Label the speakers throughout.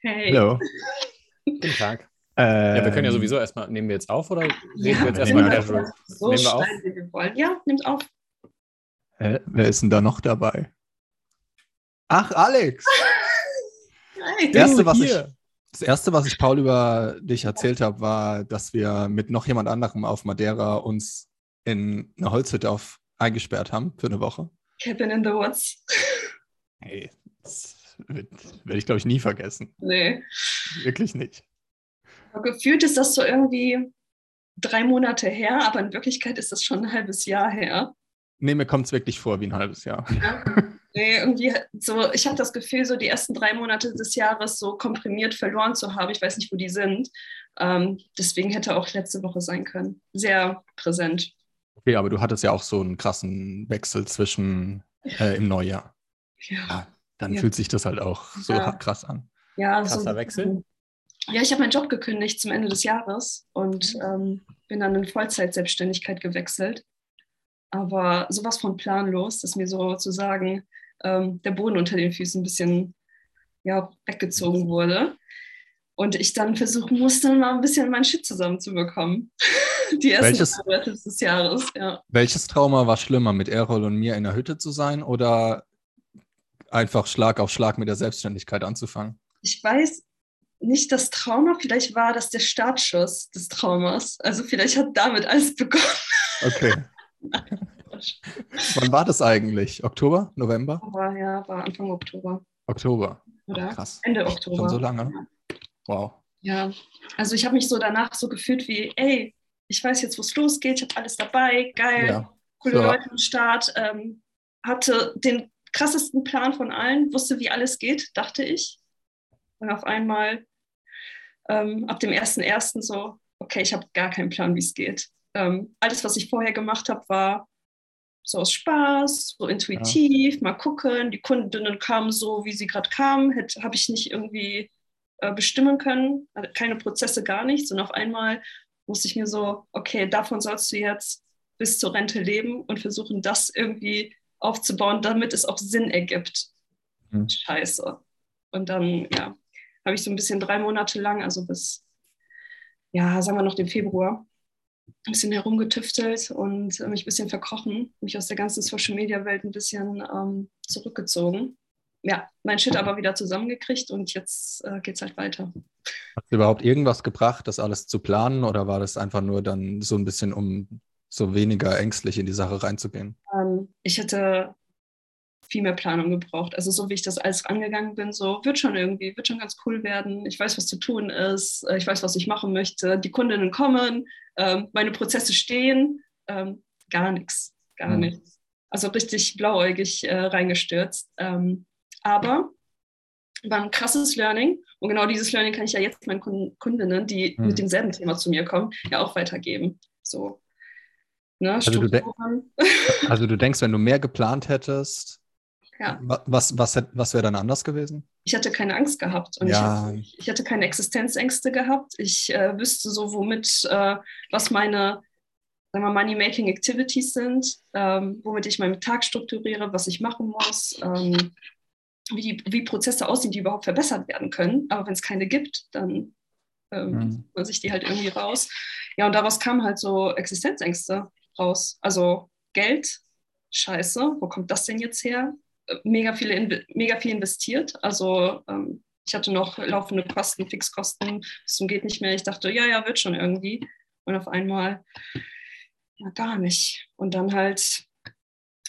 Speaker 1: Hey.
Speaker 2: Hallo.
Speaker 3: Guten Tag.
Speaker 2: Ähm,
Speaker 3: Ja, wir können ja sowieso erstmal, nehmen wir jetzt auf oder reden
Speaker 1: Ja,
Speaker 3: wir jetzt erstmal
Speaker 2: nehmen
Speaker 3: casual?
Speaker 1: So
Speaker 3: Nehmen wir auf?
Speaker 1: wir wollen. Ja, nimmt auf.
Speaker 2: Hä? Wer ist denn da noch dabei? Ach, Alex!
Speaker 1: Nein.
Speaker 2: Das erste, was ich,
Speaker 3: hier.
Speaker 2: das erste, was ich Paul über dich erzählt habe, war, dass wir mit noch jemand anderem auf Madeira uns in eine Holzhütte auf, eingesperrt haben für eine Woche.
Speaker 1: Cabin in the Woods.
Speaker 2: Hey, das werde ich, glaube ich, nie vergessen.
Speaker 1: Nee.
Speaker 2: Wirklich nicht.
Speaker 1: Gefühlt ist das so irgendwie drei Monate her, aber in Wirklichkeit ist das schon ein halbes Jahr her.
Speaker 2: Nee, mir kommt es wirklich vor wie ein halbes Jahr.
Speaker 1: Ja. Nee, irgendwie so, ich habe das Gefühl, so die ersten drei Monate des Jahres so komprimiert verloren zu haben. Ich weiß nicht, wo die sind. Ähm, deswegen hätte auch letzte Woche sein können. Sehr präsent.
Speaker 2: Okay, aber du hattest ja auch so einen krassen Wechsel zwischen äh, im Neujahr.
Speaker 1: Ja,
Speaker 2: Ja, dann
Speaker 1: Ja.
Speaker 2: fühlt sich das halt auch so
Speaker 1: Ja.
Speaker 2: krass an.
Speaker 1: ja
Speaker 3: Krasser Wechsel.
Speaker 1: Ja, ich habe meinen Job gekündigt zum Ende des Jahres und ähm, bin dann in Vollzeitselbstständigkeit gewechselt. Aber sowas von planlos, dass mir sozusagen ähm, der Boden unter den Füßen ein bisschen ja, weggezogen wurde. Und ich dann versuchen musste, mal ein bisschen mein Shit zusammenzubekommen. Die ersten
Speaker 2: Welches-
Speaker 1: Monate des Jahres, ja.
Speaker 2: Welches Trauma war schlimmer, mit Errol und mir in der Hütte zu sein oder einfach Schlag auf Schlag mit der Selbstständigkeit anzufangen?
Speaker 1: Ich weiß nicht das Trauma, vielleicht war das der Startschuss des Traumas. Also vielleicht hat damit alles begonnen.
Speaker 2: Okay. Wann war das eigentlich? Oktober? November?
Speaker 1: Aber ja, war Anfang Oktober.
Speaker 2: Oktober.
Speaker 1: Oder?
Speaker 2: Krass.
Speaker 1: Ende
Speaker 2: Schon
Speaker 1: Oktober.
Speaker 2: so lange? Wow.
Speaker 1: Ja, also ich habe mich so danach so gefühlt wie, ey, ich weiß jetzt, wo es losgeht, ich habe alles dabei, geil,
Speaker 2: Ja.
Speaker 1: coole
Speaker 2: So.
Speaker 1: Leute am Start, ähm, hatte den krassesten Plan von allen, wusste, wie alles geht, dachte ich. Und auf einmal ähm, ab dem 1.1. so, okay, ich habe gar keinen Plan, wie es geht. Ähm, alles, was ich vorher gemacht habe, war so aus Spaß, so intuitiv, mal gucken. Die Kundinnen kamen so, wie sie gerade kamen, habe ich nicht irgendwie äh, bestimmen können, also keine Prozesse, gar nichts. Und auf einmal musste ich mir so, okay, davon sollst du jetzt bis zur Rente leben und versuchen, das irgendwie aufzubauen, damit es auch Sinn ergibt.
Speaker 2: Hm.
Speaker 1: Scheiße. Und dann, ja, habe ich so ein bisschen drei Monate lang, also bis, ja, sagen wir noch den Februar, ein bisschen herumgetüftelt und äh, mich ein bisschen verkrochen, mich aus der ganzen Social-Media-Welt ein bisschen ähm, zurückgezogen. Ja, mein Shit aber wieder zusammengekriegt und jetzt äh, geht es halt weiter.
Speaker 2: Hat es überhaupt irgendwas gebracht, das alles zu planen oder war das einfach nur dann so ein bisschen, um so weniger ängstlich in die Sache reinzugehen?
Speaker 1: Ähm, ich hätte viel mehr Planung gebraucht. Also so wie ich das alles angegangen bin, so wird schon irgendwie, wird schon ganz cool werden. Ich weiß, was zu tun ist. äh, Ich weiß, was ich machen möchte. Die Kundinnen kommen, ähm, meine Prozesse stehen. Ähm, gar nichts, gar
Speaker 2: Mhm.
Speaker 1: nichts. Also richtig blauäugig äh, reingestürzt. Ähm, aber war ein krasses Learning. Und genau dieses Learning kann ich ja jetzt meinen Kunden- Kundinnen, die
Speaker 2: Mhm.
Speaker 1: mit demselben Thema zu mir kommen, ja auch weitergeben. So. Ne,
Speaker 2: Also du. Also du denkst, wenn du mehr geplant hättest,
Speaker 1: Ja.
Speaker 2: wa- was, was, was wäre dann anders gewesen?
Speaker 1: ich hatte keine Angst gehabt und
Speaker 2: Ja.
Speaker 1: ich, hatte, ich hatte keine Existenzängste gehabt. Ich äh, wüsste so, womit, äh, was meine sagen wir, Money-Making Activities sind, ähm, womit ich meinen Tag strukturiere, was ich machen muss, ähm, wie, die, wie Prozesse aussehen, die überhaupt verbessert werden können. Aber wenn es keine gibt, dann ähm,
Speaker 2: Mhm.
Speaker 1: man sich die halt irgendwie raus. Ja, und daraus kamen halt so Existenzängste raus. Also Geld, scheiße, wo kommt das denn jetzt her? Mega, viele, mega viel investiert. Also ähm, ich hatte noch laufende Kosten, Fixkosten, zum geht nicht mehr. Ich dachte, ja, ja, wird schon irgendwie. Und auf einmal, ja, gar nicht. Und dann halt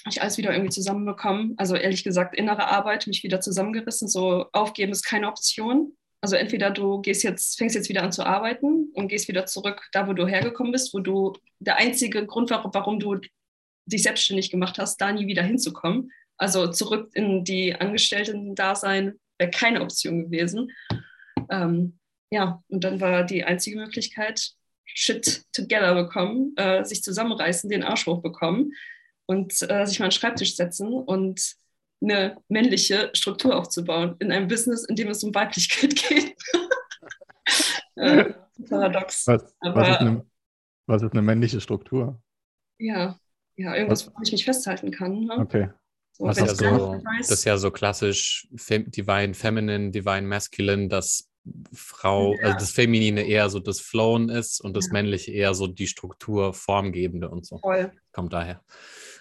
Speaker 1: habe ich alles wieder irgendwie zusammenbekommen. Also ehrlich gesagt, innere Arbeit, mich wieder zusammengerissen. So aufgeben ist keine Option. Also entweder du gehst jetzt, fängst jetzt wieder an zu arbeiten und gehst wieder zurück da, wo du hergekommen bist, wo du der einzige Grund war, warum du dich selbstständig gemacht hast, da nie wieder hinzukommen. Also zurück in die Angestellten-Dasein wäre keine Option gewesen. Ähm, ja, und dann war die einzige Möglichkeit, Shit together bekommen, äh, sich zusammenreißen, den Arsch hochbekommen und äh, sich mal an den Schreibtisch setzen und eine männliche Struktur aufzubauen in einem Business, in dem es um Weiblichkeit geht. äh, paradox.
Speaker 2: Was, was,
Speaker 1: Aber-
Speaker 2: ist eine, was ist eine männliche Struktur?
Speaker 1: Ja, ja, irgendwas, woran ich mich festhalten kann. Ne?
Speaker 2: Okay.
Speaker 1: So,
Speaker 3: Das
Speaker 1: wenn
Speaker 3: ist, ja so, das ist ja so klassisch Fem Divine Feminine, Divine Masculine, dass Frau,
Speaker 1: Ja.
Speaker 3: also das Feminine eher so das Flown ist und das
Speaker 1: Ja.
Speaker 3: Männliche eher so die Struktur, Formgebende und so.
Speaker 1: voll.
Speaker 3: Kommt daher.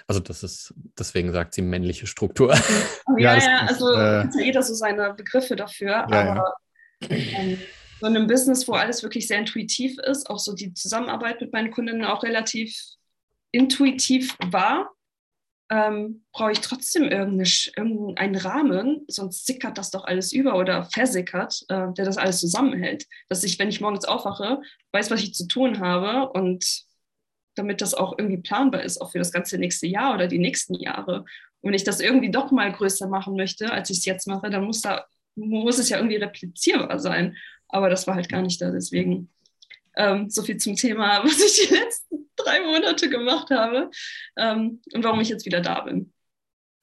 Speaker 3: Also das ist, deswegen sagt sie männliche Struktur.
Speaker 1: Ja,
Speaker 2: das
Speaker 1: ja,
Speaker 2: ist,
Speaker 1: also
Speaker 2: äh,
Speaker 1: hat ja jeder so seine Begriffe dafür,
Speaker 2: ja.
Speaker 1: aber ähm, so in einem Business, wo alles wirklich sehr intuitiv ist, auch so die Zusammenarbeit mit meinen Kundinnen auch relativ intuitiv war, ähm, brauche ich trotzdem irgendeinen Rahmen, sonst sickert das doch alles über oder versickert, äh, der das alles zusammenhält. Dass ich, wenn ich morgens aufwache, weiß, was ich zu tun habe und damit das auch irgendwie planbar ist, auch für das ganze nächste Jahr oder die nächsten Jahre. Und wenn ich das irgendwie doch mal größer machen möchte, als ich es jetzt mache, dann muss, da, muss es ja irgendwie replizierbar sein. Aber das war halt gar nicht da. Deswegen ähm, so viel zum Thema, was ich die letzten drei Monate gemacht habe ähm, und warum ich jetzt wieder da bin.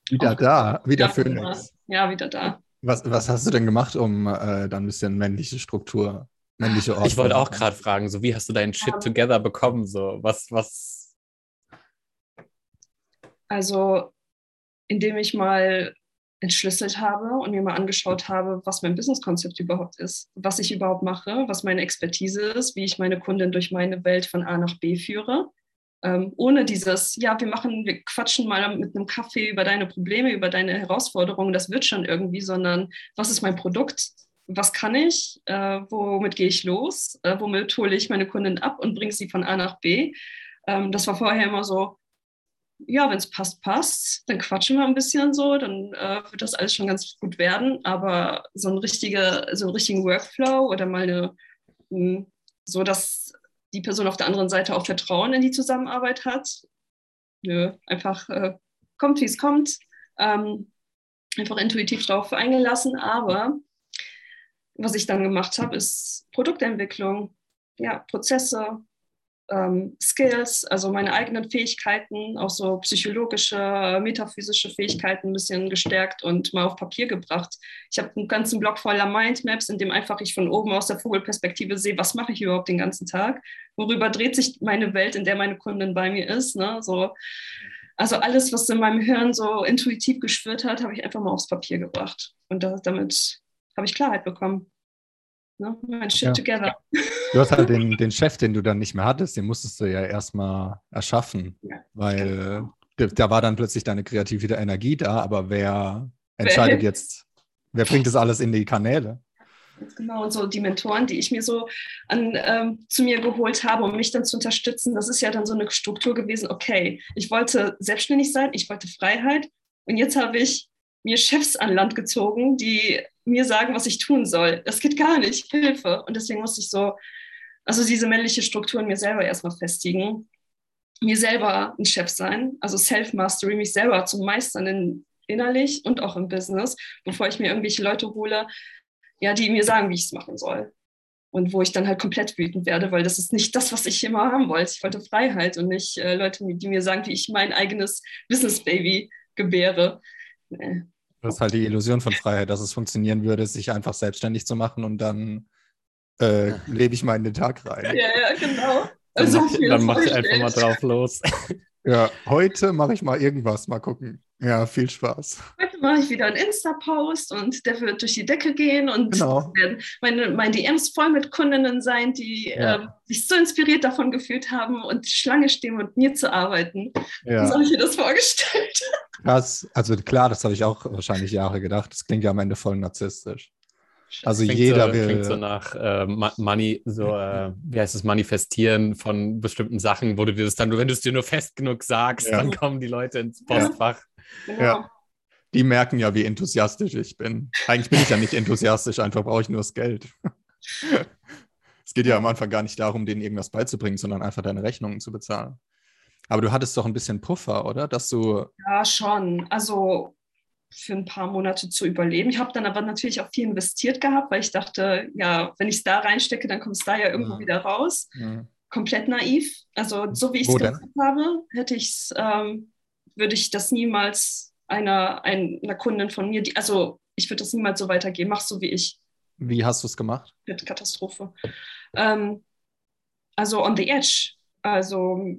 Speaker 2: Wieder
Speaker 1: Auch-
Speaker 2: da, wieder
Speaker 1: ja,
Speaker 2: Phoenix.
Speaker 1: Ja, wieder da.
Speaker 2: Was, was hast du denn gemacht, um äh, dann ein bisschen männliche Struktur, männliche Ordnung?
Speaker 3: Ich wollte auch gerade fragen, so wie hast du deinen Shit
Speaker 1: Ähm.
Speaker 3: together bekommen? So, was, was,
Speaker 1: Also, indem ich mal entschlüsselt habe und mir mal angeschaut habe, was mein Businesskonzept überhaupt ist, was ich überhaupt mache, was meine Expertise ist, wie ich meine Kundin durch meine Welt von A nach B führe. Ähm, ohne dieses, ja, wir machen, wir quatschen mal mit einem Kaffee über deine Probleme, über deine Herausforderungen, das wird schon irgendwie, sondern was ist mein Produkt? Was kann ich? Äh, womit gehe ich los? Äh, womit hole ich meine Kundin ab und bringe sie von A nach B? Ähm, das war vorher immer so, ja, wenn es passt, passt. Dann quatschen wir ein bisschen so, dann äh, wird das alles schon ganz gut werden. Aber so, ein richtige, so einen richtigen Workflow oder mal eine, mh, so dass die Person auf der anderen Seite auch Vertrauen in die Zusammenarbeit hat. Nö, einfach äh, kommt, wie es kommt. Ähm, einfach intuitiv darauf eingelassen. Aber was ich dann gemacht habe, ist Produktentwicklung, ja, Prozesse, ähm, Skills, also meine eigenen Fähigkeiten, auch so psychologische, metaphysische Fähigkeiten ein bisschen gestärkt und mal auf Papier gebracht. Ich habe einen ganzen Block voller Mindmaps, in dem einfach ich von oben aus der Vogelperspektive sehe, was mache ich überhaupt den ganzen Tag, worüber dreht sich meine Welt, in der meine Kundin bei mir ist. Ne? So, also alles, was in meinem Hirn so intuitiv geschwirrt hat, habe ich einfach mal aufs Papier gebracht. Und da, damit habe ich Klarheit bekommen. Ne? Mein Shit
Speaker 2: Ja.
Speaker 1: together.
Speaker 2: Du hast halt den, den Chef, den du dann nicht mehr hattest, den musstest du ja erstmal erschaffen,
Speaker 1: Ja.
Speaker 2: weil äh, da war dann plötzlich deine kreative Energie da, aber wer entscheidet jetzt, wer bringt das alles in die Kanäle?
Speaker 1: Genau, und so die Mentoren, die ich mir so an, ähm, zu mir geholt habe, um mich dann zu unterstützen, das ist ja dann so eine Struktur gewesen, okay, ich wollte selbstständig sein, ich wollte Freiheit und jetzt habe ich mir Chefs an Land gezogen, die mir sagen, was ich tun soll. Das geht gar nicht, Hilfe. Und deswegen musste ich so, also diese männliche Struktur in mir selber erstmal festigen, mir selber ein Chef sein, also Self-Mastery, mich selber zu meistern in, innerlich und auch im Business, bevor ich mir irgendwelche Leute hole, ja, die mir sagen, wie ich es machen soll. Und wo ich dann halt komplett wütend werde, weil das ist nicht das, was ich immer haben wollte. Ich wollte Freiheit und nicht äh, Leute, die mir sagen, wie ich mein eigenes Business-Baby gebäre. Nee.
Speaker 2: Das ist halt die Illusion von Freiheit, dass es funktionieren würde, sich einfach selbstständig zu machen und dann äh, lebe ich mal in den Tag rein.
Speaker 1: Ja, ja, genau.
Speaker 3: dann
Speaker 1: Also,
Speaker 3: mach, dann mach ich einfach mal drauf los.
Speaker 2: Ja, heute mache ich mal irgendwas, mal gucken. Ja, viel Spaß.
Speaker 1: Heute mache ich wieder einen Insta-Post und der wird durch die Decke gehen und
Speaker 2: Genau.
Speaker 1: es werden meine, meine DMs voll mit Kundinnen sein, die
Speaker 2: Ja.
Speaker 1: ähm, sich so inspiriert davon gefühlt haben und Schlange stehen, mit mir zu arbeiten. So
Speaker 2: Ja,
Speaker 1: habe ich mir das vorgestellt.
Speaker 2: krass. Also klar, das habe ich auch wahrscheinlich Jahre gedacht. Das klingt ja am Ende voll narzisstisch. Also
Speaker 3: Klingt
Speaker 2: jeder
Speaker 3: so,
Speaker 2: will.
Speaker 3: Klingt so nach äh, Money, so, äh, wie heißt es, Manifestieren von bestimmten Sachen, wo du dir das dann, wenn du es dir nur fest genug sagst,
Speaker 2: Ja.
Speaker 3: dann kommen die Leute ins Postfach.
Speaker 1: Genau.
Speaker 2: Ja. Die merken ja, wie enthusiastisch ich bin. Eigentlich bin ich ja nicht enthusiastisch, einfach brauche ich nur das Geld. es geht ja am Anfang gar nicht darum, denen irgendwas beizubringen, sondern einfach deine Rechnungen zu bezahlen. Aber du hattest doch ein bisschen Puffer, oder? Dass du,
Speaker 1: Ja, schon. Also für ein paar Monate zu überleben. Ich habe dann aber natürlich auch viel investiert gehabt, weil ich dachte, ja, wenn ich es da reinstecke, dann kommt es da ja irgendwo
Speaker 2: Mhm.
Speaker 1: wieder raus.
Speaker 2: hm,
Speaker 1: Komplett naiv. Also so wie ich es gemacht habe, hätte ich's, ähm, würde ich das niemals einer, einer Kundin von mir, die, also ich würde das niemals so weitergeben. Mach so wie ich.
Speaker 2: wie hast du es gemacht?
Speaker 1: Wird Katastrophe. Ähm, also on the edge. Also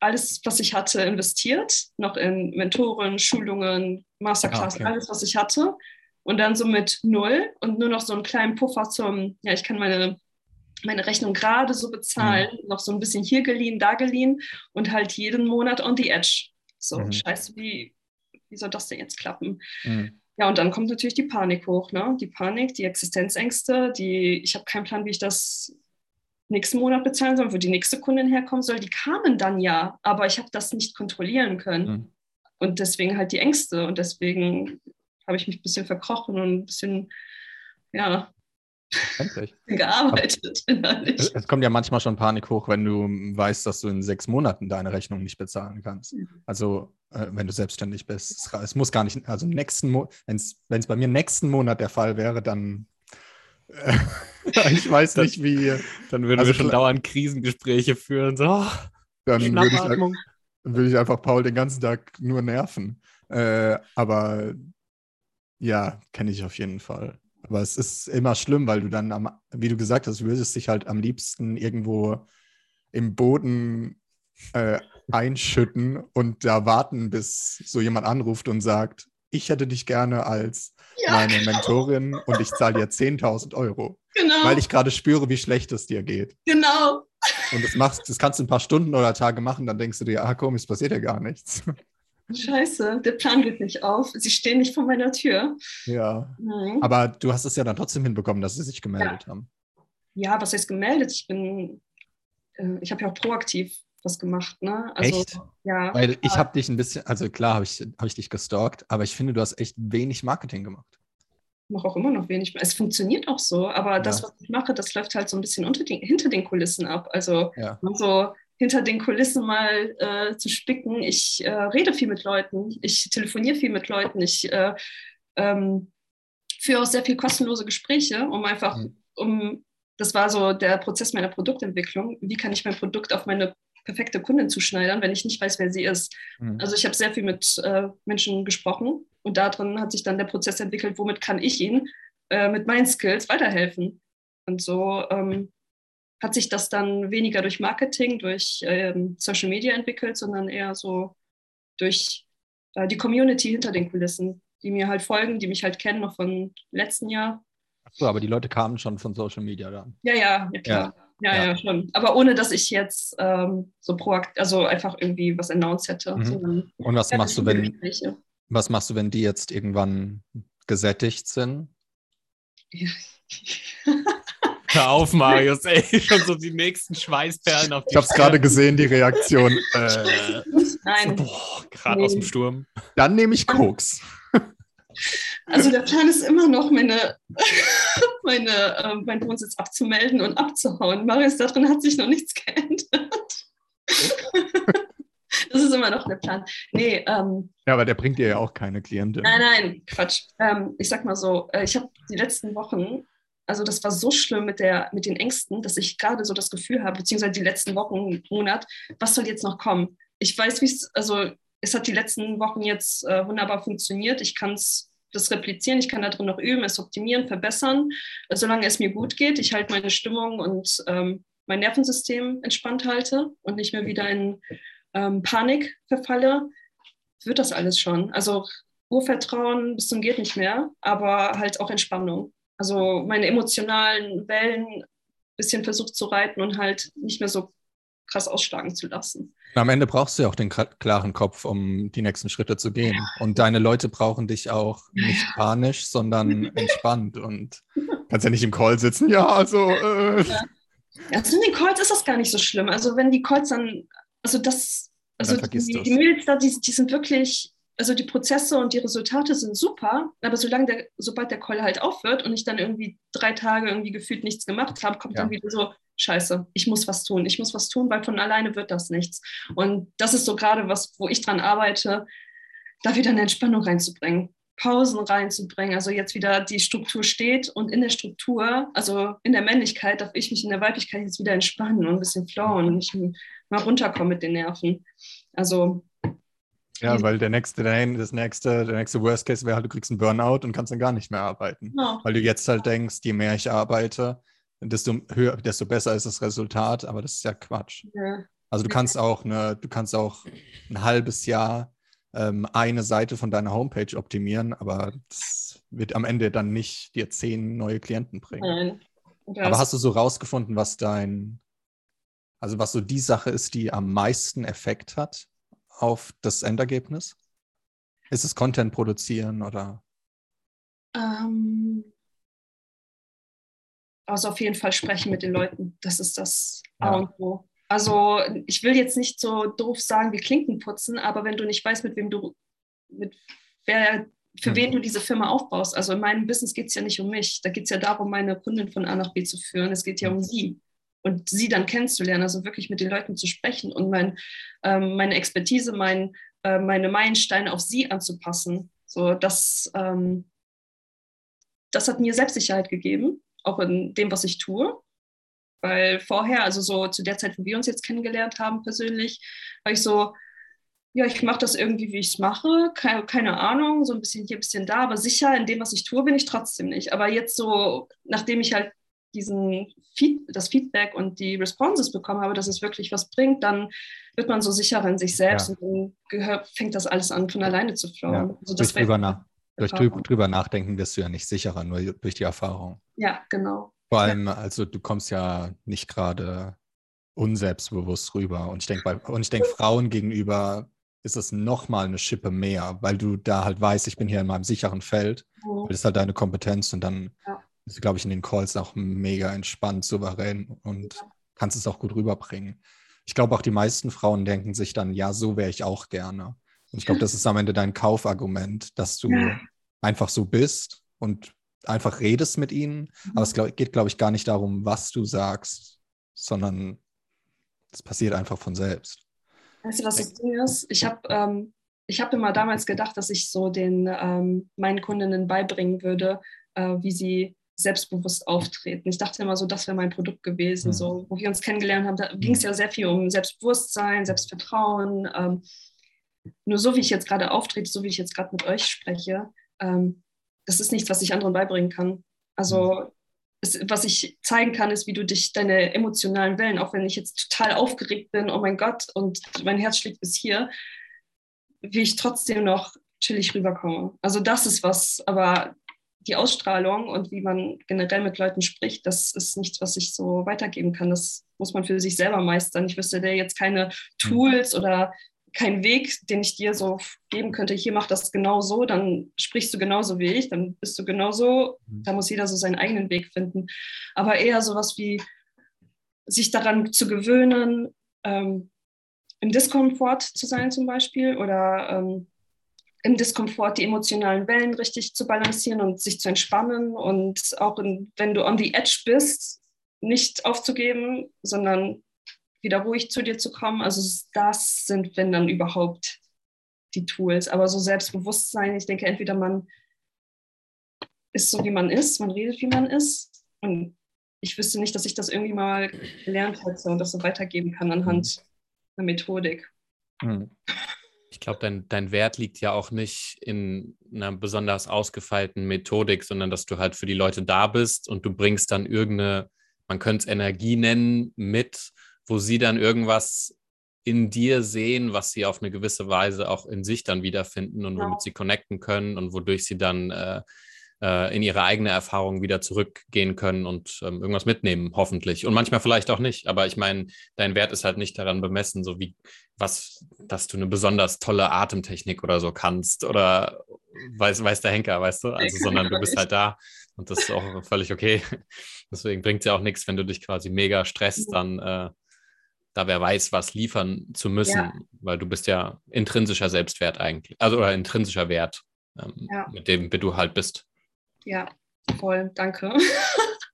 Speaker 1: alles, was ich hatte, investiert, noch in Mentoren, Schulungen, Masterclass,
Speaker 2: Ah, okay.
Speaker 1: alles, was ich hatte. Und dann so mit null und nur noch so einen kleinen Puffer zum, ja, ich kann meine, meine Rechnung gerade so bezahlen,
Speaker 2: Mhm.
Speaker 1: noch so ein bisschen hier geliehen, da geliehen und halt jeden Monat on the edge. So,
Speaker 2: Mhm.
Speaker 1: scheiße, wie, wie soll das denn jetzt klappen?
Speaker 2: Mhm.
Speaker 1: Ja, und dann kommt natürlich die Panik hoch, ne? Die Panik, die Existenzängste, die, ich habe keinen Plan, wie ich das nächsten Monat bezahlen soll, wo die nächste Kundin herkommen soll. Die kamen dann ja, aber ich habe das nicht kontrollieren können.
Speaker 2: Mhm.
Speaker 1: Und deswegen halt die Ängste. Und deswegen habe ich mich ein bisschen verkrochen und ein bisschen, ja,
Speaker 2: Endlich.
Speaker 1: gearbeitet.
Speaker 2: Es es kommt ja manchmal schon Panik hoch, wenn du weißt, dass du in sechs Monaten deine Rechnung nicht bezahlen kannst.
Speaker 1: Mhm.
Speaker 2: Also, äh, wenn du selbstständig bist. Es, es muss gar nicht, also nächsten wenn es bei mir nächsten Monat der Fall wäre, dann äh, ich weiß
Speaker 3: Das-
Speaker 2: nicht, wie,
Speaker 3: Dann würden
Speaker 2: Also
Speaker 3: wir schon dauernd Krisengespräche führen. So, oh,
Speaker 2: dann würde ich, würde ich einfach Paul den ganzen Tag nur nerven. Äh, aber ja, kenne ich auf jeden Fall. Aber es ist immer schlimm, weil du dann, am, wie du gesagt hast, würdest dich halt am liebsten irgendwo im Boden äh, einschütten und da warten, bis so jemand anruft und sagt, ich hätte dich gerne als
Speaker 1: Ja,
Speaker 2: meine Mentorin und ich zahle dir 10.000 Euro,
Speaker 1: genau.
Speaker 2: weil ich gerade spüre, wie schlecht es dir geht.
Speaker 1: genau.
Speaker 2: Und das machst, das kannst du ein paar Stunden oder Tage machen, dann denkst du dir, ah komm, es passiert ja gar nichts.
Speaker 1: Scheiße, der Plan geht nicht auf. Sie stehen nicht vor meiner Tür.
Speaker 2: ja.
Speaker 1: Mhm.
Speaker 2: Aber du hast es ja dann trotzdem hinbekommen, dass sie sich gemeldet haben.
Speaker 1: ja, was heißt gemeldet? Ich bin, äh, ich habe ja auch proaktiv was gemacht, ne? Also,
Speaker 2: Echt?
Speaker 1: Ja.
Speaker 2: Weil ich habe dich ein bisschen, also klar habe ich, hab ich dich gestalkt, aber ich finde, du hast echt wenig Marketing gemacht.
Speaker 1: mache auch immer noch wenig. Es funktioniert auch so, aber das,
Speaker 2: Ja.
Speaker 1: was ich mache, das läuft halt so ein bisschen den, hinter den Kulissen ab. Also
Speaker 2: Ja.
Speaker 1: so hinter den Kulissen mal äh, zu spicken. Ich äh, rede viel mit Leuten, ich telefoniere viel mit Leuten, ich äh, ähm, führe auch sehr viel kostenlose Gespräche, um einfach,
Speaker 2: Mhm.
Speaker 1: um, das war so der Prozess meiner Produktentwicklung. Wie kann ich mein Produkt auf meine perfekte Kundin zuschneidern, wenn ich nicht weiß, wer sie ist?
Speaker 2: Mhm.
Speaker 1: Also ich habe sehr viel mit äh, Menschen gesprochen und darin hat sich dann der Prozess entwickelt, womit kann ich ihnen äh, mit meinen Skills weiterhelfen. Und so ähm, hat sich das dann weniger durch Marketing, durch ähm, Social Media entwickelt, sondern eher so durch äh, die Community hinter den Kulissen, die mir halt folgen, die mich halt kennen noch von letzten Jahr.
Speaker 2: Achso, aber die Leute kamen schon von Social Media dann.
Speaker 1: Ja, ja, ja klar. Ja, ja,
Speaker 2: Ja.
Speaker 1: schon. Aber ohne, dass ich jetzt ähm, so proakt, also einfach irgendwie was announced hätte.
Speaker 2: Mhm. Und was
Speaker 1: ja,
Speaker 2: machst du, wenn,
Speaker 1: Gespräche.
Speaker 2: was machst du, wenn die jetzt irgendwann gesättigt sind?
Speaker 3: Hör auf, Marius, ey, schon so die nächsten Schweißperlen auf die
Speaker 2: Ich habe es gerade gesehen, die Reaktion. Äh,
Speaker 1: Nein,
Speaker 3: Boah, gerade aus dem
Speaker 1: Nee.
Speaker 3: Sturm.
Speaker 2: dann nehme ich Koks.
Speaker 1: also der Plan ist immer noch, meine, meine, äh, meinen Wohnsitz abzumelden und abzuhauen. Marius, darin hat sich noch nichts geändert. das ist immer noch der Plan. Nee, ähm,
Speaker 2: Ja, aber der bringt dir ja auch keine Klientin.
Speaker 1: Nein, nein, Quatsch. Ähm, ich sag mal so, äh, ich habe die letzten Wochen, also das war so schlimm mit, der, mit den Ängsten, dass ich gerade so das Gefühl habe, beziehungsweise die letzten Wochen, Monat, was soll jetzt noch kommen? Ich weiß, wie es, also es hat die letzten Wochen jetzt äh, wunderbar funktioniert. Ich kann das replizieren, ich kann da drin noch üben, es optimieren, verbessern, äh, solange es mir gut geht. Ich halt meine Stimmung und ähm, mein Nervensystem entspannt halte und nicht mehr wieder in ähm, Panik verfalle, wird das alles schon. Also Urvertrauen bis zum geht nicht mehr, aber halt auch Entspannung. Also meine emotionalen Wellen ein bisschen versucht zu reiten und halt nicht mehr so krass ausschlagen zu lassen.
Speaker 2: Am Ende brauchst du ja auch den klaren Kopf, um die nächsten Schritte zu gehen. Und deine Leute brauchen dich auch nicht panisch, sondern entspannt. Und kannst ja nicht im Call sitzen. Ja, also. Äh,
Speaker 1: Also in den Calls ist das gar nicht so schlimm. Also wenn die Calls dann, also das, also die, die Mädels da, die, die sind wirklich, also die Prozesse und die Resultate sind super, aber solange der, sobald der Call halt aufhört und ich dann irgendwie drei Tage irgendwie gefühlt nichts gemacht habe, kommt
Speaker 2: Ja.
Speaker 1: dann wieder so, scheiße, ich muss was tun, ich muss was tun, weil von alleine wird das nichts. Und das ist so gerade was, wo ich dran arbeite, da wieder eine Entspannung reinzubringen. Pausen reinzubringen, also jetzt wieder die Struktur steht und in der Struktur, also in der Männlichkeit, darf ich mich in der Weiblichkeit jetzt wieder entspannen und ein bisschen flowen und nicht mal runterkommen mit den Nerven. Also
Speaker 2: ja, weil der nächste, der, das nächste, der nächste Worst Case wäre halt, du kriegst einen Burnout und kannst dann gar nicht mehr arbeiten.
Speaker 1: genau.
Speaker 2: Weil du jetzt halt denkst, je mehr ich arbeite, desto höher, desto besser ist das Resultat, aber das ist ja Quatsch.
Speaker 1: Ja.
Speaker 2: Also du kannst auch eine, du kannst auch ein halbes Jahr ähm, eine Seite von deiner Homepage optimieren, aber das wird am Ende dann nicht dir zehn neue Klienten bringen.
Speaker 1: Nein.
Speaker 2: Aber hast du so rausgefunden, was dein, also was so die Sache ist, die am meisten Effekt hat auf das Endergebnis? Ist es Content produzieren oder?
Speaker 1: ähm, also auf jeden Fall sprechen mit den Leuten. Das ist das A
Speaker 2: Ja.
Speaker 1: und O. Also ich will jetzt nicht so doof sagen wie Klinken putzen, aber wenn du nicht weißt, mit wem du, mit wer, für
Speaker 2: Hm.
Speaker 1: wen du diese Firma aufbaust. Also in meinem Business geht es ja nicht um mich. Da geht es ja darum, meine Kundin von A nach B zu führen. Es geht ja
Speaker 2: Hm.
Speaker 1: um sie und sie dann kennenzulernen, also wirklich mit den Leuten zu sprechen und mein, ähm, meine Expertise, mein, äh, meine Meilensteine auf sie anzupassen. So, das, ähm, das hat mir Selbstsicherheit gegeben, auch in dem, was ich tue. Weil vorher, also so zu der Zeit, wo wir uns jetzt kennengelernt haben persönlich, war ich so, ja, ich mache das irgendwie, wie ich es mache, keine, keine Ahnung, so ein bisschen hier, ein bisschen da, aber sicher in dem, was ich tue, bin ich trotzdem nicht. Aber jetzt so, nachdem ich halt diesen Feed, das Feedback und die Responses bekommen habe, dass es wirklich was bringt, dann wird man so sicherer in sich selbst
Speaker 2: Ja.
Speaker 1: und dann gehört, fängt das alles an, von alleine zu flowen.
Speaker 2: Ja,
Speaker 1: Also
Speaker 2: durch, drüber nach, durch drüber, nachdenken wirst du ja nicht sicherer, nur durch die Erfahrung.
Speaker 1: ja, genau.
Speaker 2: Vor allem, also du kommst ja nicht gerade unselbstbewusst rüber. Und ich denke, und ich denke, Frauen gegenüber ist es nochmal eine Schippe mehr, weil du da halt weißt, ich bin hier in meinem sicheren Feld.
Speaker 1: Mhm.
Speaker 2: Das ist halt deine Kompetenz und dann
Speaker 1: Ja.
Speaker 2: Ist, glaube ich, in den Calls auch mega entspannt, souverän und
Speaker 1: Ja.
Speaker 2: kannst es auch gut rüberbringen. Ich glaube auch die meisten Frauen denken sich dann, ja, so wäre ich auch gerne. Und ich glaube, das ist am Ende dein Kaufargument, dass du
Speaker 1: Ja.
Speaker 2: einfach so bist und einfach redest mit ihnen. Aber es glaub, geht, glaube ich, gar nicht darum, was du sagst, sondern es passiert einfach von selbst.
Speaker 1: Weißt du, was das Ding ist? Ich habe ähm, ich hab immer damals gedacht, dass ich so den ähm, meinen Kundinnen beibringen würde, äh, wie sie selbstbewusst auftreten. Ich dachte immer so, das wäre mein Produkt gewesen.
Speaker 2: Mhm.
Speaker 1: So, wo wir uns kennengelernt haben, da ging es ja sehr viel um Selbstbewusstsein, Selbstvertrauen. Ähm, nur so, wie ich jetzt gerade auftrete, so wie ich jetzt gerade mit euch spreche, ähm, das ist nichts, was ich anderen beibringen kann. Also es, was ich zeigen kann, ist, wie du dich, deine emotionalen Wellen, auch wenn ich jetzt total aufgeregt bin, oh mein Gott, und mein Herz schlägt bis hier, wie ich trotzdem noch chillig rüberkomme. Also das ist was, aber die Ausstrahlung und wie man generell mit Leuten spricht, das ist nichts, was ich so weitergeben kann. Das muss man für sich selber meistern. Ich wüsste dir jetzt keine Tools oder keinen Weg, den ich dir so geben könnte. Hier mach das genau so, dann sprichst du genauso wie ich, dann bist du genauso. Da muss jeder so seinen eigenen Weg finden. Aber eher sowas wie sich daran zu gewöhnen, ähm, im Diskomfort zu sein zum Beispiel oder ähm, im Diskomfort die emotionalen Wellen richtig zu balancieren und sich zu entspannen und auch in, wenn du on the edge bist, nicht aufzugeben, sondern wieder ruhig zu dir zu kommen. Also das sind, wenn dann überhaupt die Tools. Aber so Selbstbewusstsein, ich denke, entweder man ist so, wie man ist, man redet, wie man ist. Und ich wüsste nicht, dass ich das irgendwie mal gelernt hätte und das so weitergeben kann anhand einer Methodik.
Speaker 2: Hm.
Speaker 3: Ich glaube, dein, dein Wert liegt ja auch nicht in einer besonders ausgefeilten Methodik, sondern dass du halt für die Leute da bist und du bringst dann irgendeine, man könnte es Energie nennen, mit, wo sie dann irgendwas in dir sehen, was sie auf eine gewisse Weise auch in sich dann wiederfinden und
Speaker 1: Ja.
Speaker 3: womit sie connecten können und wodurch sie dann äh, äh, in ihre eigene Erfahrung wieder zurückgehen können und ähm, irgendwas mitnehmen, hoffentlich. Und manchmal vielleicht auch nicht. Aber ich meine, dein Wert ist halt nicht daran bemessen, so wie was, dass du eine besonders tolle Atemtechnik oder so kannst oder weiß, weiß der Henker, weißt du? Also, sondern du bist halt da und das ist auch völlig okay. Deswegen bringt es ja auch nichts, wenn du dich quasi mega stresst, dann äh, da wer weiß, was liefern zu müssen,
Speaker 1: Ja.
Speaker 3: weil du bist ja intrinsischer Selbstwert eigentlich, also oder intrinsischer Wert, ähm,
Speaker 1: Ja.
Speaker 3: mit dem du halt bist.
Speaker 1: Ja, voll, danke.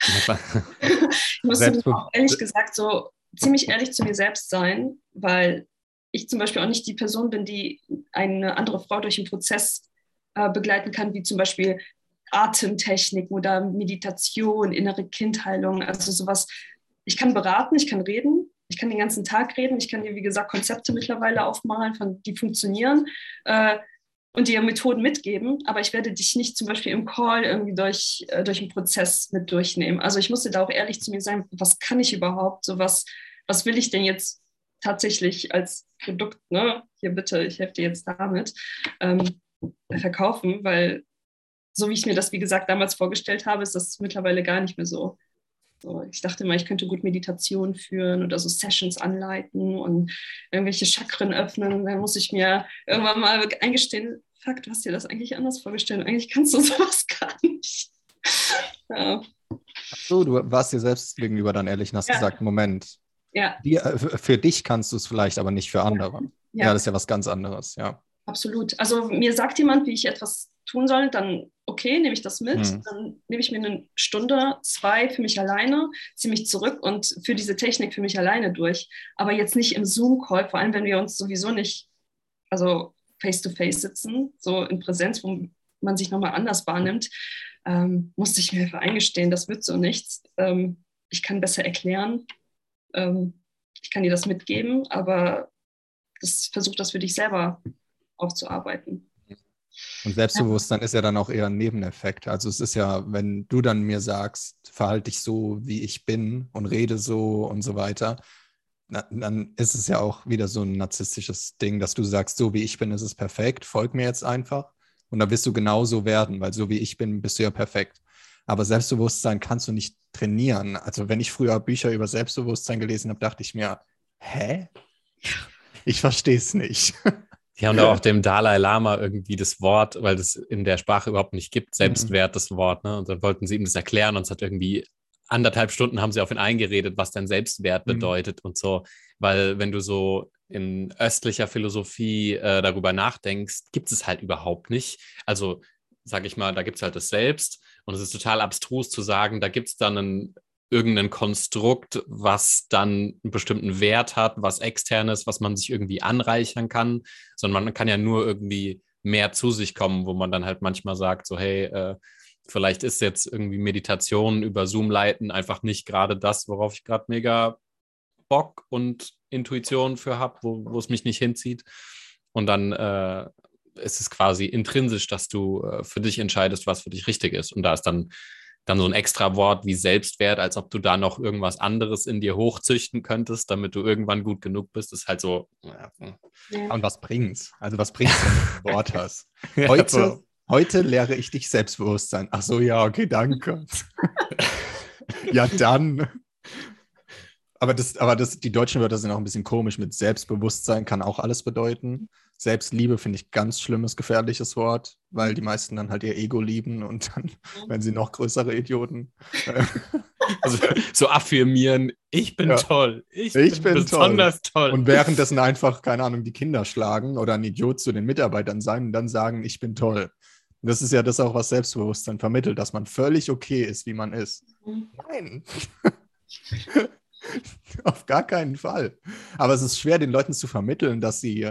Speaker 1: Ich musste
Speaker 2: Selbstbe-
Speaker 1: auch ehrlich gesagt so ziemlich ehrlich zu mir selbst sein, weil ich zum Beispiel auch nicht die Person bin, die eine andere Frau durch einen Prozess äh, begleiten kann, wie zum Beispiel Atemtechniken oder Meditation, innere Kindheilung, also sowas. Ich kann beraten, ich kann reden, ich kann den ganzen Tag reden, ich kann dir, wie gesagt, Konzepte mittlerweile aufmalen, von, die funktionieren. Äh, und dir Methoden mitgeben, aber ich werde dich nicht zum Beispiel im Call irgendwie durch, äh, durch einen Prozess mit durchnehmen. Also ich musste da auch ehrlich zu mir sein, was kann ich überhaupt? So was, was will ich denn jetzt tatsächlich als Produkt, ne, hier bitte, ich helfe dir jetzt damit, ähm, verkaufen, weil so wie ich mir das, wie gesagt, damals vorgestellt habe, ist das mittlerweile gar nicht mehr so. so ich dachte mal, ich könnte gut Meditation führen oder so Sessions anleiten und irgendwelche Chakren öffnen. Dann muss ich mir irgendwann mal eingestehen, fuck, du hast dir das eigentlich anders vorgestellt. Eigentlich kannst du sowas gar nicht.
Speaker 2: ja. so, du warst dir selbst gegenüber dann ehrlich und hast ja. gesagt, Moment, ja. Die, äh, für dich kannst du es vielleicht, aber nicht für andere. Ja. ja, das ist ja was ganz anderes, ja.
Speaker 1: Absolut. Also mir sagt jemand, wie ich etwas tun soll, dann okay, nehme ich das mit. Mhm. Dann nehme ich mir eine Stunde, zwei für mich alleine, ziehe mich zurück und führe diese Technik für mich alleine durch. Aber jetzt nicht im Zoom-Call, vor allem wenn wir uns sowieso nicht, also face-to-face -face sitzen, so in Präsenz, wo man sich nochmal anders wahrnimmt, ähm, musste ich mir einfach eingestehen, das wird so nichts. Ähm, ich kann besser erklären, ähm, ich kann dir das mitgeben, aber das, versuch das für dich selber aufzuarbeiten.
Speaker 2: Und Selbstbewusstsein ja. ist ja dann auch eher ein Nebeneffekt. Also es ist ja, wenn du dann mir sagst, verhalte dich so, wie ich bin und rede so und so weiter, dann ist es ja auch wieder so ein narzisstisches Ding, dass du sagst, so wie ich bin, ist es perfekt, folg mir jetzt einfach. Und dann wirst du genauso werden, weil so wie ich bin, bist du ja perfekt. Aber Selbstbewusstsein kannst du nicht trainieren. Also wenn ich früher Bücher über Selbstbewusstsein gelesen habe, dachte ich mir, hä? Ich verstehe es nicht.
Speaker 3: Die haben da auch dem Dalai Lama irgendwie das Wort, weil das in der Sprache überhaupt nicht gibt, Selbstwert, das Wort. Ne? Und dann wollten sie ihm das erklären und es hat irgendwie anderthalb Stunden haben sie auf ihn eingeredet, was denn Selbstwert mhm. bedeutet und so. Weil wenn du so in östlicher Philosophie äh, darüber nachdenkst, gibt es halt überhaupt nicht. Also sage ich mal, da gibt es halt das Selbst und es ist total abstrus zu sagen, da gibt es dann einen, irgendein Konstrukt, was dann einen bestimmten Wert hat, was externes, was man sich irgendwie anreichern kann, sondern man kann ja nur irgendwie mehr zu sich kommen, wo man dann halt manchmal sagt, so hey, äh, vielleicht ist jetzt irgendwie Meditation über Zoom leiten einfach nicht gerade das, worauf ich gerade mega Bock und Intuition für habe, wo, wo es mich nicht hinzieht. Und dann äh, ist es quasi intrinsisch, dass du äh, für dich entscheidest, was für dich richtig ist. Und da ist dann, dann so ein extra Wort wie Selbstwert, als ob du da noch irgendwas anderes in dir hochzüchten könntest, damit du irgendwann gut genug bist, ist halt so. Ja.
Speaker 2: Und was bringt's? Also was bringt's, wenn du ein Wort hast? Heute, heute lehre ich dich Selbstbewusstsein. Ach so, ja, okay, danke. ja, dann. Aber, das, aber das, die deutschen Wörter sind auch ein bisschen komisch. Mit Selbstbewusstsein kann auch alles bedeuten. Selbstliebe finde ich ganz schlimmes, gefährliches Wort, weil die meisten dann halt ihr Ego lieben und dann mhm. werden sie noch größere Idioten.
Speaker 3: also so affirmieren, ich bin ja. toll,
Speaker 2: ich, ich bin, bin besonders toll. toll. Und währenddessen einfach, keine Ahnung, die Kinder schlagen oder ein Idiot zu den Mitarbeitern sein und dann sagen, ich bin toll. Das ist ja das auch, was Selbstbewusstsein vermittelt, dass man völlig okay ist, wie man ist. Mhm. Nein. Auf gar keinen Fall. Aber es ist schwer, den Leuten zu vermitteln, dass sie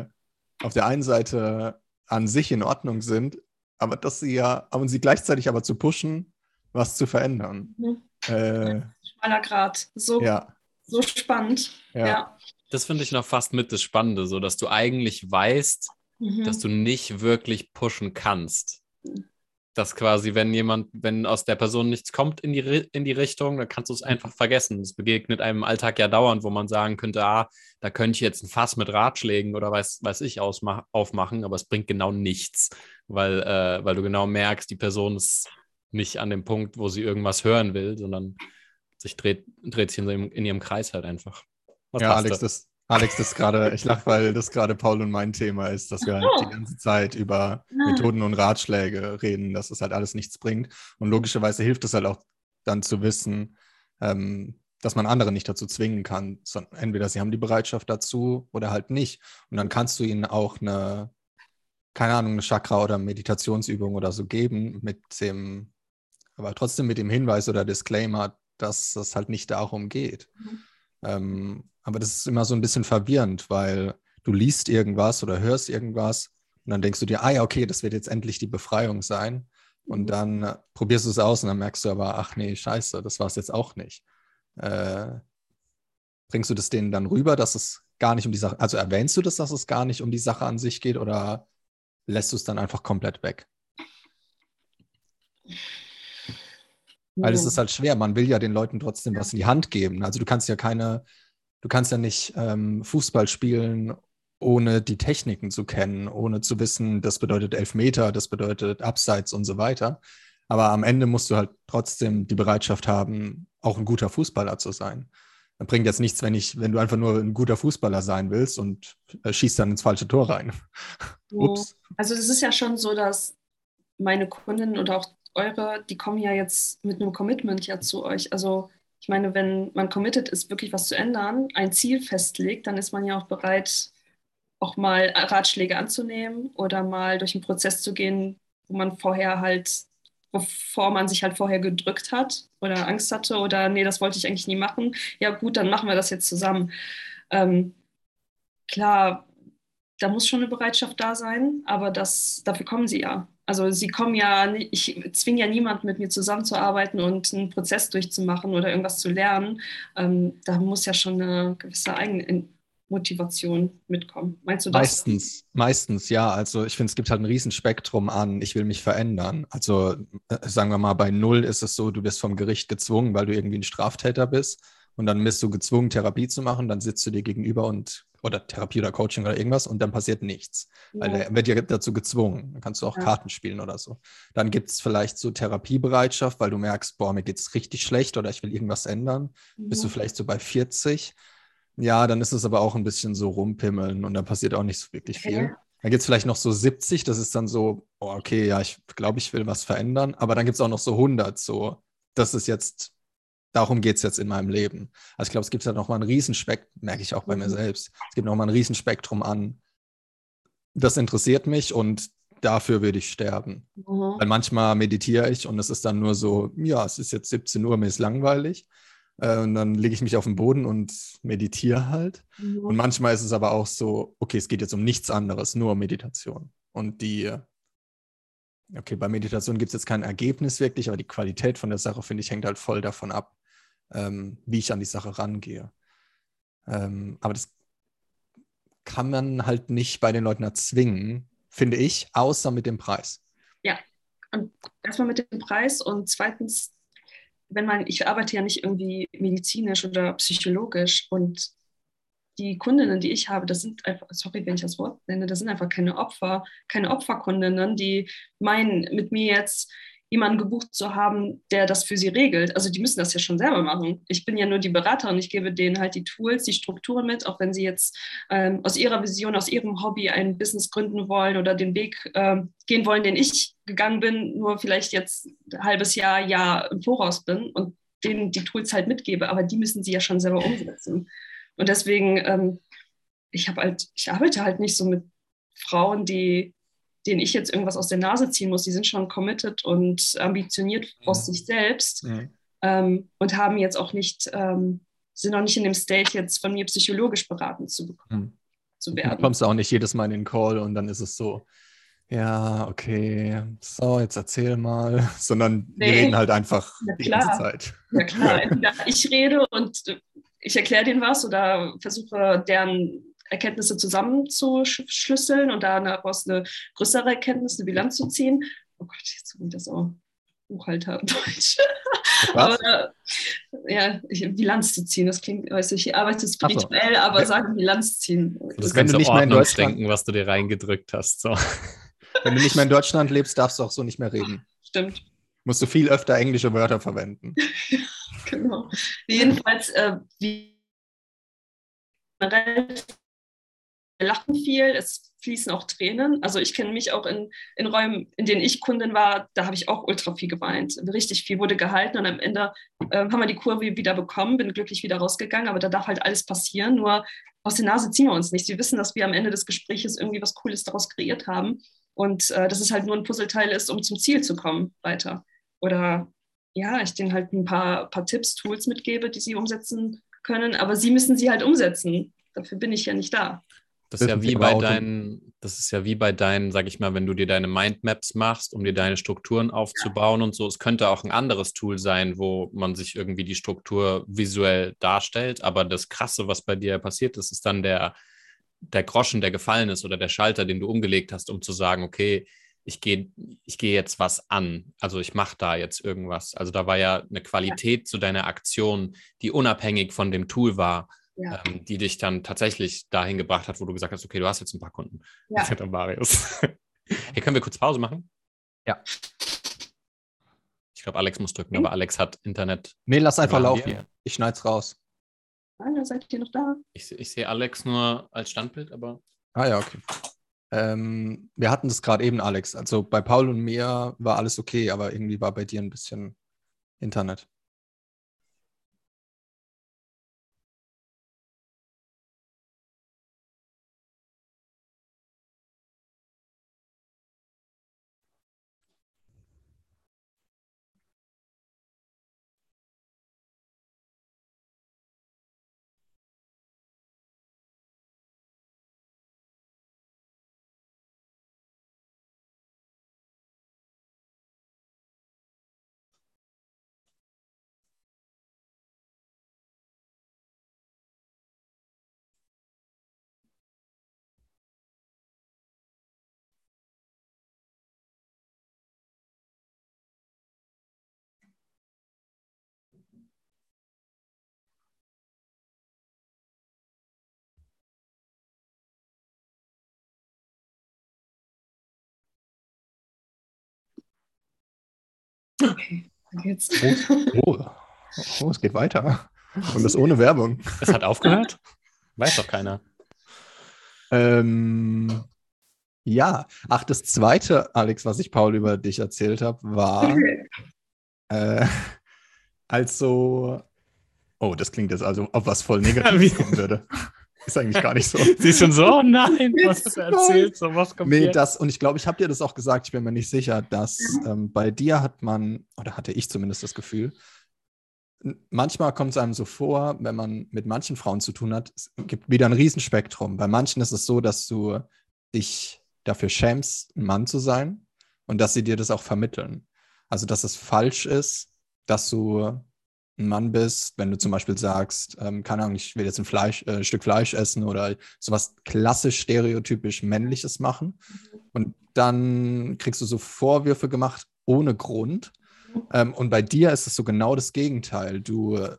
Speaker 2: auf der einen Seite an sich in Ordnung sind, aber dass sie ja, und sie gleichzeitig aber zu pushen, was zu verändern. Mhm.
Speaker 1: Äh, Schmaler Grad. So, ja. so spannend. Ja. ja.
Speaker 3: Das finde ich noch fast mit das Spannende, so dass du eigentlich weißt, mhm. dass du nicht wirklich pushen kannst. Dass quasi, wenn jemand, wenn aus der Person nichts kommt in die, in die Richtung, dann kannst du es einfach vergessen. Es begegnet einem im Alltag ja dauernd, wo man sagen könnte, ah, da könnte ich jetzt ein Fass mit Ratschlägen oder weiß, weiß ich aufmachen, aber es bringt genau nichts, weil, äh, weil du genau merkst, die Person ist nicht an dem Punkt, wo sie irgendwas hören will, sondern sich dreht, dreht sich in, in ihrem Kreis halt einfach.
Speaker 2: Was ja, Alex, das, Alex, das gerade, ich lache, weil das gerade Paul und mein Thema ist, dass wir halt die ganze Zeit über Methoden und Ratschläge reden, dass das halt alles nichts bringt. Und logischerweise hilft es halt auch dann zu wissen, ähm, dass man andere nicht dazu zwingen kann. Sondern entweder sie haben die Bereitschaft dazu oder halt nicht. Und dann kannst du ihnen auch eine, keine Ahnung, eine Chakra- oder Meditationsübung oder so geben, mit dem, aber trotzdem mit dem Hinweis oder Disclaimer, dass es halt nicht darum geht. Mhm. Ähm, aber das ist immer so ein bisschen verwirrend, weil du liest irgendwas oder hörst irgendwas und dann denkst du dir, ah ja, okay, das wird jetzt endlich die Befreiung sein. Und mhm. dann äh, probierst du es aus und dann merkst du aber, ach nee, scheiße, das war es jetzt auch nicht. Äh, bringst du das denen dann rüber, dass es gar nicht um die Sache, also erwähnst du das, dass es gar nicht um die Sache an sich geht oder lässt du es dann einfach komplett weg? Weil es ist halt schwer, man will ja den Leuten trotzdem was in die Hand geben. Also du kannst ja keine du kannst ja nicht ähm, Fußball spielen, ohne die Techniken zu kennen, ohne zu wissen, das bedeutet Elfmeter, das bedeutet Abseits und so weiter. Aber am Ende musst du halt trotzdem die Bereitschaft haben, auch ein guter Fußballer zu sein. Dann bringt jetzt nichts, wenn ich, wenn du einfach nur ein guter Fußballer sein willst und äh, schießt dann ins falsche Tor rein.
Speaker 1: Ups. Also es ist ja schon so, dass meine Kunden oder auch eure, die kommen ja jetzt mit einem Commitment ja zu euch. Also ich meine, wenn man committed ist, wirklich was zu ändern, ein Ziel festlegt, dann ist man ja auch bereit, auch mal Ratschläge anzunehmen oder mal durch einen Prozess zu gehen, wo man vorher halt, bevor man sich halt vorher gedrückt hat oder Angst hatte oder nee, das wollte ich eigentlich nie machen. Ja gut, dann machen wir das jetzt zusammen. Ähm, klar, da muss schon eine Bereitschaft da sein, aber das, dafür kommen sie ja. Also sie kommen ja, ich zwinge ja niemanden mit mir zusammenzuarbeiten und einen Prozess durchzumachen oder irgendwas zu lernen. Ähm, da muss ja schon eine gewisse Eigenmotivation mitkommen. Meinst du das?
Speaker 2: Meistens, meistens, ja. Also ich finde, es gibt halt ein Riesenspektrum an, ich will mich verändern. Also äh, sagen wir mal, bei Null ist es so, du wirst vom Gericht gezwungen, weil du irgendwie ein Straftäter bist. Und dann bist du gezwungen, Therapie zu machen, dann sitzt du dir gegenüber und oder Therapie oder Coaching oder irgendwas und dann passiert nichts. Ja. Weil der wird ja dazu gezwungen. Dann kannst du auch ja. Karten spielen oder so. Dann gibt es vielleicht so Therapiebereitschaft, weil du merkst, boah, mir geht es richtig schlecht oder ich will irgendwas ändern. Mhm. Bist du vielleicht so bei 40. Ja, dann ist es aber auch ein bisschen so rumpimmeln und dann passiert auch nicht so wirklich viel. Okay. Dann gibt es vielleicht noch so 70, das ist dann so, oh, okay, ja, ich glaube, ich will was verändern. Aber dann gibt es auch noch so 100, so, das ist jetzt darum geht es jetzt in meinem Leben. Also ich glaube, es gibt ja noch mal ein Riesenspektrum, merke ich auch bei mhm. mir selbst. Es gibt noch mal ein Riesenspektrum an, das interessiert mich und dafür würde ich sterben. Mhm. Weil manchmal meditiere ich und es ist dann nur so, ja, es ist jetzt 17 Uhr, mir ist langweilig. Äh, und dann lege ich mich auf den Boden und meditiere halt. Mhm. Und manchmal ist es aber auch so, okay, es geht jetzt um nichts anderes, nur um Meditation. Und die, okay, bei Meditation gibt es jetzt kein Ergebnis wirklich, aber die Qualität von der Sache, finde ich, hängt halt voll davon ab, ähm, wie ich an die Sache rangehe. Ähm, aber das kann man halt nicht bei den Leuten erzwingen, finde ich, außer mit dem Preis.
Speaker 1: Ja, und erstmal mit dem Preis und zweitens, wenn man, ich arbeite ja nicht irgendwie medizinisch oder psychologisch und die Kundinnen, die ich habe, das sind einfach, sorry, wenn ich das Wort nenne, das sind einfach keine Opfer, keine Opferkundinnen, die meinen, mit mir jetzt jemanden gebucht zu haben, der das für sie regelt. Also die müssen das ja schon selber machen. Ich bin ja nur die Beraterin, ich gebe denen halt die Tools, die Strukturen mit, auch wenn sie jetzt ähm, aus ihrer Vision, aus ihrem Hobby ein Business gründen wollen oder den Weg ähm, gehen wollen, den ich gegangen bin, nur vielleicht jetzt ein halbes Jahr, Jahr im Voraus bin und denen die Tools halt mitgebe, aber die müssen sie ja schon selber umsetzen. Und deswegen, ähm, ich habe halt, ich arbeite halt nicht so mit Frauen, die denen ich jetzt irgendwas aus der Nase ziehen muss. Die sind schon committed und ambitioniert mhm. aus sich selbst mhm. ähm, und haben jetzt auch nicht, ähm, sind noch nicht in dem State, jetzt von mir psychologisch beraten zu bekommen. Mhm. Zu werden.
Speaker 2: Du kommst auch nicht jedes Mal in den Call und dann ist es so, ja, okay, so, jetzt erzähl mal, sondern nee. wir reden halt einfach ja, die ganze Zeit.
Speaker 1: Ja klar, ich rede und ich erkläre denen was oder versuche deren Erkenntnisse zusammenzuschlüsseln und daraus eine größere Erkenntnis, eine Bilanz zu ziehen. Oh Gott, jetzt tut das auch Buchhalter Deutsch. aber, ja, Bilanz zu ziehen, das klingt, weiß ich, ich arbeite spirituell, so. aber sage Bilanz ziehen.
Speaker 3: Das, das kannst du nicht mehr in Deutschland denken, was du dir reingedrückt hast. So.
Speaker 2: Wenn du nicht mehr in Deutschland lebst, darfst du auch so nicht mehr reden.
Speaker 1: Stimmt.
Speaker 2: Musst du viel öfter englische Wörter verwenden.
Speaker 1: genau. Jedenfalls, äh, wie generell lachen viel, es fließen auch Tränen. Also ich kenne mich auch in, in Räumen, in denen ich Kundin war, da habe ich auch ultra viel geweint. Richtig viel wurde gehalten und am Ende äh, haben wir die Kurve wieder bekommen, bin glücklich wieder rausgegangen, aber da darf halt alles passieren. Nur aus der Nase ziehen wir uns nicht. Sie wissen, dass wir am Ende des Gesprächs irgendwie was Cooles daraus kreiert haben und äh, dass es halt nur ein Puzzleteil ist, um zum Ziel zu kommen weiter. Oder ja, ich denen halt ein paar, paar Tipps, Tools mitgebe, die sie umsetzen können, aber sie müssen sie halt umsetzen. Dafür bin ich ja nicht da.
Speaker 3: Das ist ja wie bei deinen, das ist ja wie bei deinen, sag ich mal, wenn du dir deine Mindmaps machst, um dir deine Strukturen aufzubauen und so. Es könnte auch ein anderes Tool sein, wo man sich irgendwie die Struktur visuell darstellt. Aber das Krasse, was bei dir passiert ist, ist dann der, der Groschen, der gefallen ist oder der Schalter, den du umgelegt hast, um zu sagen, okay, ich gehe ich geh jetzt was an. Also ich mache da jetzt irgendwas. Also da war ja eine Qualität ja. zu deiner Aktion, die unabhängig von dem Tool war
Speaker 1: Ja.
Speaker 3: ähm, die dich dann tatsächlich dahin gebracht hat, wo du gesagt hast, okay, du hast jetzt ein paar Kunden.
Speaker 1: Ja.
Speaker 3: Das hat Marius. Hier können wir kurz Pause machen.
Speaker 2: Ja.
Speaker 3: Ich glaube, Alex muss drücken, aber Alex hat Internet.
Speaker 2: Nee, lass einfach laufen.
Speaker 3: wir?
Speaker 2: Ich schneid's raus.
Speaker 1: Hallo, seid ihr noch da?
Speaker 3: Ich, ich sehe Alex nur als Standbild, aber
Speaker 2: Ah ja, okay. Ähm, wir hatten das gerade eben, Alex. Also bei Paul und mir war alles okay, aber irgendwie war bei dir ein bisschen Internet.
Speaker 1: Okay, dann geht's.
Speaker 2: Oh, oh, es geht weiter. Und das ohne Werbung.
Speaker 3: es hat aufgehört? Weiß doch keiner.
Speaker 2: Ähm, ja, ach, das zweite, Alex, was ich Paul über dich erzählt habe, war, äh, also, oh, das klingt jetzt also, ob was voll negativ kommen würde. Ist eigentlich gar nicht so.
Speaker 3: Sie ist schon so, oh nein, was hast du erzählt? So was kommt
Speaker 2: Nee,
Speaker 3: jetzt?
Speaker 2: das, und ich glaube, ich habe dir das auch gesagt, ich bin mir nicht sicher, dass ähm, bei dir hat man, oder hatte ich zumindest das Gefühl, manchmal kommt es einem so vor, wenn man mit manchen Frauen zu tun hat, es gibt wieder ein Riesenspektrum. Bei manchen ist es so, dass du dich dafür schämst, ein Mann zu sein und dass sie dir das auch vermitteln. Also, dass es falsch ist, dass du ein Mann bist, wenn du zum Beispiel sagst, ähm, keine Ahnung, ich will jetzt ein Fleisch, äh, Stück Fleisch essen oder sowas klassisch stereotypisch männliches machen. Und dann kriegst du so Vorwürfe gemacht ohne Grund. Ähm, und bei dir ist es so genau das Gegenteil. Du äh,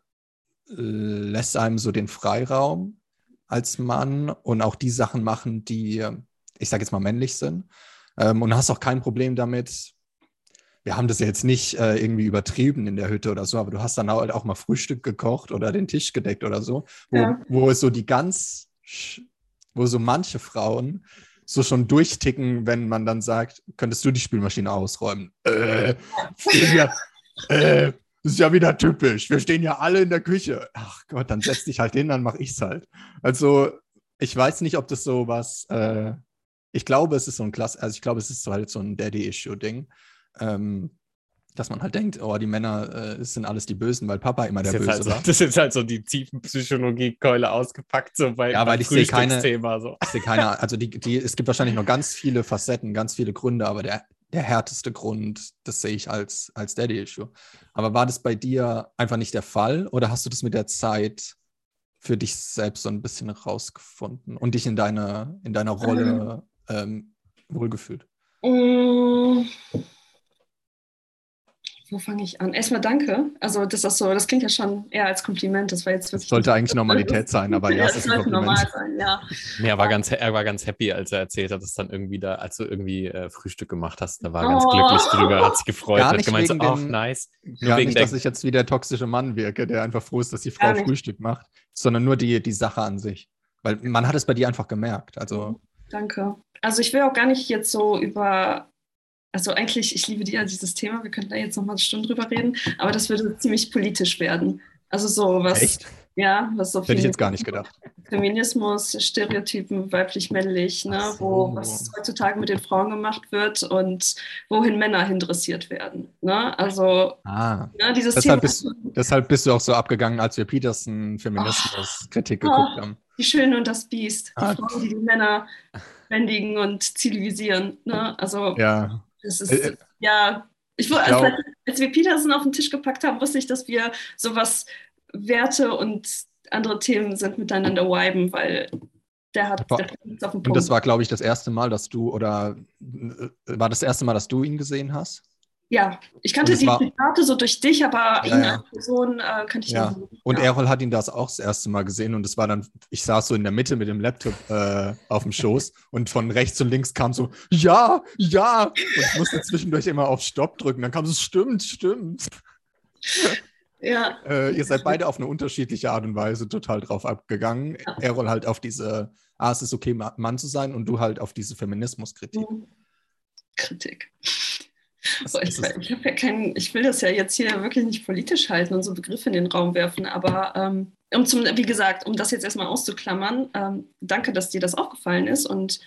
Speaker 2: lässt einem so den Freiraum als Mann und auch die Sachen machen, die, ich sage jetzt mal, männlich sind. Ähm, und hast auch kein Problem damit. Wir haben das ja jetzt nicht äh, irgendwie übertrieben in der Hütte oder so, aber du hast dann halt auch mal Frühstück gekocht oder den Tisch gedeckt oder so, wo,
Speaker 1: Ja.
Speaker 2: wo es so die ganz, wo so manche Frauen so schon durchticken, wenn man dann sagt, könntest du die Spülmaschine ausräumen? Äh, ja, äh, das ist ja wieder typisch. Wir stehen ja alle in der Küche. Ach Gott, dann setz dich halt hin, dann mache ich's halt. Also, ich weiß nicht, ob das so was, äh, ich glaube, es ist so ein Klass, also ich glaube, es ist so halt so ein Daddy-Issue-Ding. Ähm, dass man halt denkt, oh, die Männer äh, sind alles die Bösen, weil Papa immer der
Speaker 3: ist, jetzt halt
Speaker 2: Böse
Speaker 3: so,
Speaker 2: war.
Speaker 3: das ist jetzt halt so die tiefen Psychologie-Keule ausgepackt, so bei,
Speaker 2: Ja, weil ich sehe keine-
Speaker 3: So.
Speaker 2: Ich sehe keine, also die, die, es gibt wahrscheinlich noch ganz viele Facetten, ganz viele Gründe, aber der, der härteste Grund, das sehe ich als, als Daddy-Issue. Aber war das bei dir einfach nicht der Fall oder hast du das mit der Zeit für dich selbst so ein bisschen rausgefunden und dich in, deine, in deiner Rolle ähm, wohlgefühlt?
Speaker 1: Mm. Wo fange ich an? Erstmal danke. Also, das ist so, das klingt ja schon eher als Kompliment. Das war jetzt
Speaker 2: Das
Speaker 1: wirklich.
Speaker 2: sollte eigentlich Normalität sein, aber ja,
Speaker 1: ja,
Speaker 2: es
Speaker 1: das
Speaker 2: ist ein
Speaker 1: sollte normal
Speaker 2: Kompliment.
Speaker 1: sein, ja.
Speaker 3: Nee, er war, ganz, er war ganz happy, als er erzählt hat, dass dann irgendwie da, als du irgendwie äh, Frühstück gemacht hast, da war er ganz
Speaker 1: Oh.
Speaker 3: glücklich drüber, hat sich gefreut,
Speaker 2: Gar
Speaker 3: hat gemeint, so, ach,
Speaker 2: den-
Speaker 3: nice. Nur
Speaker 2: Ja,
Speaker 3: wegen
Speaker 2: nicht, dass ich jetzt wie der toxische Mann wirke, der einfach froh ist, dass die Frau
Speaker 1: Gar.
Speaker 2: Frühstück macht, sondern nur die, die Sache an sich. Weil man hat es bei dir einfach gemerkt. Also,
Speaker 1: Danke. Also ich will auch gar nicht jetzt so über, also eigentlich, ich liebe dir dieses Thema, wir könnten da jetzt nochmal eine Stunde drüber reden, aber das würde ziemlich politisch werden. Also so was,
Speaker 2: echt?
Speaker 1: ja, was so
Speaker 2: Hätte ich jetzt gar nicht gedacht.
Speaker 1: Feminismus, Stereotypen, weiblich-männlich, ne,
Speaker 2: so.
Speaker 1: wo was heutzutage mit den Frauen gemacht wird und wohin Männer hindressiert werden. Ne? Also
Speaker 2: Ah.
Speaker 1: ne, dieses
Speaker 2: Deshalb
Speaker 1: Thema,
Speaker 2: bist, deshalb bist du auch so abgegangen, als wir Peterson Feminismus-Kritik
Speaker 1: Oh.
Speaker 2: geguckt haben.
Speaker 1: die Schöne und das Biest, die
Speaker 2: Ah.
Speaker 1: Frauen, die die Männer bändigen und zivilisieren. Ne? Also
Speaker 2: Ja.
Speaker 1: Das ist,
Speaker 2: Äh, äh,
Speaker 1: ja, ich, wus-
Speaker 2: glaub-
Speaker 1: als, als wir Peterson auf den Tisch gepackt haben, wusste ich, dass wir sowas Werte und andere Themen sind miteinander viben, weil der hat der auf den
Speaker 2: Und
Speaker 1: Punkt.
Speaker 2: das war, glaube ich, das erste Mal, dass du, oder äh, war das erste Mal, dass du ihn gesehen hast?
Speaker 1: Ja, ich kannte die
Speaker 2: war-
Speaker 1: Zitate so durch dich, aber ihn
Speaker 2: ja.
Speaker 1: als Person äh, kannte ich
Speaker 2: Ja.
Speaker 1: nicht.
Speaker 2: Und
Speaker 1: ja.
Speaker 2: Errol hat ihn das auch das erste Mal gesehen und es war dann, ich saß so in der Mitte mit dem Laptop äh, auf dem Schoß und von rechts und links kam so, ja, ja. Und ich musste zwischendurch immer auf Stopp drücken. Dann kam so, stimmt, stimmt.
Speaker 1: Ja,
Speaker 2: Äh, ihr seid beide auf eine unterschiedliche Art und Weise total drauf abgegangen.
Speaker 1: Ja.
Speaker 2: Errol halt auf diese, ah, es ist okay, Ma- Mann zu sein und du halt auf diese Feminismuskritik.
Speaker 1: Kritik. So, ich, ich, ja kein, ich will das ja jetzt hier wirklich nicht politisch halten und so Begriffe in den Raum werfen, aber ähm, um zum, wie gesagt, um das jetzt erstmal auszuklammern, ähm, danke, dass dir das aufgefallen ist und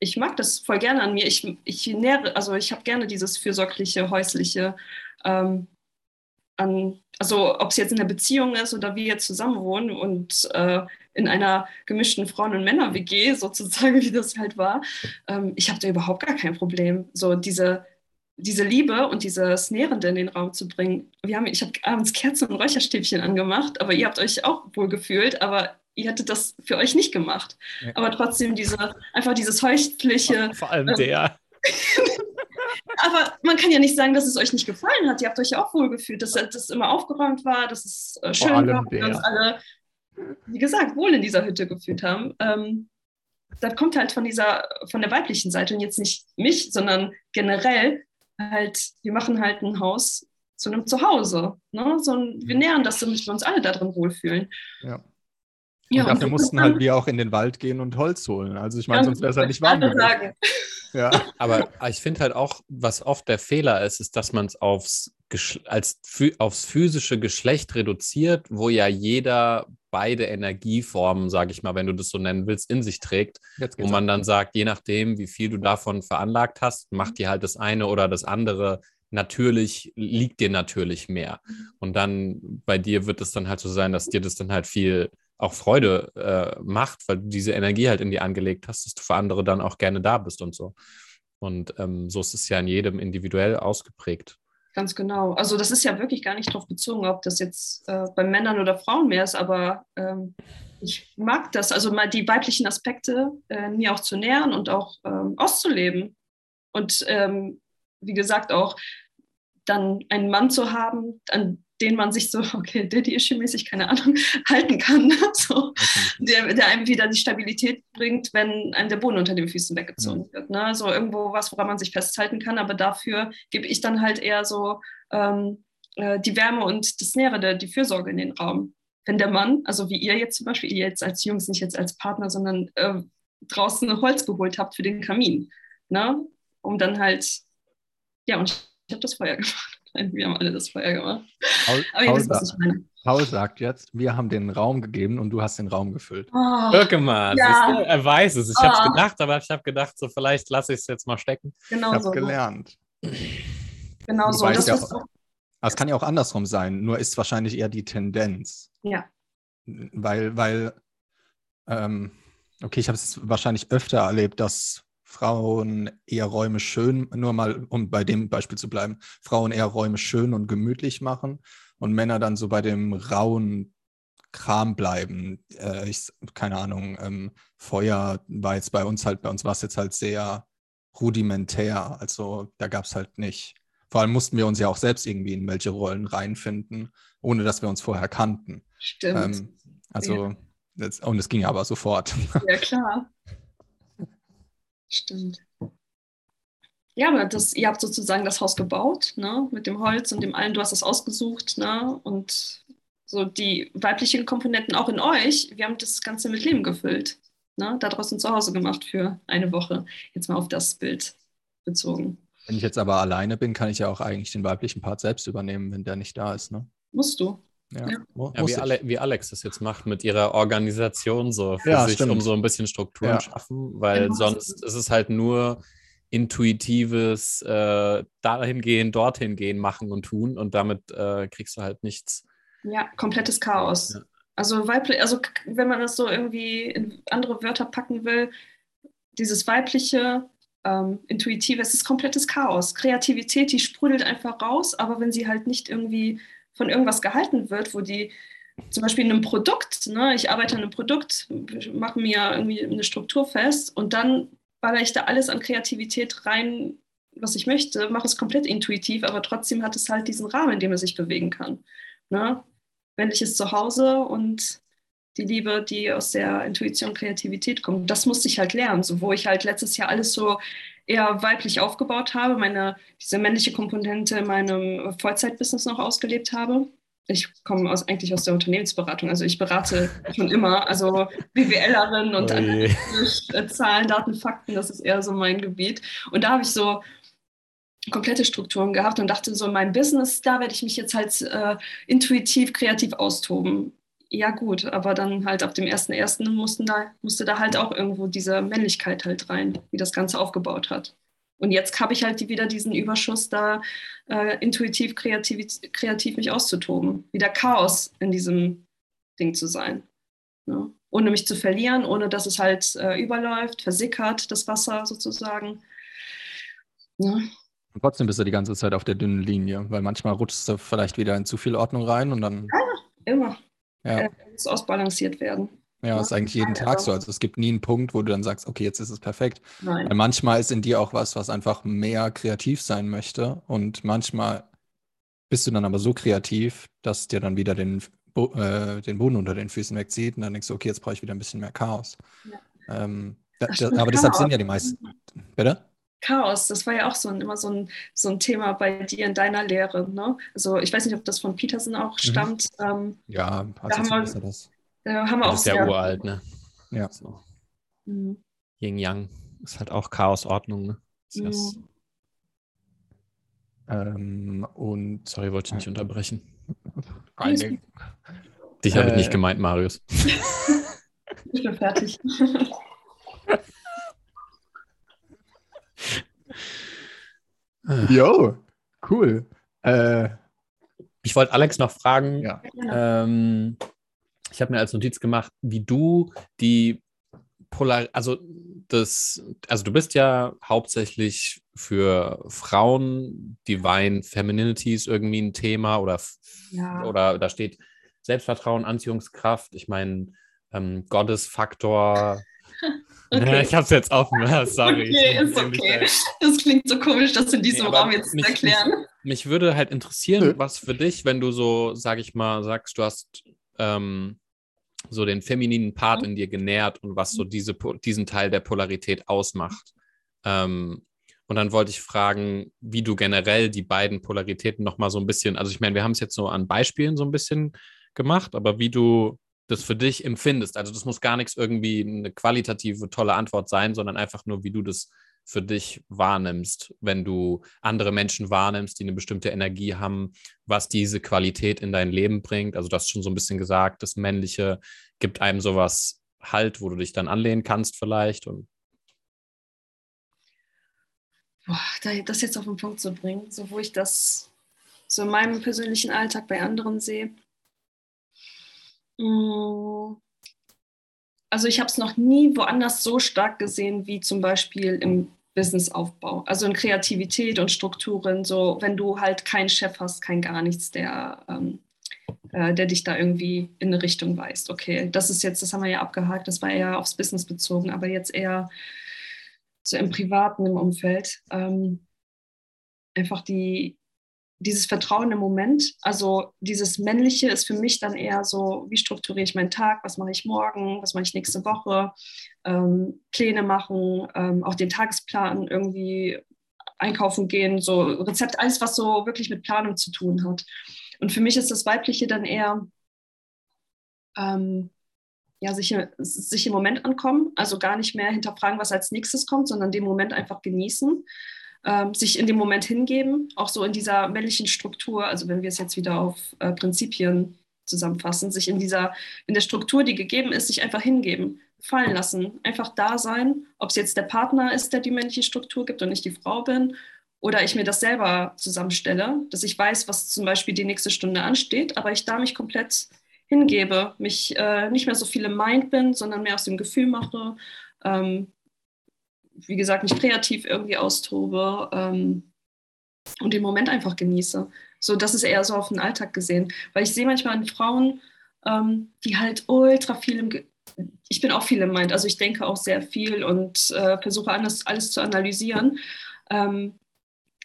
Speaker 1: ich mag das voll gerne an mir. Ich, ich nähere, also ich habe gerne dieses fürsorgliche, häusliche, ähm, an, also ob es jetzt in der Beziehung ist oder wir jetzt zusammen wohnen und äh, in einer gemischten Frauen- und Männer-WG sozusagen, wie das halt war, ähm, ich habe da überhaupt gar kein Problem. So diese, diese Liebe und dieses Nährende in den Raum zu bringen. Wir haben, ich habe abends Kerzen und Räucherstäbchen angemacht, aber ihr habt euch auch wohl gefühlt, aber ihr hättet das für euch nicht gemacht.
Speaker 2: Ja.
Speaker 1: Aber trotzdem diese, einfach dieses häusliche,
Speaker 3: Vor allem
Speaker 1: ähm,
Speaker 3: der.
Speaker 1: aber man kann ja nicht sagen, dass es euch nicht gefallen hat. Ihr habt euch ja auch wohl gefühlt, dass das immer aufgeräumt war, dass es äh, schön war, wir uns alle, wie gesagt, wohl in dieser Hütte gefühlt haben. Ähm, das kommt halt von dieser, von der weiblichen Seite und jetzt nicht mich, sondern generell halt, wir machen halt ein Haus zu einem Zuhause. Ne? So, ein- wir nähern das, damit wir uns alle da drin wohlfühlen.
Speaker 2: Ja.
Speaker 1: Ja,
Speaker 2: und dafür
Speaker 1: und
Speaker 2: mussten halt wir auch in den Wald gehen und Holz holen. Also ich meine, sonst wäre es halt nicht warm. Ja.
Speaker 3: Aber ich finde halt auch, was oft der Fehler ist, ist, dass man es aufs, als aufs physische Geschlecht reduziert, wo ja jeder beide Energieformen, sage ich mal, wenn du das so nennen willst, in sich trägt.
Speaker 2: Jetzt
Speaker 3: wo man dann sagt, je nachdem, wie viel du davon veranlagt hast, macht dir halt das eine oder das andere natürlich, liegt dir natürlich mehr. Und dann bei dir wird es dann halt so sein, dass dir das dann halt viel auch Freude äh, macht, weil du diese Energie halt in dir angelegt hast, dass du für andere dann auch gerne da bist und so. Und ähm, so ist es ja in jedem individuell ausgeprägt.
Speaker 1: Ganz genau. Also das ist ja wirklich gar nicht darauf bezogen, ob das jetzt äh, bei Männern oder Frauen mehr ist, aber ähm, ich mag das, also mal die weiblichen Aspekte äh, mir auch zu nähern und auch ähm, auszuleben. Und ähm, wie gesagt, auch dann einen Mann zu haben, an den man sich so, okay, Daddy-Issue-mäßig, keine Ahnung, halten kann. so der, der einem wieder die Stabilität bringt, wenn einem der Boden unter den Füßen weggezogen wird. Ne? So irgendwo was, woran man sich festhalten kann, aber dafür gebe ich dann halt eher so ähm, äh, die Wärme und das Nährende, die Fürsorge in den Raum. Wenn der Mann, also wie ihr jetzt zum Beispiel, ihr jetzt als Jungs, nicht jetzt als Partner, sondern äh, draußen Holz geholt habt für den Kamin, ne? um dann halt, ja, und ich habe das Feuer gemacht. Wir haben alle das Feuer gemacht.
Speaker 2: Paul,
Speaker 1: Aber ihr
Speaker 2: Paul,
Speaker 1: wisst, was ich meine.
Speaker 2: Paul sagt jetzt, wir haben den Raum gegeben und du hast den Raum gefüllt.
Speaker 1: Oh,
Speaker 3: mal,
Speaker 1: Ja.
Speaker 3: du? er weiß es. Ich habe es gedacht, aber ich habe gedacht, so vielleicht lasse ich es jetzt mal stecken.
Speaker 1: genau
Speaker 2: Ich habe
Speaker 1: so.
Speaker 2: gelernt.
Speaker 1: Genau so.
Speaker 2: Wobei
Speaker 1: Das
Speaker 2: es ja auch-
Speaker 1: auch,
Speaker 2: Aber es kann ja auch andersrum sein, nur ist wahrscheinlich eher die Tendenz.
Speaker 1: ja.
Speaker 2: Weil, weil, ähm, okay, ich habe es wahrscheinlich öfter erlebt, dass Frauen eher Räume schön, nur mal, um bei dem Beispiel zu bleiben, Frauen eher Räume schön und gemütlich machen und Männer dann so bei dem rauen Kram bleiben. Äh, ich, keine Ahnung, ähm, Feuer war jetzt bei uns halt, bei uns war es jetzt halt sehr rudimentär. Also da gab es halt nicht. Vor allem mussten wir uns ja auch selbst irgendwie in welche Rollen reinfinden, ohne dass wir uns vorher kannten.
Speaker 1: Stimmt.
Speaker 2: Ähm, also, das, und es ging aber sofort.
Speaker 1: Ja, klar. Stimmt. Ja, aber das, ihr habt sozusagen das Haus gebaut, ne? Mit dem Holz und dem allen, du hast das ausgesucht, ne? Und so die weiblichen Komponenten auch in euch, wir haben das Ganze mit Leben gefüllt. Ne? Da draußen zu Hause gemacht für eine Woche. Jetzt mal auf das Bild bezogen.
Speaker 2: Wenn ich jetzt aber alleine bin, kann ich ja auch eigentlich den weiblichen Part selbst übernehmen, wenn der nicht da ist. Ne?
Speaker 1: Musst du.
Speaker 2: Ja,
Speaker 1: Ja.
Speaker 3: wie. Ale wie Alex das jetzt macht mit ihrer Organisation so für
Speaker 2: Ja,
Speaker 3: sich,
Speaker 2: stimmt.
Speaker 3: um so ein bisschen Strukturen
Speaker 2: Ja.
Speaker 3: schaffen, weil
Speaker 1: Genau.
Speaker 3: sonst ist es halt nur intuitives äh, dahin gehen, dorthin gehen, machen und tun und damit äh, kriegst du halt nichts.
Speaker 1: Ja, komplettes Chaos.
Speaker 3: Ja.
Speaker 1: Also weiblich, also wenn man das so irgendwie in andere Wörter packen will, dieses weibliche, ähm, intuitive, es ist komplettes Chaos. Kreativität, die sprudelt einfach raus, aber wenn sie halt nicht irgendwie von irgendwas gehalten wird, wo die zum Beispiel in einem Produkt, ne, ich arbeite an einem Produkt, mache mir irgendwie eine Struktur fest und dann baller ich da alles an Kreativität rein, was ich möchte, mache es komplett intuitiv, aber trotzdem hat es halt diesen Rahmen, in dem es sich bewegen kann. Ne? Männliches Zuhause und die Liebe, die aus der Intuition, Kreativität kommt. Das musste ich halt lernen, so wo ich halt letztes Jahr alles so eher weiblich aufgebaut habe, meine, diese männliche Komponente in meinem Vollzeitbusiness noch ausgelebt habe. Ich komme aus, eigentlich aus der Unternehmensberatung, also ich berate schon immer, also BWLerin und oh Zahlen, Daten, Fakten, das ist eher so mein Gebiet. Und da habe ich so komplette Strukturen gehabt und dachte so, mein Business, da werde ich mich jetzt halt äh, intuitiv, kreativ austoben ja gut, aber dann halt ab dem 1.1. mussten da, musste da halt auch irgendwo diese Männlichkeit halt rein, wie das Ganze aufgebaut hat. Und jetzt habe ich halt die, wieder diesen Überschuss, da äh, intuitiv, kreativ, kreativ mich auszutoben. Wieder Chaos in diesem Ding zu sein. Ne? Ohne mich zu verlieren, ohne dass es halt äh, überläuft, versickert, das Wasser sozusagen.
Speaker 2: Ne? Und trotzdem bist du die ganze Zeit auf der dünnen Linie, weil manchmal rutschst du vielleicht wieder in zu viel Ordnung rein und dann.
Speaker 1: Ja, immer ja. äh, muss ausbalanciert werden.
Speaker 2: Ja, das ist eigentlich jeden Tag so. Also es gibt nie einen Punkt, wo du dann sagst, okay, jetzt ist es perfekt. Nein. Weil manchmal ist in dir auch was, was einfach mehr kreativ sein möchte. Und manchmal bist du dann aber so kreativ, dass dir dann wieder den, äh, den Boden unter den Füßen wegzieht. Und dann denkst du, okay, jetzt brauche ich wieder ein bisschen mehr Chaos. Ja. Ähm, da, da, aber deshalb sind ja die meisten. Bitte?
Speaker 1: Chaos, das war ja auch so ein, immer so ein, so ein Thema bei dir in deiner Lehre. Ne? Also ich weiß nicht, ob das von Peterson auch mhm. stammt.
Speaker 2: Mhm. Ähm, ja,
Speaker 1: da haben wir, das. Da haben wir
Speaker 3: das auch ist
Speaker 1: ja
Speaker 3: uralt, ne?
Speaker 2: Ja. So.
Speaker 3: Mhm. Yin Yang ist halt auch Chaosordnung, ne? Mhm.
Speaker 2: Ähm, und
Speaker 3: sorry, wollte ich nicht unterbrechen. Dich habe ich nicht äh. gemeint, Marius.
Speaker 1: ich bin fertig.
Speaker 2: Jo, cool. Äh,
Speaker 3: ich wollte Alex noch fragen, ja. ähm, ich habe mir als Notiz gemacht, wie du die Polar, also das, also du bist ja hauptsächlich für Frauen, Divine Femininity ist irgendwie ein Thema oder, ja. oder da steht Selbstvertrauen, Anziehungskraft, ich meine, ähm, Gottesfaktor, Okay. Ich habe es jetzt offen. Sorry.
Speaker 1: Okay, ist okay. Das klingt so komisch, das in diesem nee, Raum jetzt mich, zu erklären.
Speaker 3: Mich, mich, würde halt interessieren, was für dich, wenn du so, sag ich mal, sagst, du hast ähm, so den femininen Part mhm. in dir genährt und was so diese, diesen Teil der Polarität ausmacht. Ähm, und dann wollte ich fragen, wie du generell die beiden Polaritäten nochmal so ein bisschen, also ich meine, wir haben es jetzt so an Beispielen so ein bisschen gemacht, aber wie du das für dich empfindest. Also das muss gar nichts irgendwie eine qualitative, tolle Antwort sein, sondern einfach nur, wie du das für dich wahrnimmst, wenn du andere Menschen wahrnimmst, die eine bestimmte Energie haben, was diese Qualität in dein Leben bringt. Also du hast schon so ein bisschen gesagt, das Männliche gibt einem sowas Halt, wo du dich dann anlehnen kannst vielleicht. Und
Speaker 1: Boah, das jetzt auf den Punkt zu bringen, so wo ich das so in meinem persönlichen Alltag bei anderen sehe. Mm. Also ich habe es noch nie woanders so stark gesehen wie zum Beispiel im Businessaufbau, also in Kreativität und Strukturen. So, wenn du halt keinen Chef hast, kein gar nichts, der, ähm, äh, der dich da irgendwie in eine Richtung weist. Okay, das ist jetzt, das haben wir ja abgehakt, das war eher aufs Business bezogen, aber jetzt eher so im Privaten, im Umfeld. Ähm, einfach die, dieses Vertrauen im Moment, also dieses Männliche ist für mich dann eher so, wie strukturiere ich meinen Tag, was mache ich morgen, was mache ich nächste Woche, ähm, Pläne machen, ähm, auch den Tagesplan irgendwie einkaufen gehen, so Rezept, alles, was so wirklich mit Planung zu tun hat. Und für mich ist das Weibliche dann eher, ähm, ja, sich, sich im Moment ankommen, also gar nicht mehr hinterfragen, was als nächstes kommt, sondern den Moment einfach genießen ähm, sich in dem Moment hingeben, auch so in dieser männlichen Struktur, also wenn wir es jetzt wieder auf äh, Prinzipien zusammenfassen, sich in dieser, in der Struktur, die gegeben ist, sich einfach hingeben, fallen lassen, einfach da sein, ob es jetzt der Partner ist, der die männliche Struktur gibt und ich die Frau bin, oder ich mir das selber zusammenstelle, dass ich weiß, was zum Beispiel die nächste Stunde ansteht, aber ich da mich komplett hingebe, mich äh, nicht mehr so viel im Mind bin, sondern mehr aus dem Gefühl mache, ähm, wie gesagt, nicht kreativ irgendwie austobe ähm, und den Moment einfach genieße. So, das ist eher so auf den Alltag gesehen. Weil ich sehe manchmal an Frauen, ähm, die halt ultra viel im, Ge ich bin auch viel im Mind, also ich denke auch sehr viel und äh, versuche alles, alles zu analysieren. Ähm,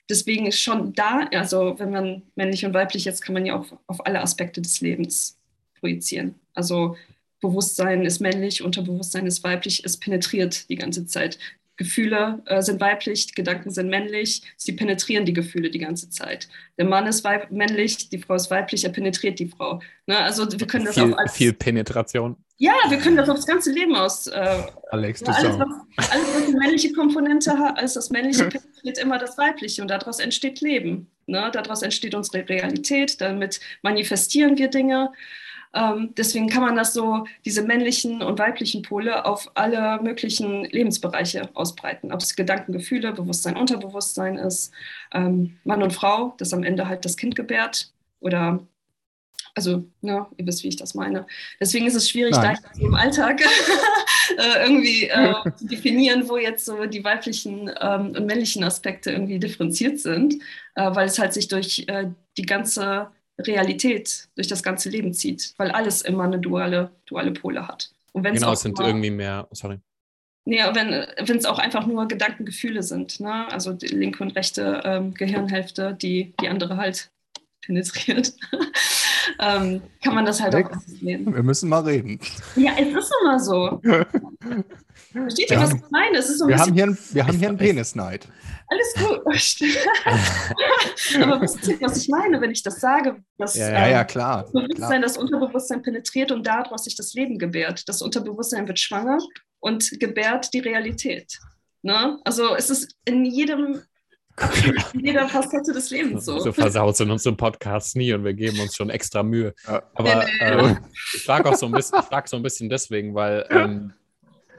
Speaker 1: deswegen ist schon da, also wenn man männlich und weiblich jetzt, kann man ja auch auf alle Aspekte des Lebens projizieren. Also Bewusstsein ist männlich, Unterbewusstsein ist weiblich, es penetriert die ganze Zeit. Gefühle äh, sind weiblich, Gedanken sind männlich, sie penetrieren die Gefühle die ganze Zeit. Der Mann ist männlich, die Frau ist weiblich, er penetriert die Frau. Ne? Also wir können das
Speaker 3: viel,
Speaker 1: auch als,
Speaker 3: viel Penetration.
Speaker 1: Ja, wir können das aufs ganze Leben aus. Äh,
Speaker 2: Alex, du
Speaker 1: ja, alles, was, alles, was eine männliche Komponente hat, alles das Männliche penetriert immer das Weibliche und daraus entsteht Leben. Ne? Daraus entsteht unsere Realität, damit manifestieren wir Dinge. Ähm, deswegen kann man das so, diese männlichen und weiblichen Pole auf alle möglichen Lebensbereiche ausbreiten. Ob es Gedanken, Gefühle, Bewusstsein, Unterbewusstsein ist, ähm, Mann und Frau, das am Ende halt das Kind gebärt oder also, ne, ihr wisst, wie ich das meine. Deswegen ist es schwierig,
Speaker 2: Nein.
Speaker 1: da im Alltag äh, irgendwie äh, zu definieren, wo jetzt so die weiblichen ähm, und männlichen Aspekte irgendwie differenziert sind, äh, weil es halt sich durch äh, die ganze Realität, durch das ganze Leben zieht, weil alles immer eine duale, duale Pole hat. Und wenn's
Speaker 3: Genau,
Speaker 1: auch
Speaker 3: es sind irgendwie mehr, sorry.
Speaker 1: Nee, wenn wenn es auch einfach nur Gedanken, Gefühle sind, ne? also die linke und rechte ähm, Gehirnhälfte, die die andere halt penetriert, ähm, kann man das halt auch
Speaker 2: Alex?
Speaker 1: sehen.
Speaker 2: Wir müssen mal reden.
Speaker 1: Ja, es ist immer so. Versteht ihr, was ich meine? Es ist so ein
Speaker 2: Wir haben hier, ein- wir haben hier einen Penisneid.
Speaker 1: Alles gut. Aber wisst ihr, was ich meine, wenn ich das sage? Dass,
Speaker 3: Ja,
Speaker 2: Ja,
Speaker 1: ähm,
Speaker 2: ja, klar.
Speaker 1: das Bewusstsein,
Speaker 2: klar.
Speaker 1: das Unterbewusstsein penetriert und daraus sich das Leben gebärt. Das Unterbewusstsein wird schwanger und gebärt die Realität. Ne? Also es ist in jedem in jeder Facette des Lebens so.
Speaker 3: So versaut sind unsere Podcasts nie und wir geben uns schon extra Mühe. Aber äh, ich frage auch so ein bisschen, ich frag so ein bisschen deswegen, weil, ähm,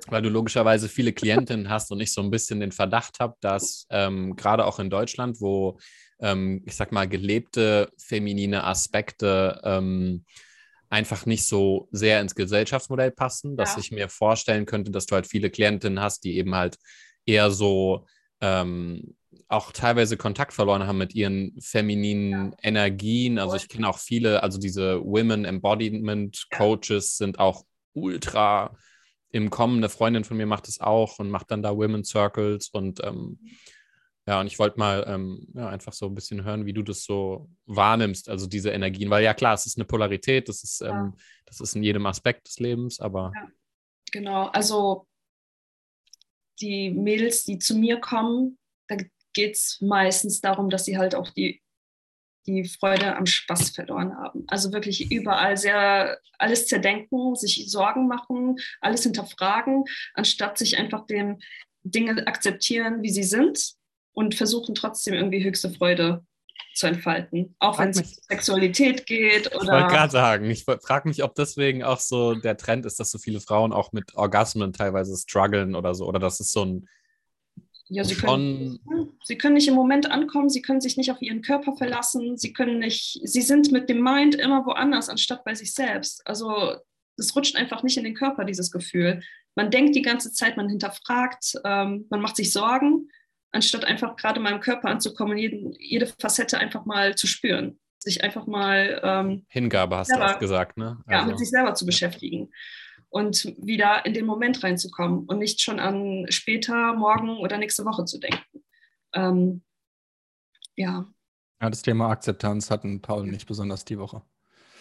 Speaker 3: weil du logischerweise viele Klientinnen hast und ich so ein bisschen den Verdacht habe, dass ähm, gerade auch in Deutschland, wo ähm, ich sag mal gelebte feminine Aspekte ähm, einfach nicht so sehr ins Gesellschaftsmodell passen, dass
Speaker 1: Ja.
Speaker 3: ich mir vorstellen könnte, dass du halt viele Klientinnen hast, die eben halt eher so ähm, auch teilweise Kontakt verloren haben mit ihren femininen Energien. Also ich kenne auch viele, also diese Women Embodiment Coaches sind auch ultra im Kommen. Eine Freundin von mir macht es auch und macht dann da Women Circles und ähm, ja, und ich wollte mal ähm, ja, einfach so ein bisschen hören, wie du das so wahrnimmst, also diese Energien, weil ja klar, es ist eine Polarität, das ist,
Speaker 1: Ja.
Speaker 3: ähm, das ist in jedem Aspekt des Lebens, aber
Speaker 1: Genau, also die Mädels, die zu mir kommen, da geht es meistens darum, dass sie halt auch die, die Freude am Spaß verloren haben. Also wirklich überall sehr alles zerdenken, sich Sorgen machen, alles hinterfragen, anstatt sich einfach dem Dinge akzeptieren, wie sie sind und versuchen trotzdem irgendwie höchste Freude zu entfalten. Auch wenn es um Sexualität geht
Speaker 3: Ich wollte
Speaker 1: oder
Speaker 3: gerade sagen, ich frage mich, ob deswegen auch so der Trend ist, dass so viele Frauen auch mit Orgasmen teilweise strugglen oder so. Oder das ist so ein
Speaker 1: ja, sie können. Sie können nicht im Moment ankommen, sie können sich nicht auf ihren Körper verlassen, sie können nicht, sie sind mit dem Mind immer woanders, anstatt bei sich selbst. Also es rutscht einfach nicht in den Körper, dieses Gefühl. Man denkt die ganze Zeit, man hinterfragt, ähm, man macht sich Sorgen, anstatt einfach gerade mal im Körper anzukommen und jeden, jede Facette einfach mal zu spüren. Sich einfach mal ähm,
Speaker 3: Hingabe, hast du
Speaker 1: Ja,
Speaker 3: oft gesagt, ne?
Speaker 1: ja,
Speaker 3: Also,
Speaker 1: mit sich selber zu beschäftigen und wieder in den Moment reinzukommen und nicht schon an später, morgen oder nächste Woche zu denken. Ähm, ja,
Speaker 2: Ja, das Thema Akzeptanz hatten Paul nicht besonders die Woche.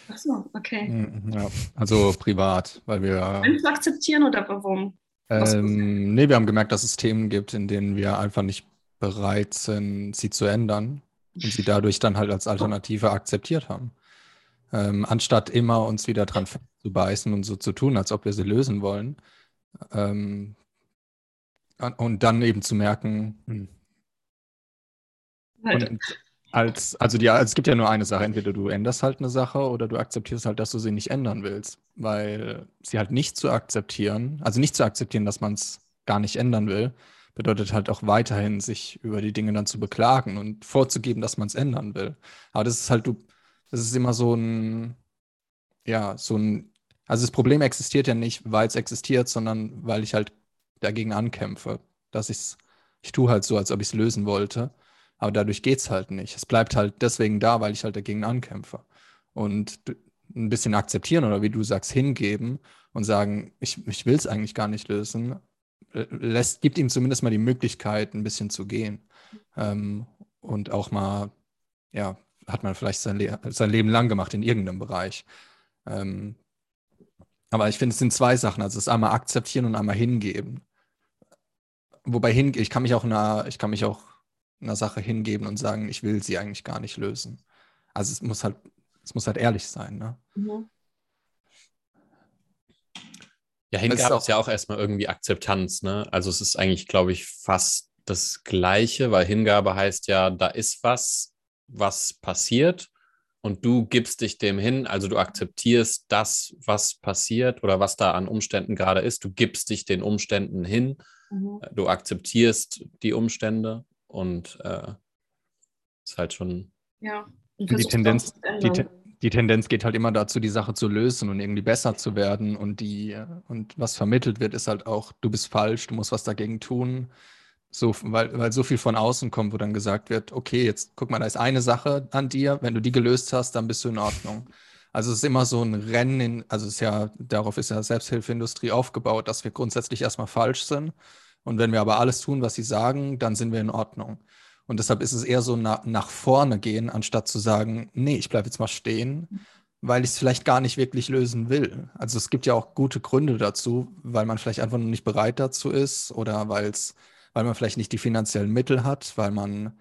Speaker 1: ach so, okay.
Speaker 2: Mhm, Ja, also privat, weil wir.
Speaker 1: Wenn zu akzeptieren oder warum?
Speaker 2: Ähm, nee, wir haben gemerkt, dass es Themen gibt, in denen wir einfach nicht bereit sind, sie zu ändern und sie dadurch dann halt als Alternative akzeptiert haben. Ähm, anstatt immer uns wieder dran zu beißen und so zu tun, als ob wir sie lösen wollen. Ähm, und dann eben zu merken, hm,
Speaker 1: Halt,
Speaker 2: und als, also die, also es gibt ja nur eine Sache, entweder du änderst halt eine Sache oder du akzeptierst halt, dass du sie nicht ändern willst. Weil sie halt nicht zu akzeptieren, also nicht zu akzeptieren, dass man es gar nicht ändern will, bedeutet halt auch weiterhin, sich über die Dinge dann zu beklagen und vorzugeben, dass man es ändern will. Aber das ist halt, du, das ist immer so ein, ja, so ein, also das Problem existiert ja nicht, weil es existiert, sondern weil ich halt dagegen ankämpfe. Dass ich's, ich tue halt so, als ob ich es lösen wollte. Aber dadurch geht es halt nicht. Es bleibt halt deswegen da, weil ich halt dagegen ankämpfe. Und ein bisschen akzeptieren oder wie du sagst, hingeben und sagen, ich, ich will es eigentlich gar nicht lösen, äh, lässt, gibt ihm zumindest mal die Möglichkeit, ein bisschen zu gehen. Ähm, und auch mal, ja, hat man vielleicht sein, Le sein Leben lang gemacht in irgendeinem Bereich. Ähm, aber ich finde, es sind zwei Sachen. Also es ist einmal akzeptieren und einmal hingeben. Wobei hin, ich kann mich auch einer, ich kann mich auch einer Sache hingeben und sagen, ich will sie eigentlich gar nicht lösen. Also es muss halt, es muss halt ehrlich sein, ne? Mhm.
Speaker 3: Ja, Hingabe ist, ist ja auch erstmal irgendwie Akzeptanz, ne? Also es ist eigentlich, glaube ich, fast das Gleiche, weil Hingabe heißt ja, da ist was, was passiert und du gibst dich dem hin, also du akzeptierst das, was passiert oder was da an Umständen gerade ist, du gibst dich den Umständen hin, mhm. du akzeptierst die Umstände und äh, ist halt schon.
Speaker 1: Ja,
Speaker 2: und die Tendenz, die, die Tendenz geht halt immer dazu, die Sache zu lösen und irgendwie besser zu werden. Und die, und was vermittelt wird, ist halt auch, du bist falsch, du musst was dagegen tun. So, weil, weil so viel von außen kommt, wo dann gesagt wird, okay, jetzt guck mal, da ist eine Sache an dir, wenn du die gelöst hast, dann bist du in Ordnung. Also es ist immer so ein Rennen, in, also es ist ja, darauf ist ja Selbsthilfeindustrie aufgebaut, dass wir grundsätzlich erstmal falsch sind. Und wenn wir aber alles tun, was sie sagen, dann sind wir in Ordnung. Und deshalb ist es eher so na, nach vorne gehen, anstatt zu sagen, nee, ich bleibe jetzt mal stehen, weil ich es vielleicht gar nicht wirklich lösen will. Also es gibt ja auch gute Gründe dazu, weil man vielleicht einfach noch nicht bereit dazu ist oder weil's, weil man vielleicht nicht die finanziellen Mittel hat, weil man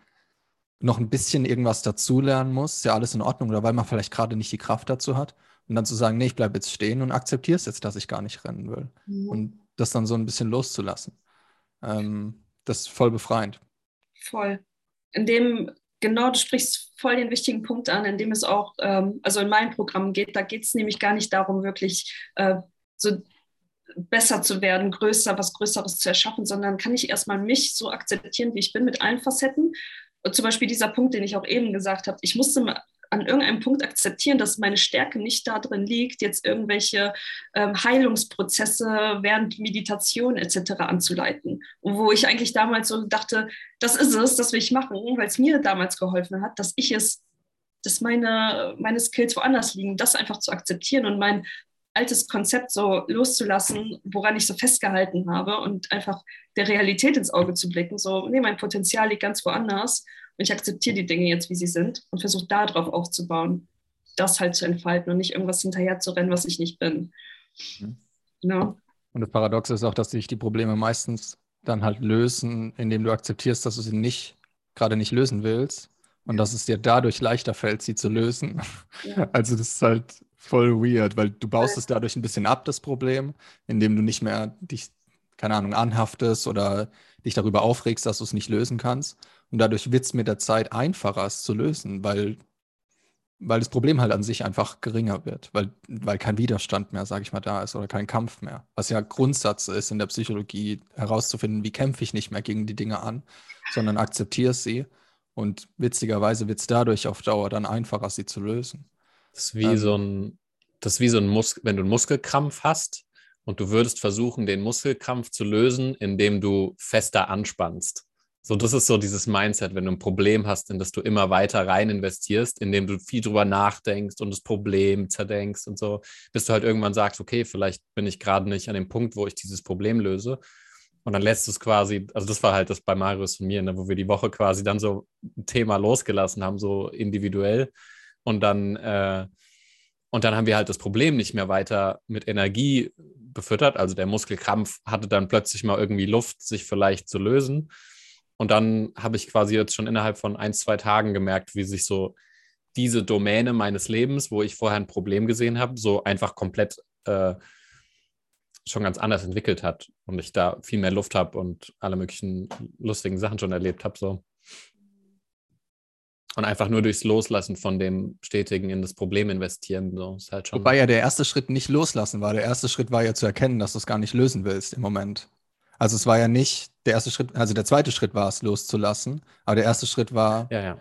Speaker 2: noch ein bisschen irgendwas dazulernen muss, ist ja alles in Ordnung, oder weil man vielleicht gerade nicht die Kraft dazu hat. Und dann zu sagen, nee, ich bleibe jetzt stehen und akzeptiere es jetzt, dass ich gar nicht rennen will. Mhm. Und das dann so ein bisschen loszulassen. Ähm, das ist voll befreiend.
Speaker 1: Voll in dem, genau, du sprichst voll den wichtigen Punkt an, in dem es auch, ähm, also in meinem Programm geht, da geht es nämlich gar nicht darum, wirklich äh, so besser zu werden, größer, was Größeres zu erschaffen, sondern kann ich erstmal mich so akzeptieren, wie ich bin, mit allen Facetten. Und zum Beispiel dieser Punkt, den ich auch eben gesagt habe, ich musste an irgendeinem Punkt akzeptieren, dass meine Stärke nicht darin liegt, jetzt irgendwelche ähm, Heilungsprozesse während Meditation etc. anzuleiten. Und wo ich eigentlich damals so dachte, das ist es, das will ich machen, weil es mir damals geholfen hat, dass ich es, dass meine, meine Skills woanders liegen, das einfach zu akzeptieren und mein altes Konzept so loszulassen, woran ich so festgehalten habe und einfach der Realität ins Auge zu blicken. So, nee, mein Potenzial liegt ganz woanders und ich akzeptiere die Dinge jetzt, wie sie sind und versuche darauf aufzubauen, das halt zu entfalten und nicht irgendwas hinterher zu rennen, was ich nicht bin.
Speaker 2: Mhm. Ja. Und das Paradoxe ist auch, dass sich die Probleme meistens dann halt lösen, indem du akzeptierst, dass du sie nicht gerade nicht lösen willst und dass es dir dadurch leichter fällt, sie zu lösen. Ja. Also das ist halt voll weird, weil du baust es dadurch ein bisschen ab, das Problem, indem du nicht mehr dich, keine Ahnung, anhaftest oder dich darüber aufregst, dass du es nicht lösen kannst. Und dadurch wird es mit der Zeit einfacher, es zu lösen, weil, weil das Problem halt an sich einfach geringer wird, weil, weil kein Widerstand mehr, sage ich mal, da ist oder kein Kampf mehr. Was ja Grundsatz ist in der Psychologie, herauszufinden, wie kämpfe ich nicht mehr gegen die Dinge an, sondern akzeptiere sie. Und witzigerweise wird es dadurch auf Dauer dann einfacher, sie zu lösen.
Speaker 3: Das ist wie ähm, so ein, das ist wie so ein Mus wenn du einen Muskelkrampf hast und du würdest versuchen, den Muskelkrampf zu lösen, indem du fester anspannst. So, das ist so dieses Mindset, wenn du ein Problem hast, in das du immer weiter rein investierst, indem du viel drüber nachdenkst und das Problem zerdenkst und so, bis du halt irgendwann sagst, okay, vielleicht bin ich gerade nicht an dem Punkt, wo ich dieses Problem löse. Und dann lässt du es quasi, also das war halt das bei Marius und mir, ne, wo wir die Woche quasi dann so ein Thema losgelassen haben, so individuell. Und dann, äh, und dann haben wir halt das Problem nicht mehr weiter mit Energie befüttert. Also der Muskelkrampf hatte dann plötzlich mal irgendwie Luft, sich vielleicht zu lösen. Und dann habe ich quasi jetzt schon innerhalb von ein, zwei Tagen gemerkt, wie sich so diese Domäne meines Lebens, wo ich vorher ein Problem gesehen habe, so einfach komplett äh, schon ganz anders entwickelt hat und ich da viel mehr Luft habe und alle möglichen lustigen Sachen schon erlebt habe. So. Und einfach nur durchs Loslassen von dem Stetigen in das Problem investieren. So, ist halt schon
Speaker 2: Wobei ja der erste Schritt nicht loslassen war. Der erste Schritt war ja zu erkennen, dass du es gar nicht lösen willst im Moment. Also es war ja nicht der erste Schritt, also der zweite Schritt war es loszulassen, aber der erste Schritt war,
Speaker 3: ja, ja.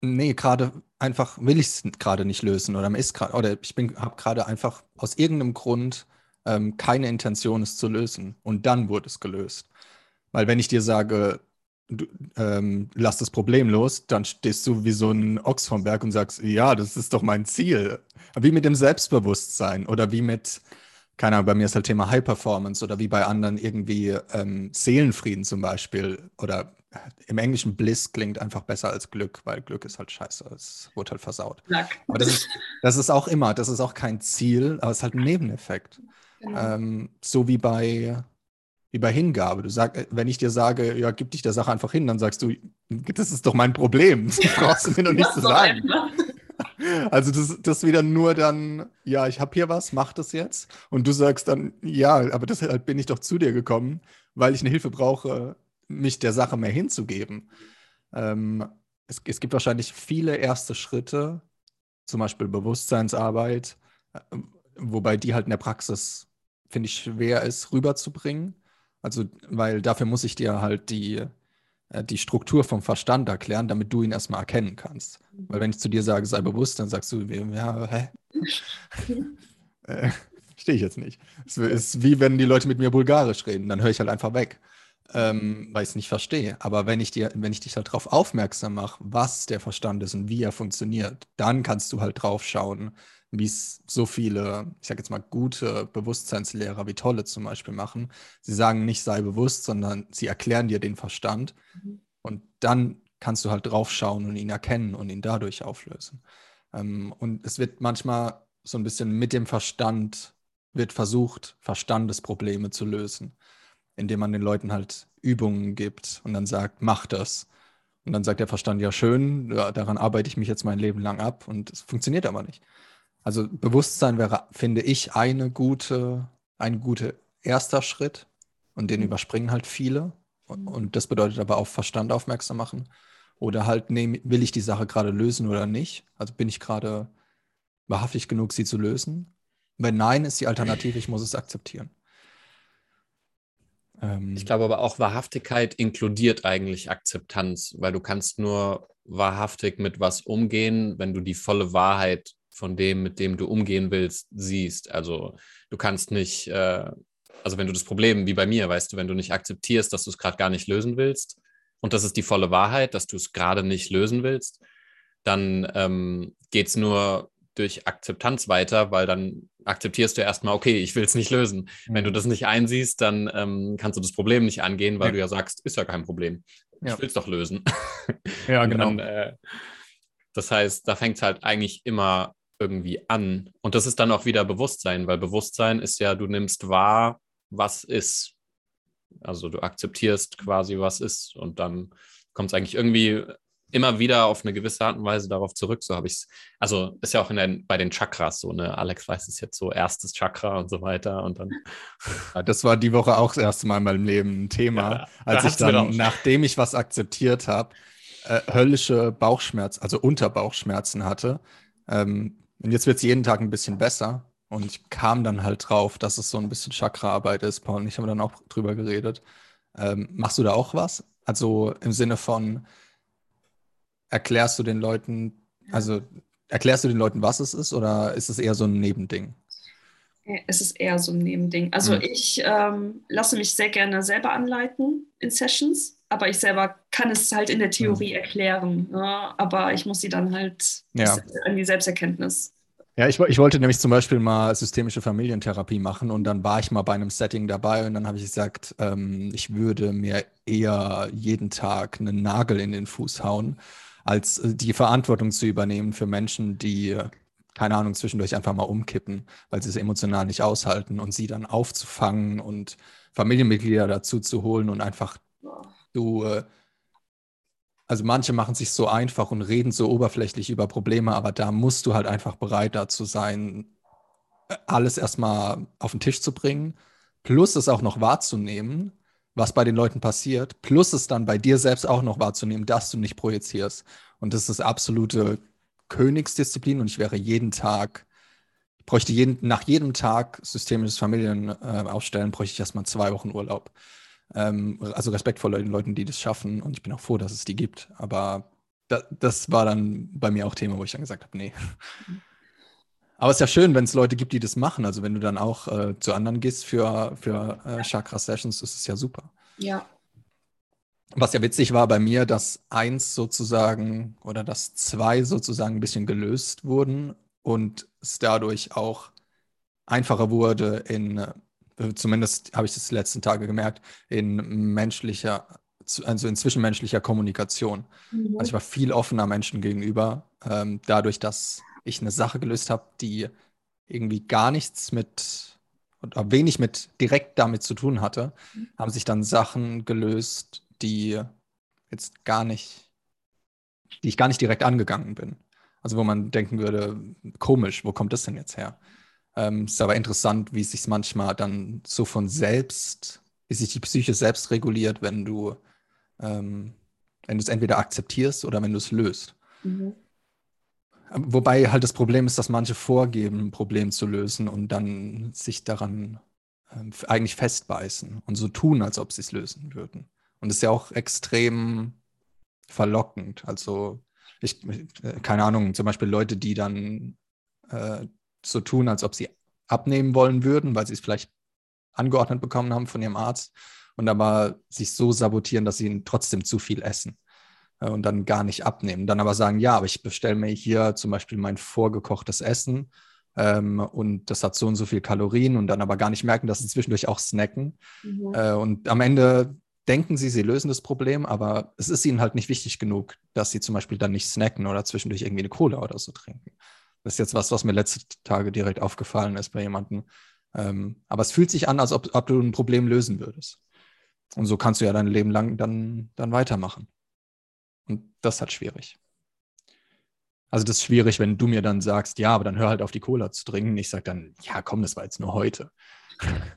Speaker 2: nee, gerade einfach will ich es gerade nicht lösen oder ist gerade, oder ich bin, habe gerade einfach aus irgendeinem Grund ähm, keine Intention, es zu lösen. Und dann wurde es gelöst. Weil wenn ich dir sage, du, ähm, lass das Problem los, dann stehst du wie so ein Ochs vom Berg und sagst, ja, das ist doch mein Ziel. Wie mit dem Selbstbewusstsein oder wie mit keine Ahnung, bei mir ist halt Thema High Performance oder wie bei anderen irgendwie ähm, Seelenfrieden zum Beispiel oder im Englischen Bliss klingt einfach besser als Glück, weil Glück ist halt scheiße, es wurde halt versaut.
Speaker 1: Lack.
Speaker 2: Aber das ist, das ist auch immer, das ist auch kein Ziel, aber es ist halt ein Nebeneffekt.
Speaker 1: Genau.
Speaker 2: Ähm, so wie bei, wie bei Hingabe. Du sag, wenn ich dir sage, ja, gib dich der Sache einfach hin, dann sagst du, das ist doch mein Problem. Das brauchst du mir noch nicht zu sagen. Also das, das wieder nur dann, ja, ich habe hier was, mach das jetzt. Und du sagst dann, ja, aber deshalb bin ich doch zu dir gekommen, weil ich eine Hilfe brauche, mich der Sache mehr hinzugeben. Ähm, es, es gibt wahrscheinlich viele erste Schritte, zum Beispiel Bewusstseinsarbeit, äh, wobei die halt in der Praxis, finde ich, schwer ist, rüberzubringen. Also, weil dafür muss ich dir halt die, äh, die Struktur vom Verstand erklären, damit du ihn erstmal erkennen kannst. Weil wenn ich zu dir sage, sei bewusst, dann sagst du, ja, hä? äh, Stehe ich jetzt nicht. Es ist wie wenn die Leute mit mir Bulgarisch reden, dann höre ich halt einfach weg, ähm, weil ich es nicht verstehe. Aber wenn ich dir, wenn ich dich halt darauf aufmerksam mache, was der Verstand ist und wie er funktioniert, dann kannst du halt drauf schauen, wie es so viele, ich sage jetzt mal, gute Bewusstseinslehrer wie Tolle zum Beispiel machen. Sie sagen nicht, sei bewusst, sondern sie erklären dir den Verstand
Speaker 1: Mhm.
Speaker 2: und dann kannst du halt drauf schauen und ihn erkennen und ihn dadurch auflösen. Ähm, und es wird manchmal so ein bisschen mit dem Verstand wird versucht, Verstandesprobleme zu lösen, indem man den Leuten halt Übungen gibt und dann sagt, mach das. Und dann sagt der Verstand, ja schön, ja, daran arbeite ich mich jetzt mein Leben lang ab und es funktioniert aber nicht. Also Bewusstsein wäre, finde ich, eine gute, ein guter erster Schritt und den
Speaker 1: Mhm.
Speaker 2: überspringen halt viele. Und, und das bedeutet aber auf Verstand aufmerksam machen. Oder halt, nee, will ich die Sache gerade lösen oder nicht? Also bin ich gerade wahrhaftig genug, sie zu lösen? Wenn nein, ist die Alternative, ich muss es akzeptieren. Ähm,
Speaker 3: Ich glaube aber auch Wahrhaftigkeit inkludiert eigentlich Akzeptanz, weil du kannst nur wahrhaftig mit was umgehen, wenn du die volle Wahrheit von dem, mit dem du umgehen willst, siehst. Also du kannst nicht, äh, also wenn du das Problem, wie bei mir, weißt du, wenn du nicht akzeptierst, dass du es gerade gar nicht lösen willst, und das ist die volle Wahrheit, dass du es gerade nicht lösen willst, dann ähm, geht es nur durch Akzeptanz weiter, weil dann akzeptierst du erstmal, okay, ich will es nicht lösen. Wenn du das nicht einsiehst, dann ähm, kannst du das Problem nicht angehen, weil
Speaker 2: Ja.
Speaker 3: du ja sagst, ist ja kein Problem.
Speaker 2: Ja.
Speaker 3: Ich will es doch lösen.
Speaker 2: ja, genau.
Speaker 3: Dann, äh, das heißt, da fängt es halt eigentlich immer irgendwie an. Und das ist dann auch wieder Bewusstsein, weil Bewusstsein ist ja, du nimmst wahr, was ist. Also du akzeptierst quasi, was ist. Und dann kommt es eigentlich irgendwie immer wieder auf eine gewisse Art und Weise darauf zurück. So habe ich es, also ist ja auch in den, bei den Chakras so, ne? Alex weiß es jetzt so, erstes Chakra und so weiter. Und dann
Speaker 2: Ja, Das war die Woche auch das erste Mal in meinem Leben ein Thema,
Speaker 3: Ja, da
Speaker 2: als ich
Speaker 3: hat's mir
Speaker 2: dann, nachdem ich was akzeptiert habe, äh, höllische Bauchschmerzen, also Unterbauchschmerzen hatte. Ähm, und jetzt wird es jeden Tag ein bisschen besser. Und ich kam dann halt drauf, dass es so ein bisschen Chakraarbeit ist. Paul und ich haben dann auch drüber geredet. Ähm, machst du da auch was? Also im Sinne von, erklärst du den Leuten, also erklärst du den Leuten, was es ist, oder ist es eher so ein Nebending?
Speaker 1: Es ist eher so ein Nebending. Also
Speaker 2: Mhm.
Speaker 1: ich ähm, lasse mich sehr gerne selber anleiten in Sessions, aber ich selber kann es halt in der Theorie erklären. Ja? Aber ich muss sie dann halt
Speaker 2: Ja.
Speaker 1: an die Selbsterkenntnis.
Speaker 2: Ja, ich, ich wollte nämlich zum Beispiel mal systemische Familientherapie machen und dann war ich mal bei einem Setting dabei und dann habe ich gesagt, ähm, ich würde mir eher jeden Tag einen Nagel in den Fuß hauen, als äh, die Verantwortung zu übernehmen für Menschen, die, keine Ahnung, zwischendurch einfach mal umkippen, weil sie es emotional nicht aushalten und sie dann aufzufangen und Familienmitglieder dazu zu holen und einfach. Du, äh, also manche machen sich so einfach und reden so oberflächlich über Probleme, aber da musst du halt einfach bereit dazu sein, äh, alles erstmal auf den Tisch zu bringen, plus es auch noch wahrzunehmen, was bei den Leuten passiert, plus es dann bei dir selbst auch noch wahrzunehmen, dass du nicht projizierst. Und das ist absolute Königsdisziplin und ich wäre jeden Tag, ich bräuchte jeden, nach jedem Tag systemisches Familienaufstellen, äh, aufstellen, bräuchte ich erstmal zwei Wochen Urlaub. Ähm, also Respekt vor den Leuten, die das schaffen und ich bin auch froh, dass es die gibt. Aber da, das war dann bei mir auch Thema, wo ich dann gesagt habe, nee. Aber es ist ja schön, wenn es Leute gibt, die das machen. Also wenn du dann auch äh, zu anderen gehst für, für äh, Chakra-Sessions, ist es ja super.
Speaker 1: Ja.
Speaker 2: Was ja witzig war bei mir, dass eins sozusagen oder dass zwei sozusagen ein bisschen gelöst wurden und es dadurch auch einfacher wurde in, zumindest habe ich das die letzten Tage gemerkt, in menschlicher, also in zwischenmenschlicher Kommunikation. Mhm. Also ich war viel offener Menschen gegenüber, ähm, dadurch, dass ich eine Sache gelöst habe, die irgendwie gar nichts mit oder wenig mit direkt damit zu tun hatte, mhm. haben sich dann Sachen gelöst, die jetzt gar nicht, die ich gar nicht direkt angegangen bin. Also wo man denken würde, komisch, wo kommt das denn jetzt her? Ähm, ist aber interessant, wie es sich manchmal dann so von selbst, wie sich die Psyche selbst reguliert, wenn du, ähm, wenn du es entweder akzeptierst oder wenn du es löst. Mhm. Ähm, wobei halt das Problem ist, dass manche vorgeben, ein Problem zu lösen und dann sich daran ähm, eigentlich festbeißen und so tun, als ob sie es lösen würden. Und das ist ja auch extrem verlockend. Also ich, äh, keine Ahnung, zum Beispiel Leute, die dann äh, so tun, als ob sie abnehmen wollen würden, weil sie es vielleicht angeordnet bekommen haben von ihrem Arzt und aber sich so sabotieren, dass sie trotzdem zu viel essen äh, und dann gar nicht abnehmen. Dann aber sagen, ja, aber ich bestelle mir hier zum Beispiel mein vorgekochtes Essen ähm, und das hat so und so viel Kalorien und dann aber gar nicht merken, dass sie zwischendurch auch snacken. Mhm. Äh, und am Ende denken sie, sie lösen das Problem, aber es ist ihnen halt nicht wichtig genug, dass sie zum Beispiel dann nicht snacken oder zwischendurch irgendwie eine Cola oder so trinken. Das ist jetzt was, was mir letzte Tage direkt aufgefallen ist bei jemandem. Ähm, aber es fühlt sich an, als ob, ob, du ein Problem lösen würdest. Und so kannst du ja dein Leben lang dann, dann weitermachen. Und das ist halt schwierig. Also das ist schwierig, wenn du mir dann sagst, ja, aber dann hör halt auf die Cola zu trinken. Ich sage dann, ja, komm, das war jetzt nur heute.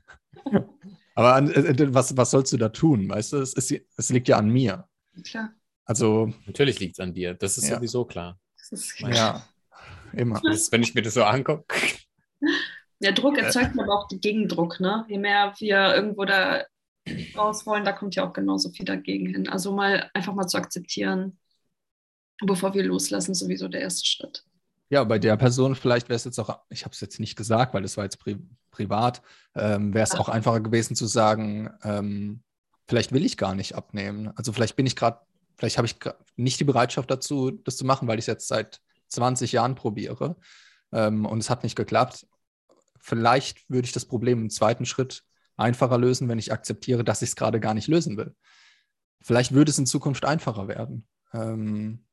Speaker 2: Aber an, äh, was, was sollst du da tun? Weißt du, es, ist, es liegt ja an mir.
Speaker 1: Klar.
Speaker 2: Also.
Speaker 3: Natürlich liegt es an dir. Das ist ja. sowieso klar.
Speaker 2: Ist klar. Ja, immer.
Speaker 3: Das, wenn ich mir das so angucke.
Speaker 1: Der Druck erzeugt aber auch den Gegendruck, ne? Je mehr wir irgendwo da raus wollen, da kommt ja auch genauso viel dagegen hin. Also mal einfach mal zu akzeptieren, bevor wir loslassen, ist sowieso der erste Schritt.
Speaker 2: Ja, bei der Person vielleicht wäre es jetzt auch, ich habe es jetzt nicht gesagt, weil das war jetzt pri privat, ähm, wäre es auch einfacher gewesen zu sagen, ähm, vielleicht will ich gar nicht abnehmen. Also vielleicht bin ich gerade, vielleicht habe ich nicht die Bereitschaft dazu, das zu machen, weil ich es jetzt seit 20 Jahren probiere ähm, und es hat nicht geklappt. Vielleicht würde ich das Problem im zweiten Schritt einfacher lösen, wenn ich akzeptiere, dass ich es gerade gar nicht lösen will. Vielleicht würde es in Zukunft einfacher werden. Ähm,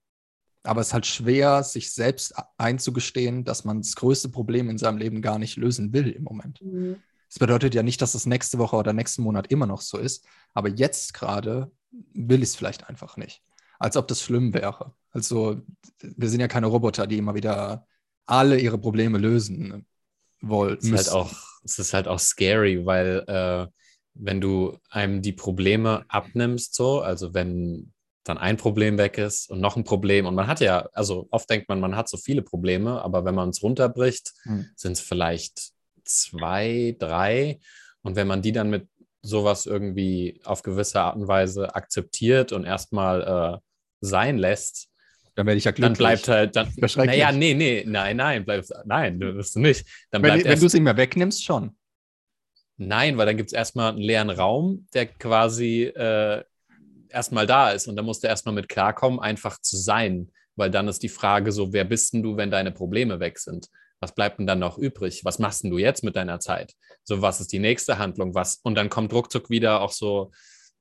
Speaker 2: aber es ist halt schwer, sich selbst einzugestehen, dass man das größte Problem in seinem Leben gar nicht lösen will im Moment. Mhm. Das bedeutet ja nicht, dass es nächste Woche oder nächsten Monat immer noch so ist, aber jetzt gerade will ich es vielleicht einfach nicht. Als ob das schlimm wäre. Also, wir sind ja keine Roboter, die immer wieder alle ihre Probleme lösen wollen.
Speaker 3: Es ist, halt auch, es ist halt auch scary, weil äh, wenn du einem die Probleme abnimmst, so, also wenn dann ein Problem weg ist und noch ein Problem. Und man hat ja, also oft denkt man, man hat so viele Probleme, aber wenn man es runterbricht, hm. sind es vielleicht zwei, drei. Und wenn man die dann mit sowas irgendwie auf gewisse Art und Weise akzeptiert und erstmal äh, sein lässt,
Speaker 2: dann werde ich ja
Speaker 3: glücklich. Dann bleibt halt, dann, naja, nee, nee, nein, nein, bleib, nein, du wirst du nicht.
Speaker 2: Dann wenn, wenn du es nicht mehr wegnimmst, schon.
Speaker 3: Nein, weil dann gibt es erstmal einen leeren Raum, der quasi äh, erstmal da ist. Und da musst du erstmal mit klarkommen, einfach zu sein. Weil dann ist die Frage so, wer bist denn du, wenn deine Probleme weg sind? Was bleibt denn dann noch übrig? Was machst denn du jetzt mit deiner Zeit? So, was ist die nächste Handlung? Was? Und dann kommt ruckzuck wieder auch so,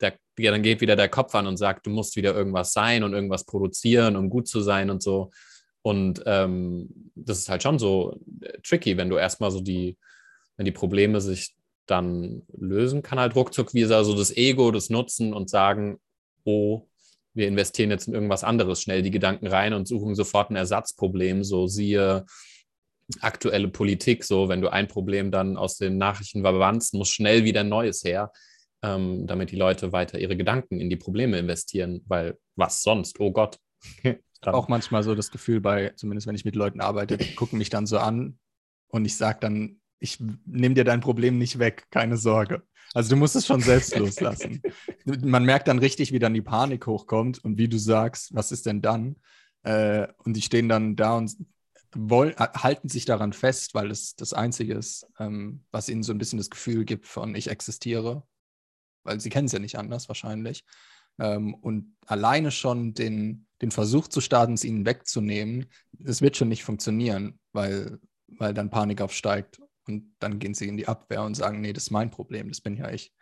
Speaker 3: der, ja, dann geht wieder der Kopf an und sagt, du musst wieder irgendwas sein und irgendwas produzieren, um gut zu sein und so. Und ähm, das ist halt schon so äh, tricky, wenn du erstmal so die, wenn die Probleme sich dann lösen, kann halt ruckzuck wieder so das Ego, das Nutzen und sagen, oh, wir investieren jetzt in irgendwas anderes, schnell die Gedanken rein und suchen sofort ein Ersatzproblem, so siehe aktuelle Politik, so wenn du ein Problem dann aus den Nachrichten verbannst, muss schnell wieder ein neues her, ähm, damit die Leute weiter ihre Gedanken in die Probleme investieren, weil was sonst, oh Gott.
Speaker 2: auch manchmal so das Gefühl bei, zumindest wenn ich mit Leuten arbeite, die gucken mich dann so an und ich sage dann, ich nehme dir dein Problem nicht weg, keine Sorge. Also du musst es schon selbst loslassen. Man merkt dann richtig, wie dann die Panik hochkommt und wie du sagst, was ist denn dann? Äh, und die stehen dann da und wollen, halten sich daran fest, weil es das Einzige ist, ähm, was ihnen so ein bisschen das Gefühl gibt von ich existiere. Weil sie kennen es ja nicht anders wahrscheinlich. Ähm, und alleine schon den, den Versuch zu starten, es ihnen wegzunehmen, das wird schon nicht funktionieren, weil, weil dann Panik aufsteigt und dann gehen sie in die Abwehr und sagen, nee, das ist mein Problem, das bin ja ich.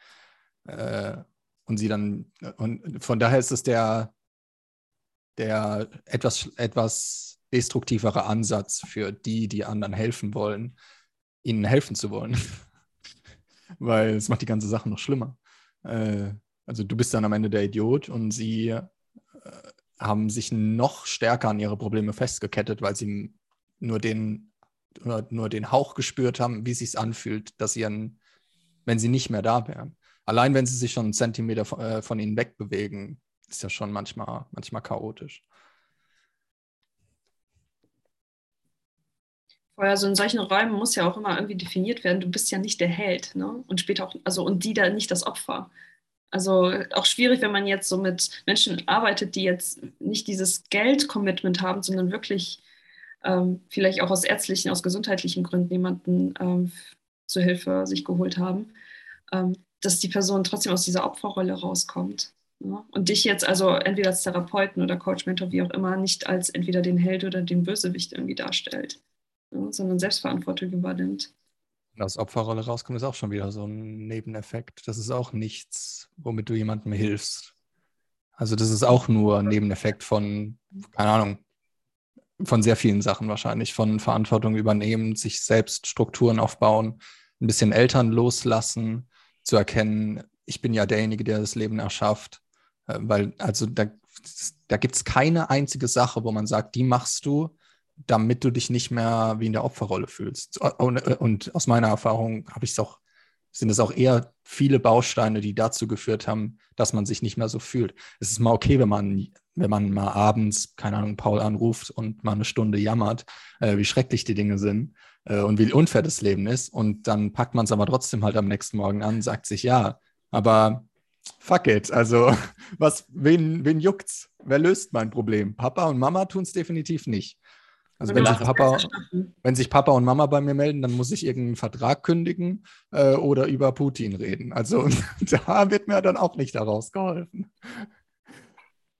Speaker 2: Äh, und sie dann, und von daher ist es der, der etwas, etwas destruktivere Ansatz für die, die anderen helfen wollen, ihnen helfen zu wollen. Weil es macht die ganze Sache noch schlimmer. Äh, also du bist dann am Ende der Idiot und sie äh, haben sich noch stärker an ihre Probleme festgekettet, weil sie nur den, nur, nur den Hauch gespürt haben, wie es sich anfühlt, dass sie, wenn sie nicht mehr da wären. Allein wenn sie sich schon einen Zentimeter von, äh, von ihnen wegbewegen, ist ja schon manchmal, manchmal chaotisch.
Speaker 1: Also in solchen Räumen muss ja auch immer irgendwie definiert werden, du bist ja nicht der Held, ne? Und später auch, also und die da nicht das Opfer. Also auch schwierig, wenn man jetzt so mit Menschen arbeitet, die jetzt nicht dieses Geld-Commitment haben, sondern wirklich ähm, vielleicht auch aus ärztlichen, aus gesundheitlichen Gründen jemanden ähm, zur Hilfe sich geholt haben, ähm, dass die Person trotzdem aus dieser Opferrolle rauskommt. Ja? Und dich jetzt also entweder als Therapeuten oder Coach, Mentor, wie auch immer, nicht als entweder den Held oder den Bösewicht irgendwie darstellt? Sondern Selbstverantwortung übernimmt
Speaker 2: aus Opferrolle rauskommt, ist auch schon wieder so ein Nebeneffekt. Das ist auch nichts, womit du jemandem hilfst. Also das ist auch nur ein Nebeneffekt von, keine Ahnung, von sehr vielen Sachen wahrscheinlich, von Verantwortung übernehmen, sich selbst Strukturen aufbauen, ein bisschen Eltern loslassen, zu erkennen, ich bin ja derjenige, der das Leben erschafft. Äh, weil, also da, da gibt es keine einzige Sache, wo man sagt, die machst du, damit du dich nicht mehr wie in der Opferrolle fühlst. Und, und aus meiner Erfahrung habe ich es auch, sind es auch eher viele Bausteine, die dazu geführt haben, dass man sich nicht mehr so fühlt. Es ist mal okay, wenn man, wenn man mal abends, keine Ahnung, Paul anruft und mal eine Stunde jammert, äh, wie schrecklich die Dinge sind äh, und wie unfair das Leben ist. Und dann packt man es aber trotzdem halt am nächsten Morgen an, sagt sich, ja, aber fuck it. Also, was, wen, wen juckt's? Wer löst mein Problem? Papa und Mama tun es definitiv nicht. Also wenn sich, Papa, wenn sich Papa und Mama bei mir melden, dann muss ich irgendeinen Vertrag kündigen äh, oder über Putin reden. Also da wird mir dann auch nicht daraus geholfen.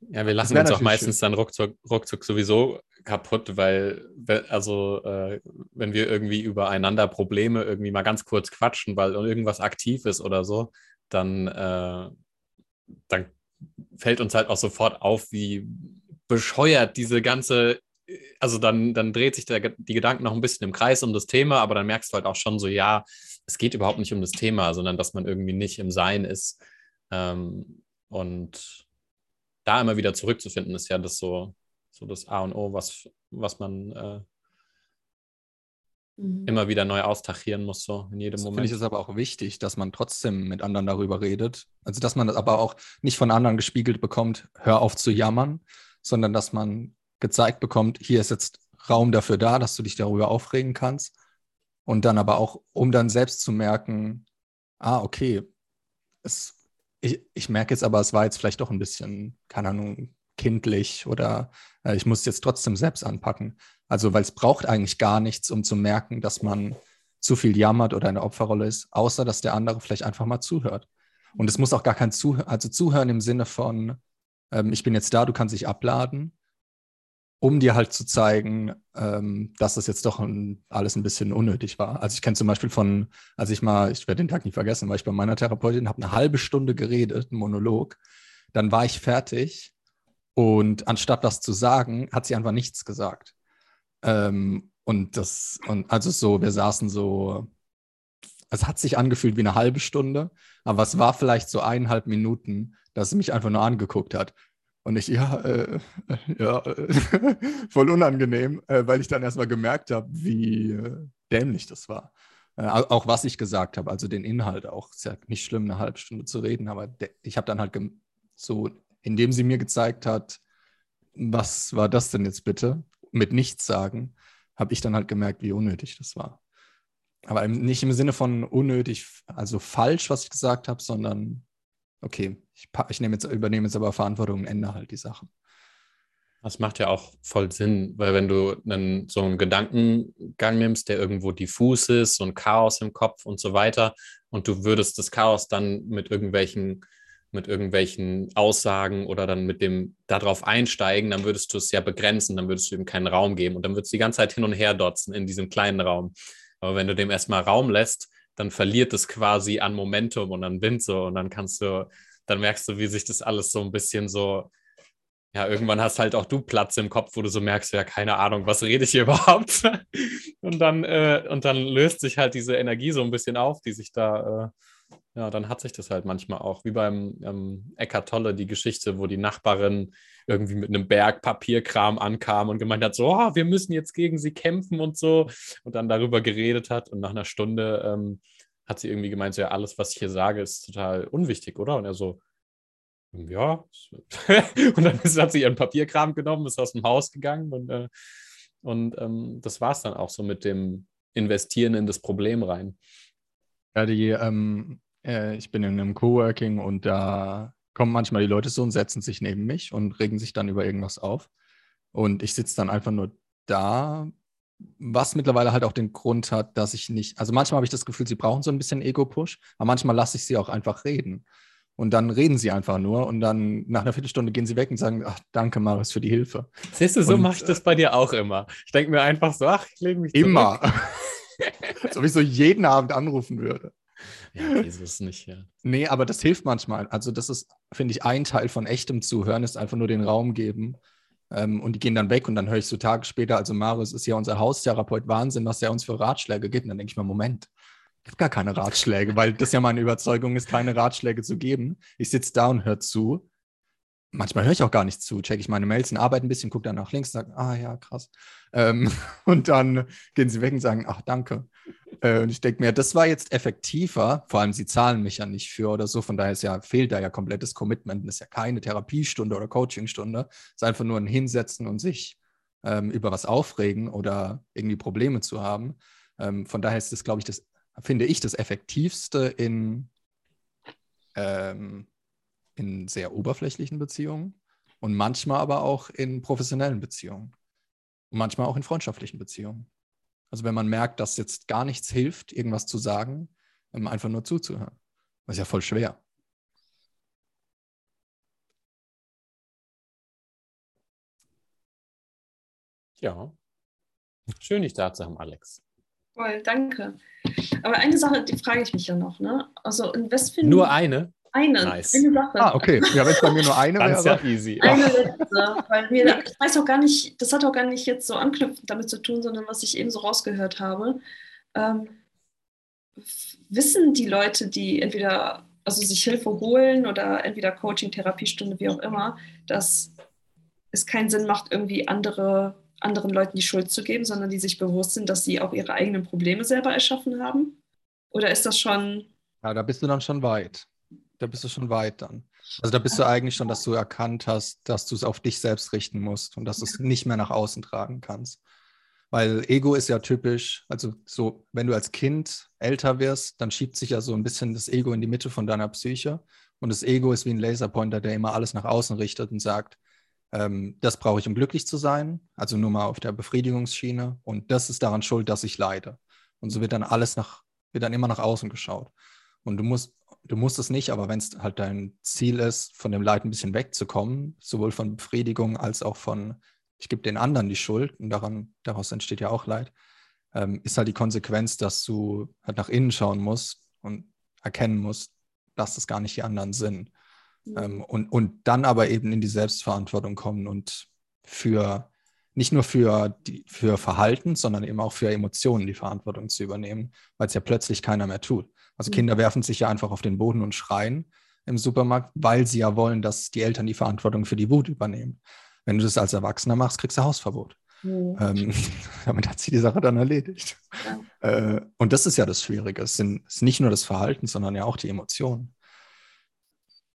Speaker 3: Ja, wir lassen uns auch meistens schön. dann ruckzuck, ruckzuck, sowieso kaputt, weil, also, äh, wenn wir irgendwie übereinander Probleme irgendwie mal ganz kurz quatschen, weil irgendwas aktiv ist oder so, dann, äh, dann fällt uns halt auch sofort auf, wie bescheuert diese ganze also dann, dann dreht sich der, die Gedanken noch ein bisschen im Kreis um das Thema, aber dann merkst du halt auch schon so, ja, es geht überhaupt nicht um das Thema, sondern dass man irgendwie nicht im Sein ist. Ähm, und da immer wieder zurückzufinden, ist ja das so, so das A und O, was, was man äh, mhm. immer wieder neu austachieren muss, so in jedem das Moment.
Speaker 2: Finde ich es aber auch wichtig, dass man trotzdem mit anderen darüber redet. Also, dass man das aber auch nicht von anderen gespiegelt bekommt, hör auf zu jammern, sondern dass man gezeigt bekommt, hier ist jetzt Raum dafür da, dass du dich darüber aufregen kannst. Und dann aber auch, um dann selbst zu merken, ah, okay, es, ich, ich merke jetzt aber, es war jetzt vielleicht doch ein bisschen, keine Ahnung, kindlich oder äh, ich muss jetzt trotzdem selbst anpacken. Also, weil es braucht eigentlich gar nichts, um zu merken, dass man zu viel jammert oder eine Opferrolle ist, außer dass der andere vielleicht einfach mal zuhört. Und es muss auch gar kein Zuhören, also Zuhören im Sinne von, ähm, ich bin jetzt da, du kannst dich abladen, um dir halt zu zeigen, ähm, dass das jetzt doch ein, alles ein bisschen unnötig war. Also ich kenne zum Beispiel von, als ich mal, ich werde den Tag nie vergessen, war ich bei meiner Therapeutin, habe eine halbe Stunde geredet, einen Monolog, dann war ich fertig und anstatt das zu sagen, hat sie einfach nichts gesagt. Ähm, und das, und also so, wir saßen so, es hat sich angefühlt wie eine halbe Stunde, aber es war vielleicht so eineinhalb Minuten, dass sie mich einfach nur angeguckt hat. Und ich, ja, äh, ja, äh, voll unangenehm, äh, weil ich dann erstmal gemerkt habe, wie äh, dämlich das war. Äh, auch was ich gesagt habe, also den Inhalt auch. Ist ja nicht schlimm, eine halbe Stunde zu reden, aber ich habe dann halt so, indem sie mir gezeigt hat, was war das denn jetzt bitte, mit nichts sagen, habe ich dann halt gemerkt, wie unnötig das war. Aber nicht im Sinne von unnötig, also falsch, was ich gesagt habe, sondern okay, ich, ich nehme jetzt, übernehme jetzt aber Verantwortung und ändere halt die Sachen.
Speaker 3: Das macht ja auch voll Sinn, weil wenn du einen, so einen Gedankengang nimmst, der irgendwo diffus ist, so ein Chaos im Kopf und so weiter, und du würdest das Chaos dann mit irgendwelchen, mit irgendwelchen Aussagen oder dann mit dem darauf einsteigen, dann würdest du es ja begrenzen, dann würdest du ihm keinen Raum geben und dann würdest du die ganze Zeit hin und her dotzen in diesem kleinen Raum. Aber wenn du dem erstmal Raum lässt, dann verliert es quasi an Momentum und an Wind so und dann kannst du, dann merkst du, wie sich das alles so ein bisschen so, ja, irgendwann hast halt auch du Platz im Kopf, wo du so merkst, ja, keine Ahnung, was rede ich hier überhaupt? und dann, äh, und dann löst sich halt diese Energie so ein bisschen auf, die sich da, äh, ja, dann hat sich das halt manchmal auch, wie beim ähm, Eckart Tolle, die Geschichte, wo die Nachbarin irgendwie mit einem Berg Papierkram ankam und gemeint hat, so, oh, wir müssen jetzt gegen sie kämpfen und so und dann darüber geredet hat und nach einer Stunde ähm, hat sie irgendwie gemeint, so, ja, alles, was ich hier sage, ist total unwichtig, oder? Und er so, ja. und dann hat sie ihren Papierkram genommen, ist aus dem Haus gegangen und, äh, und ähm, das war es dann auch so mit dem Investieren in das Problem rein.
Speaker 2: Ja, die, ähm, äh, ich bin in einem Coworking und da kommen manchmal die Leute so und setzen sich neben mich und regen sich dann über irgendwas auf. Und ich sitze dann einfach nur da, was mittlerweile halt auch den Grund hat, dass ich nicht, also manchmal habe ich das Gefühl, sie brauchen so ein bisschen Ego-Push, aber manchmal lasse ich sie auch einfach reden. Und dann reden sie einfach nur und dann nach einer Viertelstunde gehen sie weg und sagen, ach, danke Maris für die Hilfe.
Speaker 3: Siehst du, so mache ich das bei dir auch immer. Ich denke mir einfach so, ach, ich lege mich.
Speaker 2: Immer. Als ob ich so jeden Abend anrufen würde.
Speaker 3: Ja, Jesus nicht, ja.
Speaker 2: Nee, aber das hilft manchmal. Also das ist, finde ich, ein Teil von echtem Zuhören, ist einfach nur den Raum geben. Ähm, und die gehen dann weg und dann höre ich so Tage später, also Marius ist ja unser Haustherapeut, Wahnsinn, was er uns für Ratschläge gibt. Und dann denke ich mir, Moment, ich habe gar keine Ratschläge, weil das ja meine Überzeugung ist, keine Ratschläge zu geben. Ich sitze da und höre zu. Manchmal höre ich auch gar nicht zu, checke ich meine Mails und arbeite ein bisschen, gucke dann nach links, sage, ah ja, krass. Ähm, und dann gehen sie weg und sagen, ach, danke. Äh, und ich denke mir, das war jetzt effektiver, vor allem sie zahlen mich ja nicht für oder so, von daher ist ja, fehlt da ja komplettes Commitment, das ist ja keine Therapiestunde oder Coachingstunde, ist einfach nur ein Hinsetzen und sich ähm, über was aufregen oder irgendwie Probleme zu haben. Ähm, von daher ist das, glaube ich, das, finde ich, das Effektivste in, ähm, in sehr oberflächlichen Beziehungen und manchmal aber auch in professionellen Beziehungen und manchmal auch in freundschaftlichen Beziehungen. Also wenn man merkt, dass jetzt gar nichts hilft, irgendwas zu sagen, einfach nur zuzuhören. Das ist ja voll schwer.
Speaker 3: Ja. Schön, dich da zu haben, Alex.
Speaker 1: Voll, danke. Aber eine Sache, die frage ich mich ja noch, ne? Also in Westfield.
Speaker 3: Nur eine?
Speaker 1: Eine,
Speaker 3: nice.
Speaker 1: eine Sache.
Speaker 2: Ah, okay. Ja, wenn es bei mir nur eine wäre.
Speaker 3: ja easy.
Speaker 1: Eine letzte, weil mir, ich weiß auch gar nicht, das hat auch gar nicht jetzt so anknüpfend damit zu tun, sondern was ich eben so rausgehört habe. Ähm, wissen die Leute, die entweder also sich Hilfe holen oder entweder Coaching, Therapiestunde, wie auch immer, dass es keinen Sinn macht, irgendwie andere, anderen Leuten die Schuld zu geben, sondern die sich bewusst sind, dass sie auch ihre eigenen Probleme selber erschaffen haben? Oder ist das schon.
Speaker 2: Ja, da bist du dann schon weit da bist du schon weit dann. Also da bist du eigentlich schon, dass du erkannt hast, dass du es auf dich selbst richten musst und dass du es nicht mehr nach außen tragen kannst. Weil Ego ist ja typisch, also so, wenn du als Kind älter wirst, dann schiebt sich ja so ein bisschen das Ego in die Mitte von deiner Psyche. Und das Ego ist wie ein Laserpointer, der immer alles nach außen richtet und sagt, ähm, das brauche ich, um glücklich zu sein. Also nur mal auf der Befriedigungsschiene. Und das ist daran schuld, dass ich leide. Und so wird dann alles nach, wird dann immer nach außen geschaut. Und du musst du musst es nicht, aber wenn es halt dein Ziel ist, von dem Leid ein bisschen wegzukommen, sowohl von Befriedigung als auch von, ich gebe den anderen die Schuld und daran, daraus entsteht ja auch Leid, ähm, ist halt die Konsequenz, dass du halt nach innen schauen musst und erkennen musst, dass das gar nicht die anderen sind. Mhm. Ähm, und, und dann aber eben in die Selbstverantwortung kommen und für nicht nur für, die, für Verhalten, sondern eben auch für Emotionen die Verantwortung zu übernehmen, weil es ja plötzlich keiner mehr tut. Also mhm. Kinder werfen sich ja einfach auf den Boden und schreien im Supermarkt, weil sie ja wollen, dass die Eltern die Verantwortung für die Wut übernehmen. Wenn du das als Erwachsener machst, kriegst du Hausverbot. Mhm. Ähm, damit hat sie die Sache dann erledigt. Ja. Äh, und das ist ja das Schwierige. Es, sind, es ist nicht nur das Verhalten, sondern ja auch die Emotionen.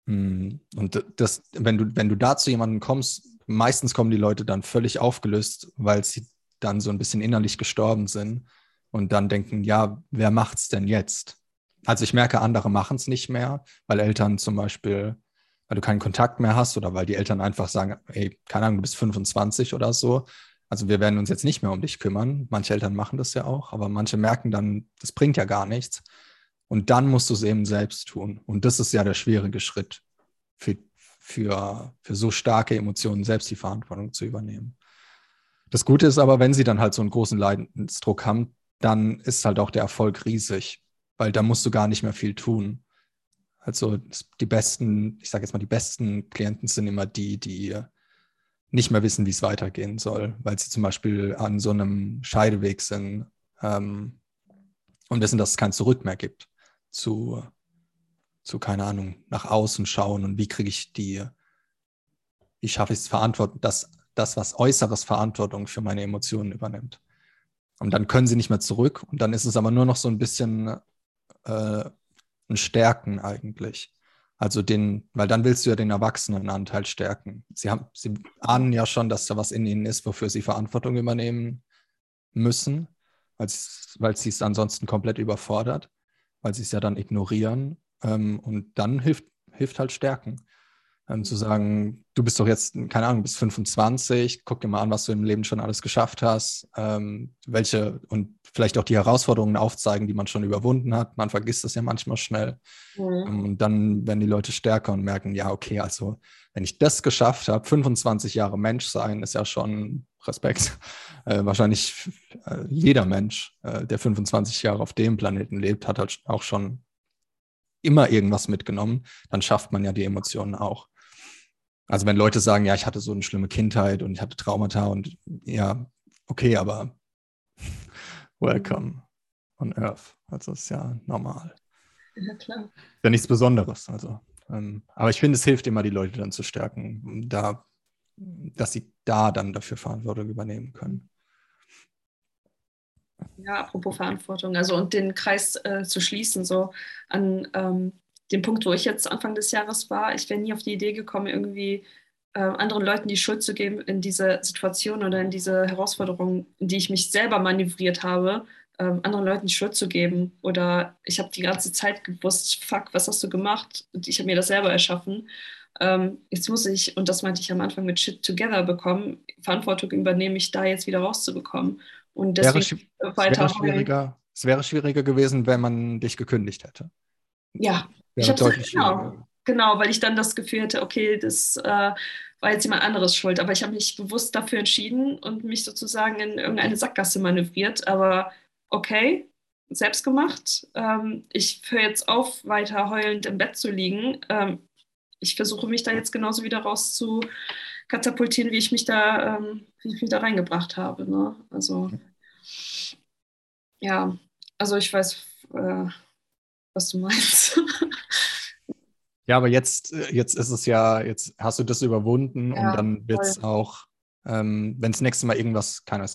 Speaker 2: Mhm. Und das, wenn du, wenn du da zu jemandem kommst, meistens kommen die Leute dann völlig aufgelöst, weil sie dann so ein bisschen innerlich gestorben sind und dann denken, ja, wer macht's denn jetzt? Also ich merke, andere machen es nicht mehr, weil Eltern zum Beispiel, weil du keinen Kontakt mehr hast oder weil die Eltern einfach sagen, ey, keine Ahnung, du bist 25 oder so. Also wir werden uns jetzt nicht mehr um dich kümmern. Manche Eltern machen das ja auch, aber manche merken dann, das bringt ja gar nichts. Und dann musst du es eben selbst tun. Und das ist ja der schwierige Schritt, für, für, für so starke Emotionen selbst die Verantwortung zu übernehmen. Das Gute ist aber, wenn sie dann halt so einen großen Leidensdruck haben, dann ist halt auch der Erfolg riesig, weil da musst du gar nicht mehr viel tun. Also die besten, ich sage jetzt mal, die besten Klienten sind immer die, die nicht mehr wissen, wie es weitergehen soll, weil sie zum Beispiel an so einem Scheideweg sind ähm, und wissen, dass es kein Zurück mehr gibt zu, zu, keine Ahnung, nach außen schauen und wie kriege ich die, wie schaffe ich es verantworten, dass das, was Äußeres Verantwortung für meine Emotionen übernimmt. Und dann können sie nicht mehr zurück und dann ist es aber nur noch so ein bisschen äh, Stärken eigentlich. Also den, weil dann willst du ja den Erwachsenenanteil stärken. Sie haben, sie ahnen ja schon, dass da was in ihnen ist, wofür sie Verantwortung übernehmen müssen, weil sie es ansonsten komplett überfordert, weil sie es ja dann ignorieren. Ähm, und dann hilft, hilft halt Stärken. Ähm, zu sagen, du bist doch jetzt, keine Ahnung, bis 25, guck dir mal an, was du im Leben schon alles geschafft hast, ähm, welche und vielleicht auch die Herausforderungen aufzeigen, die man schon überwunden hat. Man vergisst das ja manchmal schnell. Mhm. Und dann werden die Leute stärker und merken, ja, okay, also wenn ich das geschafft habe, 25 Jahre Mensch sein, ist ja schon Respekt. Äh, wahrscheinlich äh, jeder Mensch, äh, der 25 Jahre auf dem Planeten lebt, hat halt auch schon immer irgendwas mitgenommen. Dann schafft man ja die Emotionen auch. Also wenn Leute sagen, ja, ich hatte so eine schlimme Kindheit und ich hatte Traumata und ja, okay, aber welcome on Earth. Also ist ja normal.
Speaker 1: Ja, klar.
Speaker 2: Ja, nichts Besonderes. Also, ähm, aber ich finde, es hilft immer, die Leute dann zu stärken, da, dass sie da dann dafür Verantwortung übernehmen können.
Speaker 1: Ja, apropos Verantwortung, also und den Kreis äh, zu schließen, so an ähm, dem Punkt, wo ich jetzt Anfang des Jahres war, ich wäre nie auf die Idee gekommen, irgendwie äh, anderen Leuten die Schuld zu geben in diese Situation oder in diese Herausforderung, in die ich mich selber manövriert habe, äh, anderen Leuten die Schuld zu geben. Oder ich habe die ganze Zeit gewusst, fuck, was hast du gemacht? Und ich habe mir das selber erschaffen. Ähm, jetzt muss ich, und das meinte ich am Anfang mit Shit Together bekommen, Verantwortung übernehmen, mich da jetzt wieder rauszubekommen. Und deswegen
Speaker 2: wäre, weiter. Wäre, schwieriger, es wäre schwieriger gewesen, wenn man dich gekündigt hätte.
Speaker 1: Ja, ich habe deutlich genau, genau, weil ich dann das Gefühl hatte, okay, das äh, war jetzt jemand anderes schuld. Aber ich habe mich bewusst dafür entschieden und mich sozusagen in irgendeine Sackgasse manövriert. Aber okay, selbst gemacht. Ähm, ich höre jetzt auf, weiter heulend im Bett zu liegen. Ähm, ich versuche mich da jetzt genauso wieder raus zu katapultieren, wie ich mich da, ähm, wie ich mich da reingebracht habe. Ne? Also ja, also ich weiß, äh, was du meinst.
Speaker 2: Ja, aber jetzt, äh, jetzt ist es ja, jetzt hast du das überwunden ja, und dann wird es auch, ähm, wenn es nächste Mal irgendwas, keine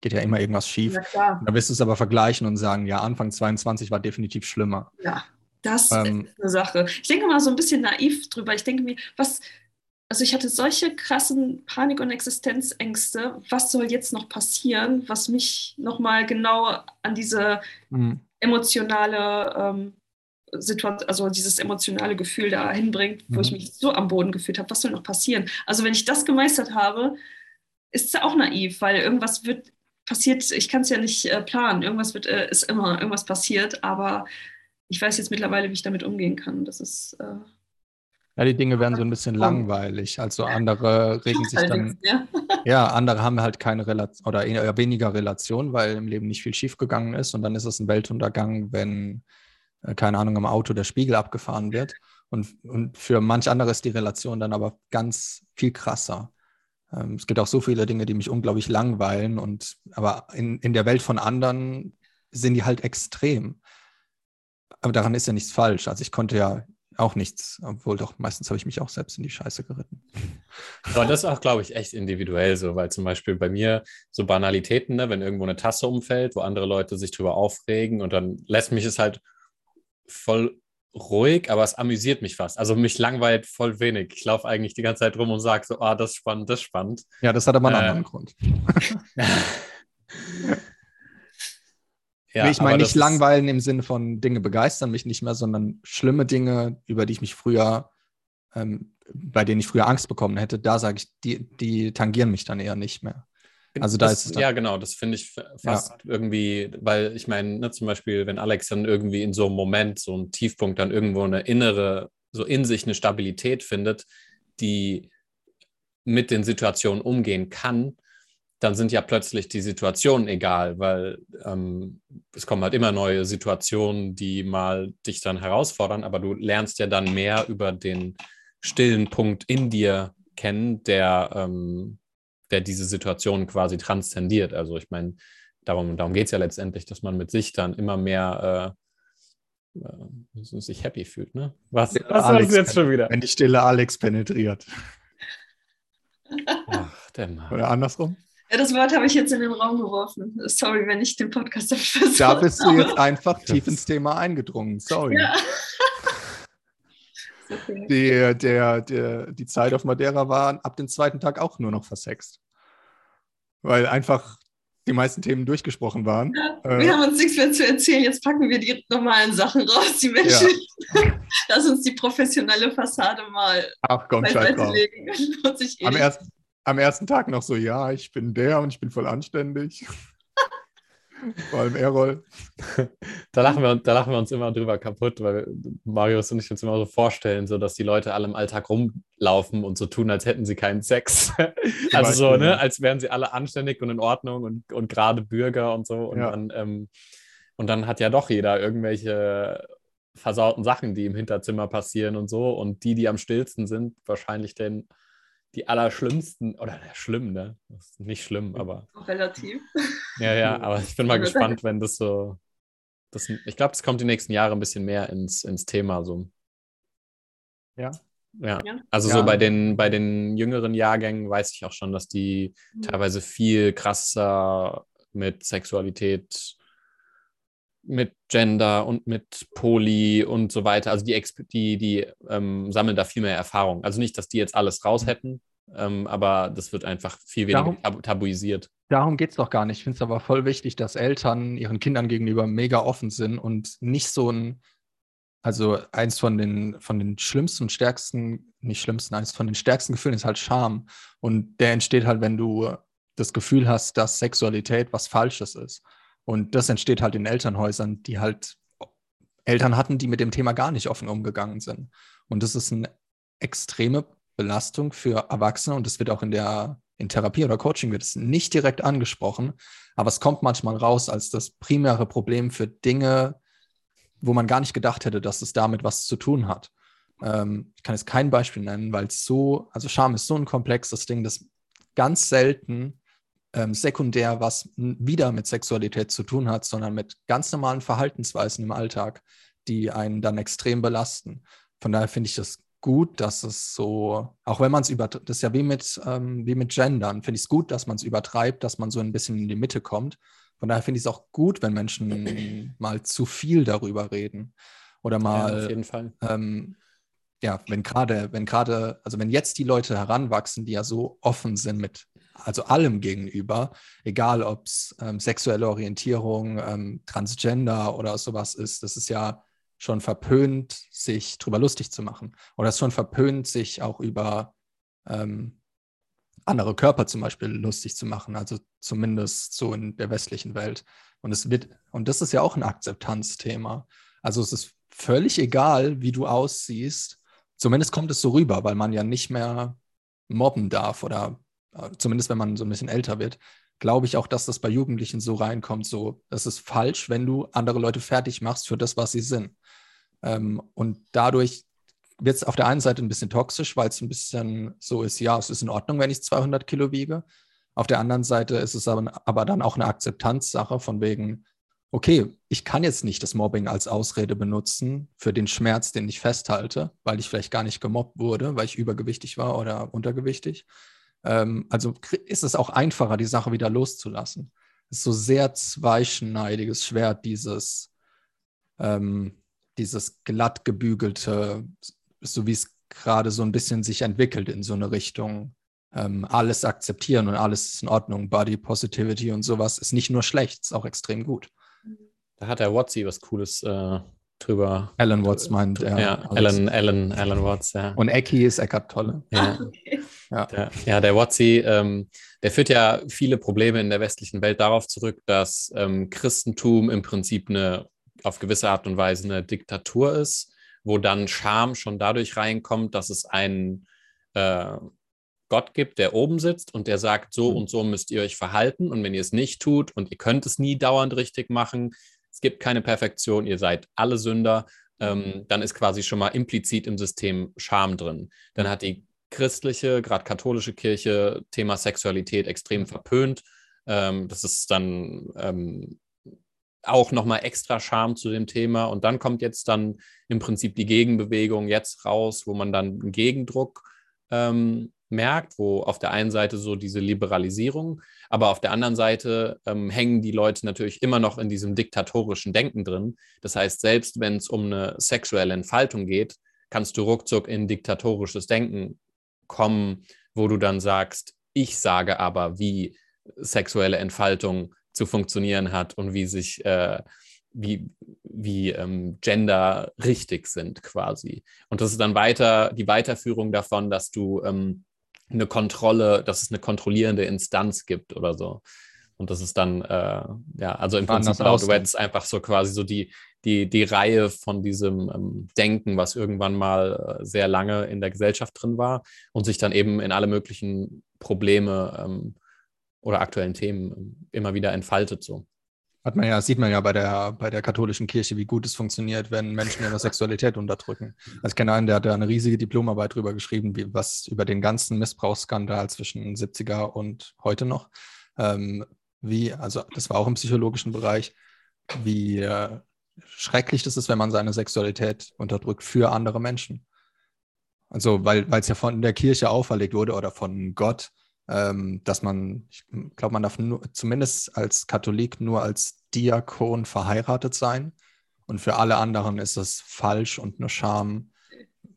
Speaker 2: geht ja immer irgendwas schief, ja, dann wirst du es aber vergleichen und sagen, ja, Anfang 22 war definitiv schlimmer.
Speaker 1: Ja, das ähm, ist eine Sache. Ich denke mal so ein bisschen naiv drüber. Ich denke mir, was, also ich hatte solche krassen Panik- und Existenzängste. Was soll jetzt noch passieren, was mich nochmal genau an diese mhm. Emotionale ähm, Situation, also dieses emotionale Gefühl da hinbringt, wo mhm. ich mich so am Boden gefühlt habe, was soll noch passieren? Also wenn ich das gemeistert habe, ist es ja auch naiv, weil irgendwas wird passiert, ich kann es ja nicht äh, planen, irgendwas wird, äh, ist immer, irgendwas passiert, aber ich weiß jetzt mittlerweile, wie ich damit umgehen kann. Das ist äh,
Speaker 2: ja, die Dinge werden so ein bisschen langweilig. Also andere regen sich dann. Ja. andere haben halt keine Relation oder eher weniger Relation, weil im Leben nicht viel schiefgegangen ist. Und dann ist es ein Weltuntergang, wenn äh, keine Ahnung, im Auto der Spiegel abgefahren wird. Und, und für manch andere ist die Relation dann aber ganz viel krasser. Ähm, es gibt auch so viele Dinge, die mich unglaublich langweilen. Und aber in, in der Welt von anderen sind die halt extrem. Aber daran ist ja nichts falsch. Also ich konnte ja auch nichts, obwohl doch meistens habe ich mich auch selbst in die Scheiße geritten.
Speaker 3: Aber das ist auch, glaube ich, echt individuell so, weil zum Beispiel bei mir so Banalitäten, ne, wenn irgendwo eine Tasse umfällt, wo andere Leute sich drüber aufregen und dann lässt mich es halt voll ruhig, aber es amüsiert mich fast. Also mich langweilt voll wenig. Ich laufe eigentlich die ganze Zeit rum und sage so, ah, das ist spannend, das ist spannend.
Speaker 2: Ja, das hat aber einen äh, anderen Grund. ja, ich meine nicht langweilen im Sinne von Dinge begeistern mich nicht mehr, sondern schlimme Dinge, über die ich mich früher, ähm, bei denen ich früher Angst bekommen hätte, da sage ich, die, die tangieren mich dann eher nicht mehr.
Speaker 3: Also da das, ist es ja genau, das finde ich fast ja. irgendwie, weil ich meine, ne, zum Beispiel, wenn Alex dann irgendwie in so einem Moment, so einem Tiefpunkt dann irgendwo eine innere, so in sich eine Stabilität findet, die mit den Situationen umgehen kann, dann sind ja plötzlich die Situationen egal, weil ähm, es kommen halt immer neue Situationen, die mal dich dann herausfordern, aber du lernst ja dann mehr über den stillen Punkt in dir kennen, der, ähm, der diese Situation quasi transzendiert. Also ich meine, darum, darum geht es ja letztendlich, dass man mit sich dann immer mehr äh, äh, sich happy fühlt. Ne?
Speaker 2: Was, was Alex, jetzt schon wieder? Wenn die Stille Alex penetriert. Ach, der Mann. Oder andersrum?
Speaker 1: Ja, das Wort habe ich jetzt in den Raum geworfen. Sorry, wenn ich den Podcast
Speaker 2: versucht Da bist du jetzt einfach tief ins Thema eingedrungen. Sorry. Ja. okay. die, der, der, die Zeit auf Madeira war ab dem zweiten Tag auch nur noch versext. Weil einfach die meisten Themen durchgesprochen waren.
Speaker 1: Ja, wir äh, haben uns nichts mehr zu erzählen. Jetzt packen wir die normalen Sachen raus, die Menschen. Ja. Lass uns die professionelle Fassade mal
Speaker 2: Ach, komm, legen. Eh am, erst, am ersten Tag noch so, ja, ich bin der und ich bin voll anständig. Vor allem Errol.
Speaker 3: da, lachen wir, da lachen wir uns immer drüber kaputt, weil Marius und ich uns immer so vorstellen, so dass die Leute alle im Alltag rumlaufen und so tun, als hätten sie keinen Sex. also so, ne, als wären sie alle anständig und in Ordnung und, und gerade Bürger und so. Und, ja. dann, ähm, und dann hat ja doch jeder irgendwelche versauten Sachen, die im Hinterzimmer passieren und so. Und die, die am stillsten sind, wahrscheinlich den die allerschlimmsten, oder schlimm, ne? Das ist nicht schlimm, aber.
Speaker 1: Relativ.
Speaker 3: Ja, ja, aber ich bin mal gespannt, wenn das so. Das, ich glaube, das kommt die nächsten Jahre ein bisschen mehr ins, ins Thema. So.
Speaker 2: Ja.
Speaker 3: Ja, also ja. so bei den, bei den jüngeren Jahrgängen weiß ich auch schon, dass die mhm. teilweise viel krasser mit Sexualität, mit Gender und mit Poly und so weiter. Also die, die, die ähm, sammeln da viel mehr Erfahrung. Also nicht, dass die jetzt alles raus mhm. hätten, ähm, aber das wird einfach viel weniger darum, tabuisiert.
Speaker 2: Darum geht es doch gar nicht. Ich finde es aber voll wichtig, dass Eltern ihren Kindern gegenüber mega offen sind und nicht so ein, also eins von den, von den schlimmsten und stärksten, nicht schlimmsten, eins von den stärksten Gefühlen ist halt Scham. Und der entsteht halt, wenn du das Gefühl hast, dass Sexualität was Falsches ist. Und das entsteht halt in Elternhäusern, die halt Eltern hatten, die mit dem Thema gar nicht offen umgegangen sind. Und das ist eine extreme Belastung für Erwachsene und das wird auch in der in Therapie oder Coaching wird es nicht direkt angesprochen, aber es kommt manchmal raus als das primäre Problem für Dinge, wo man gar nicht gedacht hätte, dass es damit was zu tun hat. Ähm, ich kann jetzt kein Beispiel nennen, weil es so, also Scham ist so ein komplexes Ding, das ganz selten ähm, sekundär was wieder mit Sexualität zu tun hat, sondern mit ganz normalen Verhaltensweisen im Alltag, die einen dann extrem belasten. Von daher finde ich das gut, dass es so, auch wenn man es über, das ist ja wie mit, ähm, wie mit Gendern, finde ich es gut, dass man es übertreibt, dass man so ein bisschen in die Mitte kommt. Von daher finde ich es auch gut, wenn Menschen mal zu viel darüber reden. Oder mal. Ja,
Speaker 3: auf jeden Fall.
Speaker 2: Ähm, ja, wenn gerade, wenn gerade, also wenn jetzt die Leute heranwachsen, die ja so offen sind mit, also allem gegenüber, egal ob es ähm, sexuelle Orientierung, ähm, Transgender oder sowas ist, das ist ja schon verpönt, sich drüber lustig zu machen. Oder es ist schon verpönt, sich auch über ähm, andere Körper zum Beispiel lustig zu machen. Also zumindest so in der westlichen Welt. Und es wird, und das ist ja auch ein Akzeptanzthema. Also es ist völlig egal, wie du aussiehst. Zumindest kommt es so rüber, weil man ja nicht mehr mobben darf oder zumindest wenn man so ein bisschen älter wird, glaube ich auch, dass das bei Jugendlichen so reinkommt. So, es ist falsch, wenn du andere Leute fertig machst für das, was sie sind. Ähm, und dadurch wird es auf der einen Seite ein bisschen toxisch, weil es ein bisschen so ist, ja, es ist in Ordnung, wenn ich 200 Kilo wiege. Auf der anderen Seite ist es aber, aber dann auch eine Akzeptanzsache von wegen, okay, ich kann jetzt nicht das Mobbing als Ausrede benutzen für den Schmerz, den ich festhalte, weil ich vielleicht gar nicht gemobbt wurde, weil ich übergewichtig war oder untergewichtig. Ähm, also ist es auch einfacher, die Sache wieder loszulassen. Es ist so sehr zweischneidiges Schwert, dieses, ähm, dieses glatt gebügelte, so wie es gerade so ein bisschen sich entwickelt in so eine Richtung, ähm, alles akzeptieren und alles ist in Ordnung, Body Positivity und sowas ist nicht nur schlecht, ist auch extrem gut.
Speaker 3: Da hat der Watsi was Cooles äh, drüber.
Speaker 2: Alan Watts meint,
Speaker 3: ja. Ja, Alan, Alan, Alan Watts, ja.
Speaker 2: Und Ecki ist Eckart Tolle.
Speaker 3: Ja. Ja. Der, ja, der Watsi, ähm, der führt ja viele Probleme in der westlichen Welt darauf zurück, dass ähm, Christentum im Prinzip eine auf gewisse Art und Weise eine Diktatur ist, wo dann Scham schon dadurch reinkommt, dass es einen äh, Gott gibt, der oben sitzt und der sagt, so mhm. und so müsst ihr euch verhalten und wenn ihr es nicht tut und ihr könnt es nie dauernd richtig machen, es gibt keine Perfektion, ihr seid alle Sünder, ähm, dann ist quasi schon mal implizit im System Scham drin. Dann hat die christliche, gerade katholische Kirche Thema Sexualität extrem verpönt. Ähm, das ist dann ähm, auch nochmal extra Scham zu dem Thema. Und dann kommt jetzt dann im Prinzip die Gegenbewegung jetzt raus, wo man dann einen Gegendruck ähm, merkt, wo auf der einen Seite so diese Liberalisierung, aber auf der anderen Seite ähm, hängen die Leute natürlich immer noch in diesem diktatorischen Denken drin. Das heißt, selbst wenn es um eine sexuelle Entfaltung geht, kannst du ruckzuck in diktatorisches Denken kommen, wo du dann sagst, ich sage aber, wie sexuelle Entfaltung zu funktionieren hat und wie sich äh, wie, wie ähm, Gender richtig sind quasi. Und das ist dann weiter die Weiterführung davon, dass du ähm, eine Kontrolle, dass es eine kontrollierende Instanz gibt oder so. Und das ist dann, äh, ja, also im Prinzip laut Wets einfach so quasi so die, die, die Reihe von diesem ähm, Denken, was irgendwann mal äh, sehr lange in der Gesellschaft drin war und sich dann eben in alle möglichen Probleme ähm, oder aktuellen Themen ähm, immer wieder entfaltet so.
Speaker 2: Hat man ja, sieht man ja bei der, bei der katholischen Kirche, wie gut es funktioniert, wenn Menschen ihre Sexualität unterdrücken. Also ich kenne einen, der hat da eine riesige Diplomarbeit drüber geschrieben, wie, was über den ganzen Missbrauchsskandal zwischen 70er und heute noch. Ähm, wie, also das war auch im psychologischen Bereich, wie äh, schrecklich das ist, wenn man seine Sexualität unterdrückt für andere Menschen. Also, weil es ja von der Kirche auferlegt wurde oder von Gott, ähm, dass man, ich glaube, man darf nur, zumindest als Katholik nur als Diakon verheiratet sein. Und für alle anderen ist es falsch und eine Scham,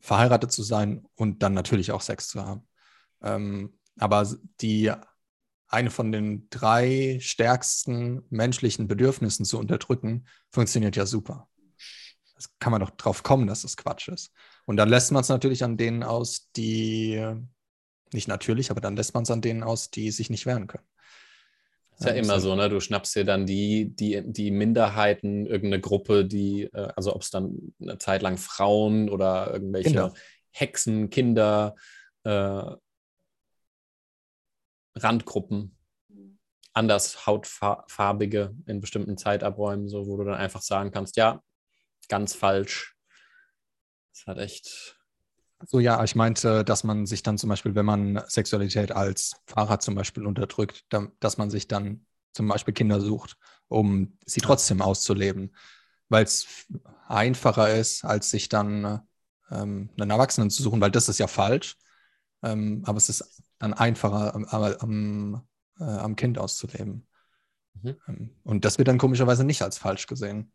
Speaker 2: verheiratet zu sein und dann natürlich auch Sex zu haben. Ähm, aber die eine von den drei stärksten menschlichen Bedürfnissen zu unterdrücken, funktioniert ja super. Das kann man doch drauf kommen, dass das Quatsch ist. Und dann lässt man es natürlich an denen aus, die nicht natürlich, aber dann lässt man es an denen aus, die sich nicht wehren können.
Speaker 3: Ist ja immer so, ne? Du schnappst dir dann die, die, die Minderheiten, irgendeine Gruppe, die, äh, also ob es dann eine Zeit lang Frauen oder irgendwelche Kinder. Hexen, Kinder, äh, Randgruppen, anders hautfarbige in bestimmten Zeitabräumen, so wo du dann einfach sagen kannst, ja, ganz falsch. Das hat echt
Speaker 2: so, ja, ich meinte, dass man sich dann zum Beispiel, wenn man Sexualität als Fahrer zum Beispiel unterdrückt, dass man sich dann zum Beispiel Kinder sucht, um sie trotzdem auszuleben, weil es einfacher ist, als sich dann ähm, einen Erwachsenen zu suchen, weil das ist ja falsch, ähm, aber es ist dann einfacher, am, am, äh, am Kind auszuleben. Mhm. Ähm, und das wird dann komischerweise nicht als falsch gesehen.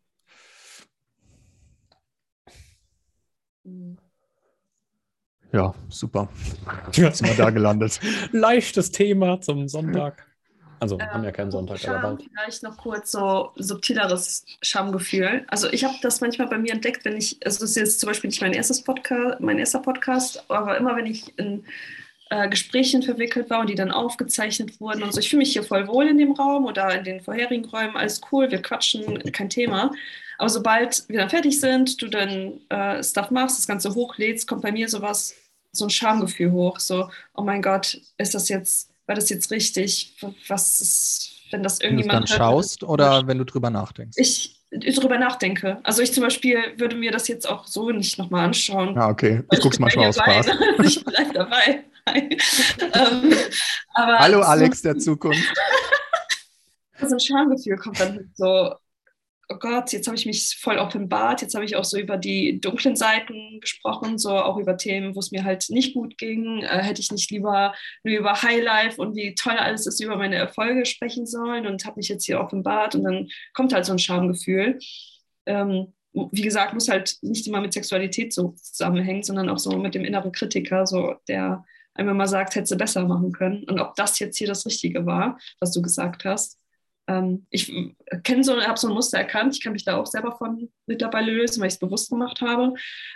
Speaker 2: Ja, super.
Speaker 3: Jetzt sind wir da gelandet. Leichtes Thema zum Sonntag. Also ähm, haben ja keinen Sonntag,
Speaker 1: Scham, aber bald. Vielleicht noch kurz so subtileres Schamgefühl. Also ich habe das manchmal bei mir entdeckt, wenn ich, also das ist jetzt zum Beispiel nicht mein erstes Podcast, mein erster Podcast, aber immer wenn ich in äh, Gesprächen verwickelt war und die dann aufgezeichnet wurden und so. Ich fühle mich hier voll wohl in dem Raum oder in den vorherigen Räumen, alles cool, wir quatschen, kein Thema. Aber sobald wir dann fertig sind, du dann äh, Stuff machst, das Ganze hochlädst, kommt bei mir sowas, so ein Schamgefühl hoch. So, oh mein Gott, ist das jetzt, war das jetzt richtig? Was ist, wenn das irgendjemand.
Speaker 2: Wenn du dann schaust oder wenn du drüber nachdenkst?
Speaker 1: Ich, drüber nachdenke. Also ich zum Beispiel würde mir das jetzt auch so nicht nochmal anschauen.
Speaker 2: Ah, okay. Ich gucke es manchmal aus Spaß.
Speaker 1: ich bleibe dabei.
Speaker 2: ähm, Hallo Alex der Zukunft.
Speaker 1: so ein Schamgefühl kommt dann so, oh Gott, jetzt habe ich mich voll offenbart, jetzt habe ich auch so über die dunklen Seiten gesprochen, so auch über Themen, wo es mir halt nicht gut ging. Äh, hätte ich nicht lieber nur über Highlife und wie toll alles ist, über meine Erfolge sprechen sollen und habe mich jetzt hier offenbart und dann kommt halt so ein Schamgefühl. Ähm, wie gesagt, muss halt nicht immer mit Sexualität so zusammenhängen, sondern auch so mit dem inneren Kritiker, so der einmal mal sagt, hätte sie besser machen können. Und ob das jetzt hier das Richtige war, was du gesagt hast ähm, ich kenne so, habe so ein Muster erkannt, ich kann mich da auch selber von mittlerweile lösen, weil ich es bewusst gemacht habe.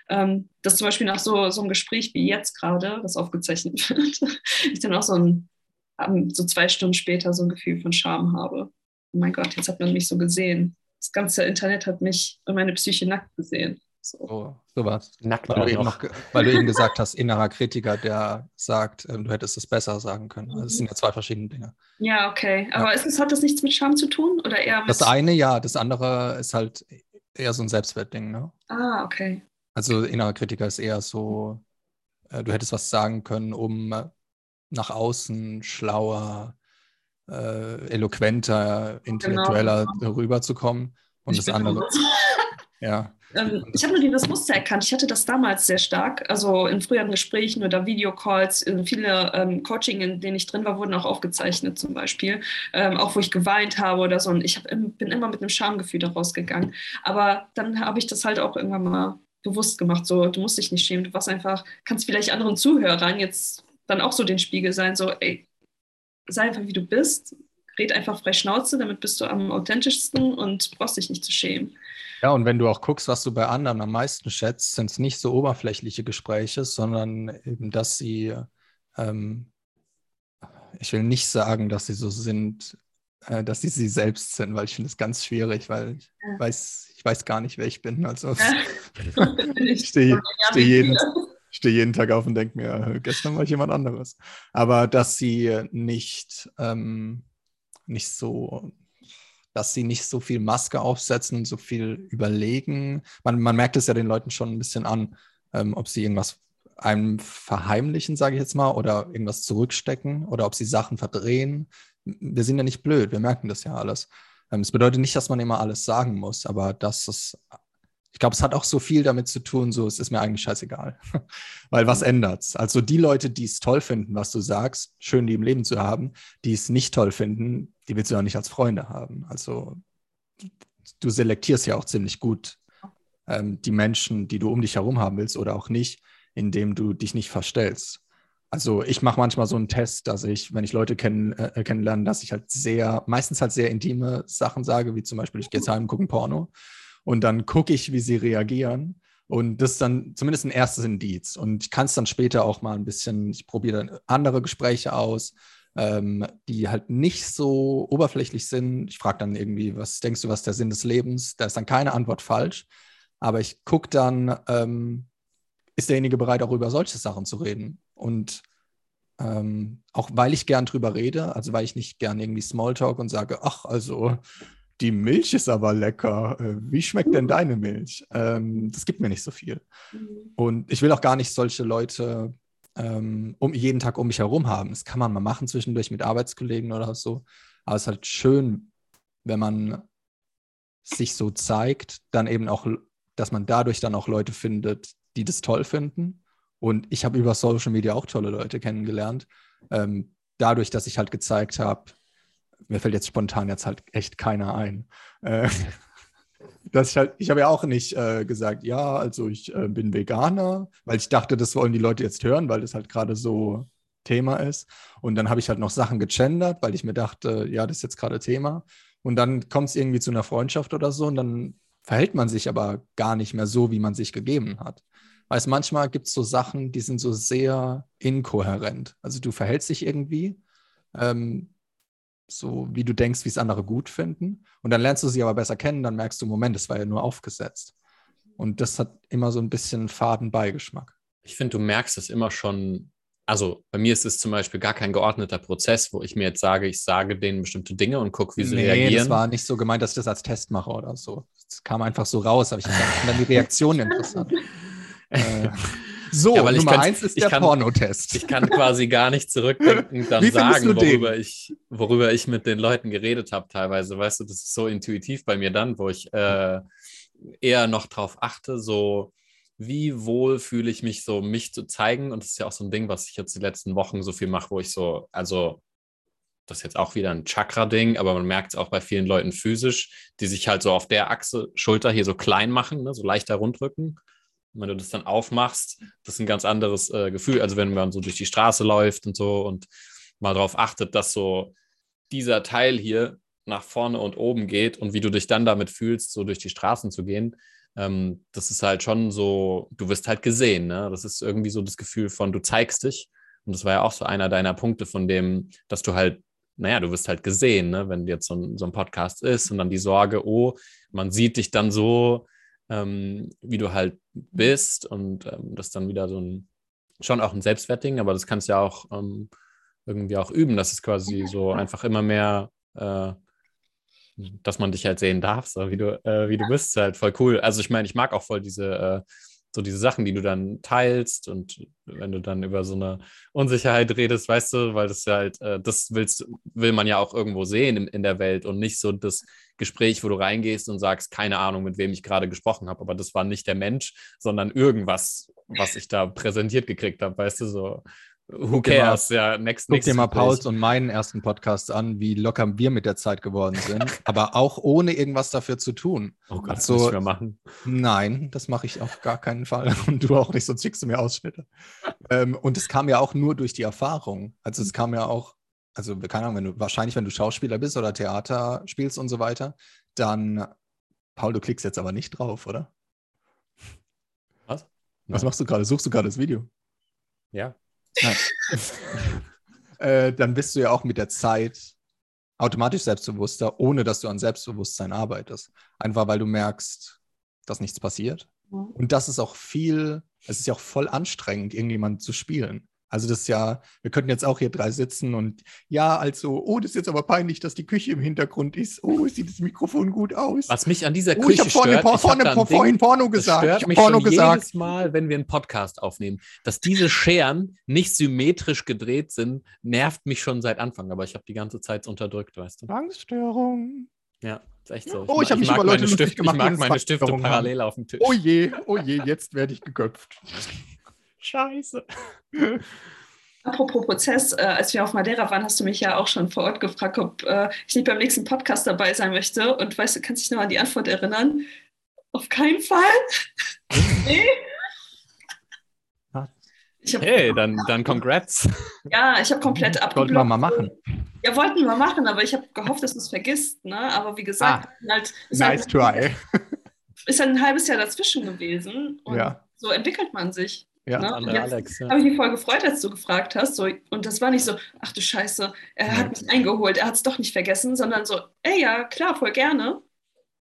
Speaker 1: Ähm, dass zum Beispiel nach so, so einem Gespräch wie jetzt gerade, das aufgezeichnet wird, ich dann auch so, ein, so zwei Stunden später so ein Gefühl von Scham habe. Oh mein Gott, jetzt hat man mich so gesehen. Das ganze Internet hat mich und meine Psyche nackt gesehen. So.
Speaker 2: So, sowas.
Speaker 3: Nackt
Speaker 2: Weil du, eben
Speaker 3: noch.
Speaker 2: weil du eben gesagt hast, innerer Kritiker, der sagt, ähm, du hättest es besser sagen können. Also es sind ja zwei verschiedene Dinge.
Speaker 1: Ja, okay. Aber ist es, hat das nichts mit Scham zu tun? Oder eher mit.
Speaker 2: Das eine ja, das andere ist halt eher so ein Selbstwertding. Ne?
Speaker 1: Ah, okay.
Speaker 2: Also innerer Kritiker ist eher so, äh, du hättest was sagen können, um nach außen schlauer, äh, eloquenter, intellektueller rüberzukommen. Und
Speaker 1: Ich
Speaker 2: das andere, ja.
Speaker 1: Ähm, ich habe nur dieses Muster erkannt. Ich hatte das damals sehr stark. Also in früheren Gesprächen oder Videocalls, in viele ähm, Coaching, in denen ich drin war, wurden auch aufgezeichnet zum Beispiel. Ähm, auch wo ich geweint habe oder so. Und ich hab, bin immer mit einem Schamgefühl daraus gegangen. Aber dann habe ich das halt auch irgendwann mal bewusst gemacht. So, du musst dich nicht schämen. Du warst einfach, kannst vielleicht anderen Zuhörern jetzt dann auch so den Spiegel sein. So, ey, sei einfach wie du bist. Red einfach frei Schnauze, damit bist du am authentischsten und brauchst dich nicht zu schämen.
Speaker 2: Ja, und wenn du auch guckst, was du bei anderen am meisten schätzt, sind es nicht so oberflächliche Gespräche, sondern eben, dass sie, ähm, ich will nicht sagen, dass sie so sind, äh, dass sie sie selbst sind, weil ich finde es ganz schwierig, weil ich
Speaker 1: Ja.
Speaker 2: weiß, ich weiß gar nicht, wer ich bin. Also
Speaker 1: ich
Speaker 2: ich stehe steh jeden, steh jeden Tag auf und denke mir, gestern war ich jemand anderes. Aber dass sie nicht, ähm, nicht so, dass sie nicht so viel Maske aufsetzen und so viel überlegen. Man, man merkt es ja den Leuten schon ein bisschen an, ähm, ob sie irgendwas einem verheimlichen, sage ich jetzt mal, oder irgendwas zurückstecken oder ob sie Sachen verdrehen. Wir sind ja nicht blöd, wir merken das ja alles. Ähm, Es bedeutet nicht, dass man immer alles sagen muss, aber dass es ich glaube, es hat auch so viel damit zu tun, so es ist mir eigentlich scheißegal. Weil was ändert's? Also die Leute, die es toll finden, was du sagst, schön die im Leben zu haben, die es nicht toll finden, die willst du ja nicht als Freunde haben. Also du selektierst ja auch ziemlich gut ähm, die Menschen, die du um dich herum haben willst oder auch nicht, indem du dich nicht verstellst. Also ich mache manchmal so einen Test, dass ich, wenn ich Leute kenn, äh, kennenlerne, dass ich halt sehr, meistens halt sehr intime Sachen sage, wie zum Beispiel, ich gehe jetzt heim, gucke ein Porno und dann gucke ich, wie sie reagieren. Und das ist dann zumindest ein erstes Indiz. Und ich kann es dann später auch mal ein bisschen, ich probiere dann andere Gespräche aus, ähm, die halt nicht so oberflächlich sind. Ich frage dann irgendwie, was denkst du, was ist der Sinn des Lebens? Da ist dann keine Antwort falsch. Aber ich gucke dann, ähm, ist derjenige bereit, auch über solche Sachen zu reden? Und ähm, auch weil ich gern drüber rede, also weil ich nicht gern irgendwie Smalltalk und sage, ach, also die Milch ist aber lecker. Äh, Wie schmeckt denn deine Milch? Ähm, das gibt mir nicht so viel. Und ich will auch gar nicht solche Leute ähm, um, jeden Tag um mich herum haben. Das kann man mal machen zwischendurch mit Arbeitskollegen oder so. Aber es ist halt schön, wenn man sich so zeigt, dann eben auch, dass man dadurch dann auch Leute findet, die das toll finden. Und ich habe über Social Media auch tolle Leute kennengelernt. Ähm, dadurch, dass ich halt gezeigt habe, mir fällt jetzt spontan jetzt halt echt keiner ein. Äh, dass ich halt, ich habe ja auch nicht äh, gesagt, ja, also ich äh, bin Veganer, weil ich dachte, das wollen die Leute jetzt hören, weil das halt gerade so Thema ist. Und dann habe ich halt noch Sachen gegendert, weil ich mir dachte, ja, das ist jetzt gerade Thema. Und dann kommt es irgendwie zu einer Freundschaft oder so und dann verhält man sich aber gar nicht mehr so, wie man sich gegeben hat. Weißt manchmal gibt es so Sachen, die sind so sehr inkohärent. Also du verhältst dich irgendwie, ähm, so wie du denkst, wie es andere gut finden. Und dann lernst du sie aber besser kennen, dann merkst du, Moment, das war ja nur aufgesetzt. Und das hat immer so ein bisschen faden Beigeschmack.
Speaker 3: Ich finde, du merkst es immer schon. Also bei mir ist es zum Beispiel gar kein geordneter Prozess, wo ich mir jetzt sage, ich sage denen bestimmte Dinge und gucke, wie sie
Speaker 2: nee,
Speaker 3: reagieren.
Speaker 2: das war nicht so gemeint, dass ich das als Test mache oder so. Das kam einfach so raus, aber ich fand dann die Reaktion interessant. äh, so,
Speaker 3: Ja,
Speaker 2: Nummer
Speaker 3: kann-
Speaker 2: eins ist
Speaker 3: ich
Speaker 2: der
Speaker 3: kann-
Speaker 2: Pornotest.
Speaker 3: Ich kann quasi gar nicht zurückdenken, dann sagen, worüber ich, worüber ich mit den Leuten geredet habe teilweise. Weißt du, das ist so intuitiv bei mir dann, wo ich äh, eher noch drauf achte, so wie wohl fühle ich mich so, mich zu zeigen. Und das ist ja auch so ein Ding, was ich jetzt die letzten Wochen so viel mache, wo ich so, also das ist jetzt auch wieder ein Chakra-Ding, aber man merkt es auch bei vielen Leuten physisch, die sich halt so auf der Achse Schulter hier so klein machen, ne, so leichter rundrücken. Wenn du das dann aufmachst, das ist ein ganz anderes äh, Gefühl. Also wenn man so durch die Straße läuft und so und mal darauf achtet, dass so dieser Teil hier nach vorne und oben geht und wie du dich dann damit fühlst, so durch die Straßen zu gehen, ähm, das ist halt schon so, du wirst halt gesehen. Ne? Das ist irgendwie so das Gefühl von, du zeigst dich. Und das war ja auch so einer deiner Punkte von dem, dass du halt, naja, du wirst halt gesehen, ne? wenn jetzt so ein, so ein Podcast ist und dann die Sorge, oh, man sieht dich dann so ähm, wie du halt bist und ähm, das dann wieder so ein, schon auch ein Selbstwertding, aber das kannst du ja auch ähm, irgendwie auch üben, dass es quasi so einfach immer mehr, äh, dass man dich halt sehen darf, so wie du, äh, wie du bist, halt voll cool. Also ich meine, ich mag auch voll diese, äh, so diese Sachen, die du dann teilst und wenn du dann über so eine Unsicherheit redest, weißt du, weil das ja halt, äh, das willst, will man ja auch irgendwo sehen in, in der Welt und nicht so das Gespräch, wo du reingehst und sagst, keine Ahnung, mit wem ich gerade gesprochen habe, aber das war nicht der Mensch, sondern irgendwas, was ich da präsentiert gekriegt habe, weißt du, so Who cares? Mal, ja,
Speaker 2: next, guck dir mal Pauls und meinen ersten Podcast an, wie locker wir mit der Zeit geworden sind, aber auch ohne irgendwas dafür zu tun.
Speaker 3: Oh Gott, also, das wir machen.
Speaker 2: Nein, das mache ich auf gar keinen Fall. Und du auch nicht, sonst schickst du mir Ausschnitte. ähm, und es kam ja auch nur durch die Erfahrung. Also es kam ja auch, also keine Ahnung, wenn du, wahrscheinlich, wenn du Schauspieler bist oder Theater spielst und so weiter, dann, Paul, du klickst jetzt aber nicht drauf, oder?
Speaker 3: Was?
Speaker 2: Was machst du gerade? Suchst du gerade das Video?
Speaker 3: Ja.
Speaker 2: äh, dann bist du ja auch mit der Zeit automatisch selbstbewusster, ohne dass du an Selbstbewusstsein arbeitest. Einfach weil du merkst, dass nichts passiert. Mhm. Und das ist auch viel, es ist ja auch voll anstrengend, irgendjemand zu spielen. Also das ist ja, wir könnten jetzt auch hier drei sitzen und ja, also, oh, das ist jetzt aber peinlich, dass die Küche im Hintergrund ist. Oh, sieht das Mikrofon gut aus.
Speaker 3: Was mich an dieser oh, Küche ich
Speaker 2: vorne,
Speaker 3: stört,
Speaker 2: vorne, ich vorne, vorhin Porno gesagt.
Speaker 3: Das stört mich Porno schon gesagt. jedes Mal, wenn wir einen Podcast aufnehmen, dass diese Scheren nicht symmetrisch gedreht sind, nervt mich schon seit Anfang. Aber ich habe die ganze Zeit unterdrückt, weißt du.
Speaker 2: Angststörung.
Speaker 3: Ja, ist echt so.
Speaker 2: Oh, ich, habe mich über Leute Stift,
Speaker 3: gemacht, Ich mag meine Stifte parallel auf dem Tisch.
Speaker 2: Oh je, oh je, jetzt werde ich geköpft.
Speaker 3: Scheiße.
Speaker 1: Apropos Prozess, äh, als wir auf Madeira waren, hast du mich ja auch schon vor Ort gefragt, ob äh, ich nicht beim nächsten Podcast dabei sein möchte. Und weißt du, kannst dich noch an die Antwort erinnern? Auf keinen Fall. nee.
Speaker 3: hey, dann, dann congrats.
Speaker 1: Ja, ich habe komplett abgeblockt.
Speaker 2: Wollten wir mal machen.
Speaker 1: Ja, wollten wir machen, aber ich habe gehofft, dass du es vergisst. Ne? Aber wie gesagt,
Speaker 2: ah, halt, nice halt, try.
Speaker 1: Ist halt ein halbes Jahr dazwischen gewesen. Und
Speaker 2: ja.
Speaker 1: so entwickelt man sich.
Speaker 2: Ja,
Speaker 1: ne?
Speaker 3: Alex. Ja.
Speaker 1: habe ich mich voll gefreut, als du gefragt hast. So, und das war nicht so, ach du Scheiße, er hat mich eingeholt, er hat es doch nicht vergessen, sondern so, ey, ja, klar, voll gerne.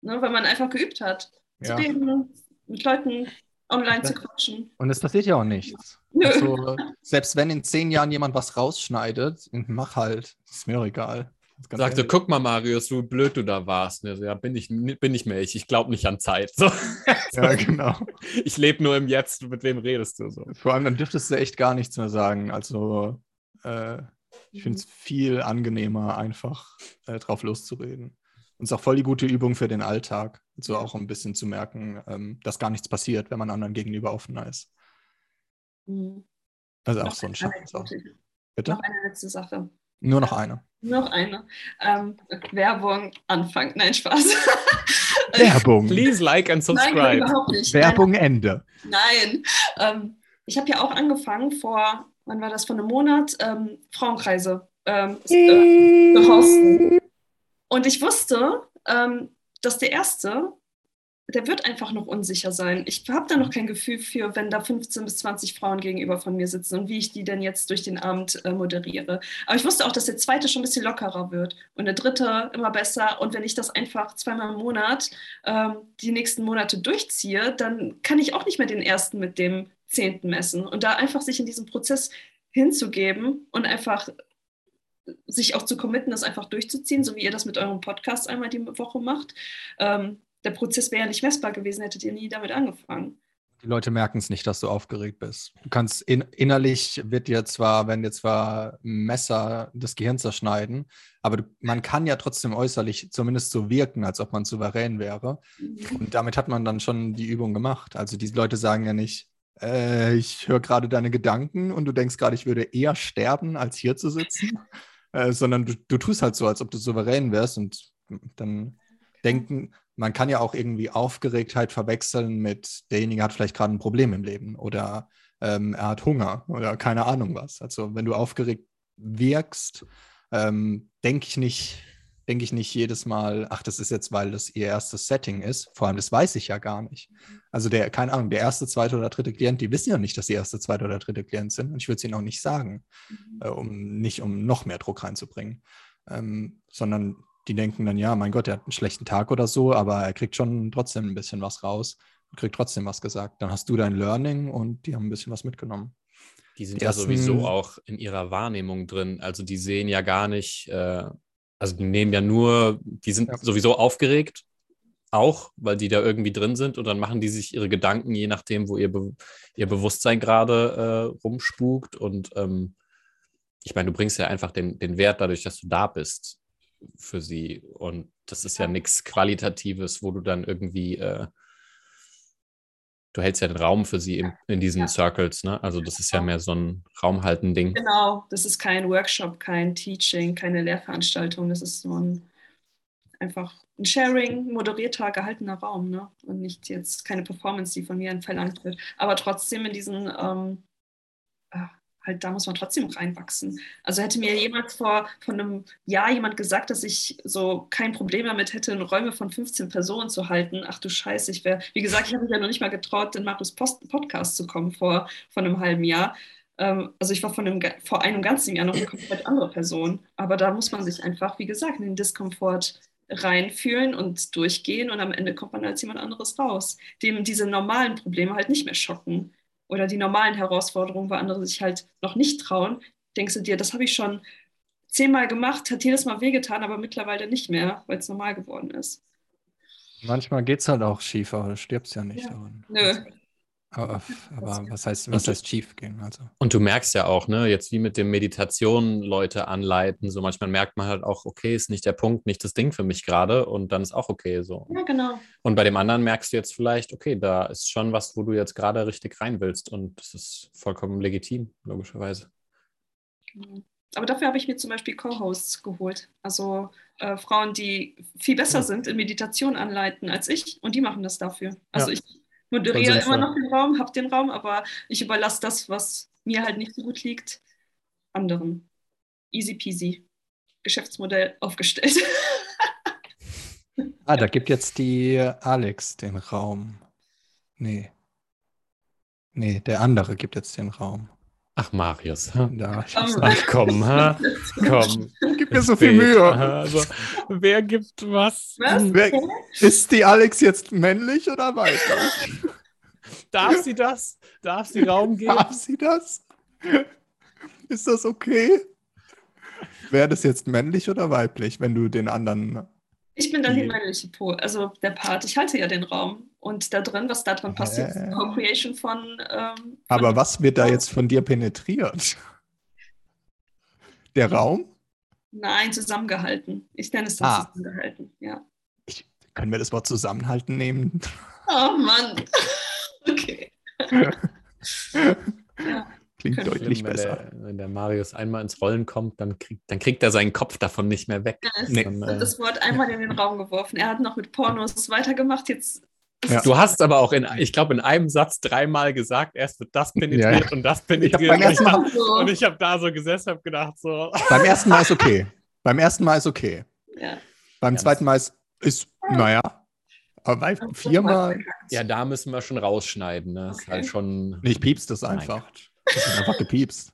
Speaker 1: Ne? Weil man einfach geübt hat.
Speaker 2: Ja.
Speaker 1: Zu reden, mit Leuten online zu quatschen.
Speaker 2: Und es passiert ja auch nichts. Also, selbst wenn in zehn Jahren jemand was rausschneidet, mach halt, ist mir egal.
Speaker 3: Sagte, guck mal, Marius, wie blöd du da warst. So, ja, bin ich, bin ich mehr ich. Ich glaube nicht an Zeit. So.
Speaker 2: Ja, genau.
Speaker 3: Ich lebe nur im Jetzt. Mit wem redest du so?
Speaker 2: Vor allem, dann dürftest du echt gar nichts mehr sagen. Also, äh, ich finde es viel angenehmer, einfach äh, drauf loszureden. Und es ist auch voll die gute Übung für den Alltag. So also auch ein bisschen zu merken, ähm, dass gar nichts passiert, wenn man anderen gegenüber offener ist. Mhm. Also auch so ein Schatz.
Speaker 1: Bitte? Noch eine letzte Sache.
Speaker 2: Nur noch eine.
Speaker 1: Nur noch eine. Ähm, Werbung, Anfang. Nein, Spaß.
Speaker 2: Werbung.
Speaker 3: Please like and subscribe. Nein,
Speaker 1: überhaupt nicht.
Speaker 2: Werbung, Nein. Ende.
Speaker 1: Nein. Ähm, ich habe ja auch angefangen vor, wann war das, vor einem Monat, ähm, Frauenkreise ähm, äh, zu hosten. Und ich wusste, ähm, dass der erste der wird einfach noch unsicher sein. Ich habe da noch kein Gefühl für, wenn da 15 bis 20 Frauen gegenüber von mir sitzen und wie ich die denn jetzt durch den Abend äh, moderiere. Aber ich wusste auch, dass der zweite schon ein bisschen lockerer wird und der dritte immer besser. Und wenn ich das einfach zweimal im Monat ähm, die nächsten Monate durchziehe, dann kann ich auch nicht mehr den ersten mit dem zehnten messen. Und da einfach sich in diesem Prozess hinzugeben und einfach sich auch zu committen, das einfach durchzuziehen, so wie ihr das mit eurem Podcast einmal die Woche macht. Ähm, der Prozess wäre ja nicht messbar gewesen, hättet ihr nie damit angefangen.
Speaker 2: Die Leute merken es nicht, dass du aufgeregt bist. Du kannst in, innerlich wird dir zwar, wenn dir zwar Messer das Gehirn zerschneiden, aber du, man kann ja trotzdem äußerlich zumindest so wirken, als ob man souverän wäre. Mhm. Und damit hat man dann schon die Übung gemacht. Also diese Leute sagen ja nicht, äh, ich höre gerade deine Gedanken und du denkst gerade, ich würde eher sterben, als hier zu sitzen, äh, sondern du, du tust halt so, als ob du souverän wärst und dann denken, man kann ja auch irgendwie Aufgeregtheit verwechseln mit, derjenige hat vielleicht gerade ein Problem im Leben oder ähm, er hat Hunger oder keine Ahnung was. Also wenn du aufgeregt wirkst, ähm, denke ich nicht, denke ich nicht jedes Mal, ach, das ist jetzt, weil das ihr erstes Setting ist. Vor allem, das weiß ich ja gar nicht. Also der, keine Ahnung, der erste, zweite oder dritte Klient, die wissen ja nicht, dass sie erste, zweite oder dritte Klient sind. Und ich würde es ihnen auch nicht sagen, mhm. äh, um nicht um noch mehr Druck reinzubringen. Ähm, sondern die denken dann, ja, mein Gott, er hat einen schlechten Tag oder so, aber er kriegt schon trotzdem ein bisschen was raus und kriegt trotzdem was gesagt. Dann hast du dein Learning und die haben ein bisschen was mitgenommen.
Speaker 3: Die sind
Speaker 2: Die
Speaker 3: ja
Speaker 2: ersten-
Speaker 3: sowieso auch in ihrer Wahrnehmung drin. Also die sehen ja gar nicht, äh, also die nehmen ja nur, die sind
Speaker 2: Ja.
Speaker 3: sowieso aufgeregt, auch, weil die da irgendwie drin sind und dann machen die sich ihre Gedanken, je nachdem, wo ihr, Be ihr Bewusstsein gerade äh, rumspukt. Und ähm, ich meine, du bringst ja einfach den, den Wert dadurch, dass du da bist für sie. Und das ist ja nichts Qualitatives, wo du dann irgendwie, äh, du hältst ja den Raum für sie in, in diesen
Speaker 1: Ja.
Speaker 3: Circles, ne? Also das ist ja mehr so ein Raumhalten-Ding.
Speaker 1: Genau, das ist kein Workshop, kein Teaching, keine Lehrveranstaltung. Das ist so ein einfach ein Sharing, moderierter, gehaltener Raum, ne? Und nicht jetzt keine Performance, die von mir verlangt wird. Aber trotzdem in diesen, ähm, ah, halt, da muss man trotzdem reinwachsen. Also hätte mir jemand vor von einem Jahr jemand gesagt, dass ich so kein Problem damit hätte, in Räume von 15 Personen zu halten. Ach du Scheiße, ich wäre, wie gesagt, ich habe mich ja noch nicht mal getraut, in Markus Post Podcast zu kommen vor, vor einem halben Jahr. Ähm, also ich war von einem, vor einem ganzen Jahr noch eine komplett andere Person. Aber da muss man sich einfach, wie gesagt, in den Diskomfort reinfühlen und durchgehen und am Ende kommt man als jemand anderes raus, dem diese normalen Probleme halt nicht mehr schocken oder die normalen Herausforderungen, wo andere sich halt noch nicht trauen, denkst du dir, das habe ich schon zehnmal gemacht, hat jedes Mal wehgetan, aber mittlerweile nicht mehr, weil es normal geworden ist.
Speaker 2: Manchmal geht es halt auch schief, aber du stirbst ja nicht
Speaker 1: Ja.
Speaker 2: daran.
Speaker 1: Nö.
Speaker 2: Aber, aber was heißt, was heißt schief gehen? Also.
Speaker 3: Und du merkst ja auch, ne, jetzt wie mit dem Meditation Leute anleiten, so manchmal merkt man halt auch, okay, ist nicht der Punkt, nicht das Ding für mich gerade und dann ist auch okay so.
Speaker 1: Ja, genau.
Speaker 3: Und bei dem anderen merkst du jetzt vielleicht, okay, da ist schon was, wo du jetzt gerade richtig rein willst und das ist vollkommen legitim, logischerweise.
Speaker 1: Genau. Aber dafür habe ich mir zum Beispiel Co-Hosts geholt. Also äh, Frauen, die viel besser
Speaker 3: Ja.
Speaker 1: sind in Meditation anleiten als ich und die machen das dafür. Also
Speaker 3: Ja.
Speaker 1: ich moderiere immer noch den Raum, habe den Raum, aber ich überlasse das, was mir halt nicht so gut liegt, anderen. Easy peasy. Geschäftsmodell aufgestellt.
Speaker 2: Ah, da gibt jetzt die Alex den Raum. Nee. Nee, der andere gibt jetzt den Raum.
Speaker 3: Ach, Marius, ha?
Speaker 2: Da, ich
Speaker 1: Ähm,
Speaker 3: Ach komm, ha? komm.
Speaker 2: Gib mir so viel Mühe.
Speaker 3: Also, wer gibt was?
Speaker 1: Was?
Speaker 2: Wer, ist die Alex jetzt männlich oder weiblich?
Speaker 3: Darf sie das? Darf sie Raum geben?
Speaker 2: Darf sie das? Ist das okay? Wäre das jetzt männlich oder weiblich, wenn du den anderen.
Speaker 1: Ich bin dann die männliche Pol, also der Part. Ich halte ja den Raum. Und da drin, was da drin passiert, ist
Speaker 2: Hä?
Speaker 1: Co-Creation von. Ähm,
Speaker 2: Aber
Speaker 1: von
Speaker 2: was wird da jetzt von dir penetriert? Der Raum?
Speaker 1: Nein, zusammengehalten. Ich nenne es dann
Speaker 2: Ah.
Speaker 1: zusammengehalten. Ja.
Speaker 2: Ich, können wir das Wort zusammenhalten nehmen?
Speaker 1: Oh Mann. Okay. Ja.
Speaker 2: Klingt deutlich
Speaker 3: Schlimm, wenn
Speaker 2: besser.
Speaker 3: der, wenn der Marius einmal ins Rollen kommt, dann kriegt, dann kriegt er seinen Kopf davon nicht mehr weg.
Speaker 1: Ja, es
Speaker 2: Nee.
Speaker 3: Äh,
Speaker 1: das Wort einmal in den Raum geworfen. Er hat noch mit Pornos weitergemacht. Jetzt
Speaker 2: Ja.
Speaker 3: Du hast aber auch in, ich glaube, in einem Satz dreimal gesagt, erst wird das penetriert
Speaker 2: Ja.
Speaker 3: und das
Speaker 2: Ich
Speaker 3: penetriert.
Speaker 2: beim
Speaker 3: ich
Speaker 2: ersten Mal,
Speaker 3: und ich habe da so gesessen und gedacht, so,
Speaker 2: beim ersten Mal ist okay. Beim ersten Mal ist okay.
Speaker 1: Ja.
Speaker 2: Beim
Speaker 3: Ja,
Speaker 2: zweiten Mal ist, ist naja. Aber bei viermal.
Speaker 3: ja, da müssen wir schon rausschneiden. Ne? Ist
Speaker 1: Okay.
Speaker 3: halt schon.
Speaker 2: Ich piepst das einfach. Das wird einfach gepiepst.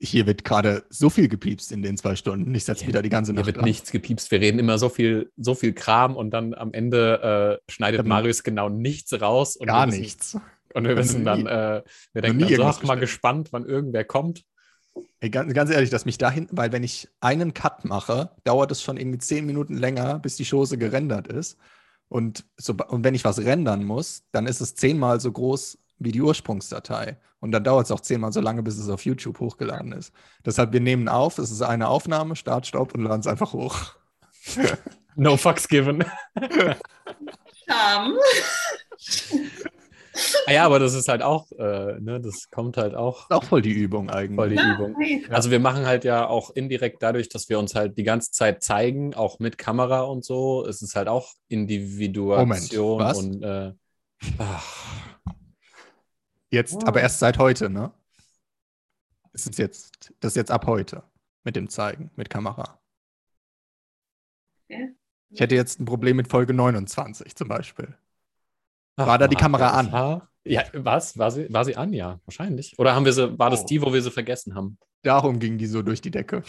Speaker 2: Hier wird gerade so viel gepiepst in den zwei Stunden. Ich setze
Speaker 3: Hier-
Speaker 2: wieder die ganze
Speaker 3: Hier
Speaker 2: Nacht
Speaker 3: wird
Speaker 2: dran.
Speaker 3: nichts gepiepst. Wir reden immer so viel, so viel Kram und dann am Ende äh, schneidet
Speaker 2: Dann-
Speaker 3: Marius genau nichts raus. Und
Speaker 2: Gar
Speaker 3: wissen,
Speaker 2: nichts.
Speaker 3: Und wir
Speaker 2: Also
Speaker 3: wissen dann,
Speaker 2: nie-
Speaker 3: äh, wir denken dann so, ach, mal gespannt, wann irgendwer kommt.
Speaker 2: Ey, ganz, ganz ehrlich, dass mich dahin, weil wenn ich einen Cut mache, dauert es schon irgendwie zehn Minuten länger, bis die Chose gerendert ist. Und, so, und wenn ich was rendern muss, dann ist es zehnmal so groß wie die Ursprungsdatei. Und dann dauert es auch zehnmal so lange, bis es auf YouTube hochgeladen ist. Deshalb, wir nehmen auf, es ist eine Aufnahme, Start, Stopp und laden es einfach hoch.
Speaker 3: No fucks given.
Speaker 1: Charme.
Speaker 3: Ah ja, aber das ist halt auch, äh, ne, das kommt halt auch
Speaker 2: auch voll die Übung eigentlich.
Speaker 3: voll die
Speaker 1: Ja,
Speaker 3: Übung. Also wir machen halt ja auch indirekt dadurch, dass wir uns halt die ganze Zeit zeigen, auch mit Kamera und so, es ist halt auch Individuation
Speaker 2: was?
Speaker 3: und äh, ach,
Speaker 2: Jetzt,
Speaker 1: Wow.
Speaker 2: aber erst seit heute, ne? Es ist jetzt, das ist jetzt ab heute mit dem Zeigen, mit Kamera.
Speaker 1: Okay.
Speaker 2: Ich hätte jetzt ein Problem mit Folge 29 zum Beispiel. War da die Kamera
Speaker 3: das
Speaker 2: an?
Speaker 3: war- Ja, was? War sie, war sie an? Ja, wahrscheinlich. Oder haben wir sie, war das
Speaker 2: Oh.
Speaker 3: die, wo wir sie vergessen haben?
Speaker 2: Darum ging die so durch die Decke.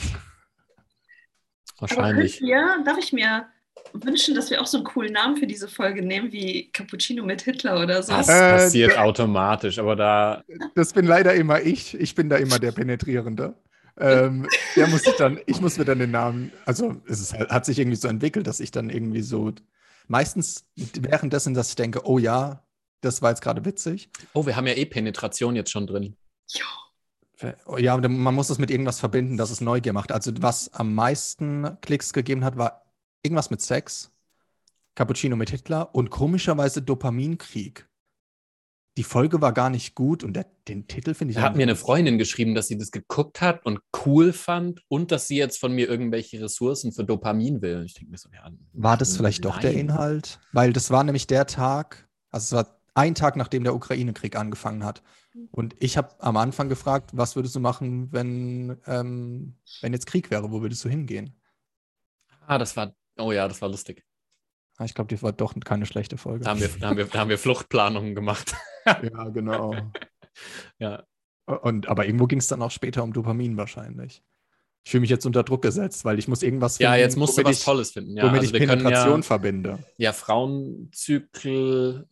Speaker 3: Wahrscheinlich.
Speaker 1: Aber wir, darf ich mir wünschen, dass wir auch so einen coolen Namen für diese Folge nehmen, wie Cappuccino mit Hitler oder so?
Speaker 3: Das
Speaker 2: Äh,
Speaker 3: passiert automatisch, aber da,
Speaker 2: Das bin leider immer ich. Ich bin da immer der Penetrierende. Ähm, der muss ich dann, ich muss mir dann den Namen, also es ist, halt- hat sich irgendwie so entwickelt, dass ich dann irgendwie so meistens währenddessen, dass ich denke, oh ja, das war jetzt gerade witzig.
Speaker 3: oh, wir haben ja eh Penetration jetzt schon drin.
Speaker 2: Ja, dann- man muss das mit irgendwas verbinden, dass es Neugier macht. Also was am meisten Klicks gegeben hat, war irgendwas mit Sex, Cappuccino mit Hitler und komischerweise Dopaminkrieg. Die Folge war gar nicht gut und der, den Titel finde ich.
Speaker 3: Da hat mir eine Freundin geschrieben, dass sie das geguckt hat und cool fand und dass sie jetzt von mir irgendwelche Ressourcen für Dopamin will. Ich denke mir so, ja.
Speaker 2: War das vielleicht doch der
Speaker 3: nein.
Speaker 2: Inhalt? Weil das war nämlich der Tag, also es war ein Tag, nachdem der Ukraine-Krieg angefangen hat. Und ich habe am Anfang gefragt, was würdest du machen, wenn, ähm, wenn jetzt Krieg wäre? Wo würdest du hingehen?
Speaker 3: Ah, das war, oh ja, das war lustig.
Speaker 2: Ah, Ich glaube, das war doch keine schlechte Folge.
Speaker 3: Da haben wir, da haben wir, da haben wir Fluchtplanungen gemacht.
Speaker 2: Ja, genau.
Speaker 3: ja.
Speaker 2: Und, aber irgendwo ging es dann auch später um Dopamin wahrscheinlich. Ich fühle mich jetzt unter Druck gesetzt, weil ich muss irgendwas
Speaker 3: ja,
Speaker 2: finden,
Speaker 3: jetzt musst du was
Speaker 2: ich,
Speaker 3: Tolles finden. Ja,
Speaker 2: womit
Speaker 3: also
Speaker 2: ich
Speaker 3: wir können
Speaker 2: Penetration
Speaker 3: ja,
Speaker 2: verbinde.
Speaker 3: ja Frauenzykel.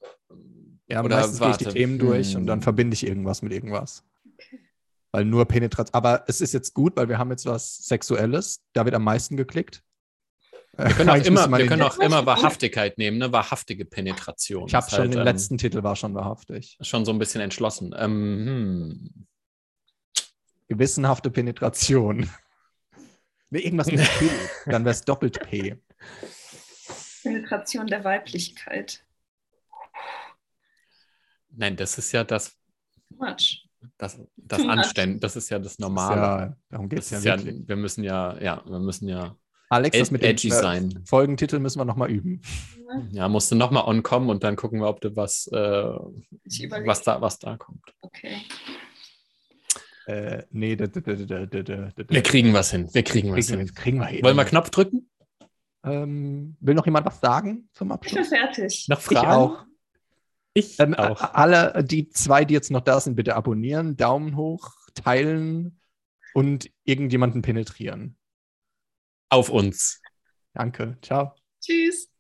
Speaker 2: Ja,
Speaker 3: oder
Speaker 2: meistens gehe ich die. Themen durch und dann
Speaker 3: Hm.
Speaker 2: verbinde ich irgendwas mit irgendwas. Weil nur Penetration. Aber es ist jetzt gut, weil wir haben jetzt was Sexuelles. Da wird am meisten geklickt.
Speaker 3: Wir können auch immer, wir können auch immer Wahrhaftigkeit nehmen, ne? Wahrhaftige Penetration.
Speaker 2: Ich habe schon
Speaker 3: halt,
Speaker 2: den
Speaker 3: ähm,
Speaker 2: letzten Titel war schon wahrhaftig.
Speaker 3: schon so ein bisschen entschlossen. Ähm, hm.
Speaker 2: Gewissenhafte Penetration. nee, irgendwas mit P. Dann wäre es doppelt P.
Speaker 1: Penetration der Weiblichkeit.
Speaker 3: Nein, das ist ja das,
Speaker 1: Much.
Speaker 3: das, das
Speaker 1: Too much.
Speaker 3: Anständ, das ist ja das Normale.
Speaker 2: ja, darum geht es ja
Speaker 3: ist ja,
Speaker 2: wirklich.
Speaker 3: wir müssen ja, ja, wir müssen ja
Speaker 2: Alex, das mit dem
Speaker 3: edgy
Speaker 2: äh,
Speaker 3: sein.
Speaker 2: Folgentitel müssen wir nochmal üben.
Speaker 3: Ja, musst du nochmal on kommen und dann gucken wir, ob du was, äh,
Speaker 1: Ich
Speaker 3: was, da, was da kommt.
Speaker 1: Okay.
Speaker 2: Äh, nee, da, da, da, da, da, da, da,
Speaker 3: Wir kriegen was hin. Wir kriegen was
Speaker 2: kriegen,
Speaker 3: hin.
Speaker 2: wir- kriegen wir hin.
Speaker 3: Wollen wir Knopf drücken?
Speaker 2: ähm, will noch jemand was sagen zum
Speaker 1: Ich bin
Speaker 2: Abschluss?
Speaker 1: fertig.
Speaker 3: Noch
Speaker 2: Ich
Speaker 3: Fragen?
Speaker 2: auch.
Speaker 3: Ich
Speaker 2: Ähm,
Speaker 3: auch.
Speaker 2: Alle, die zwei, die jetzt noch da sind, bitte abonnieren, Daumen hoch, teilen und irgendjemanden penetrieren.
Speaker 3: Auf uns.
Speaker 2: Danke. Ciao.
Speaker 1: Tschüss.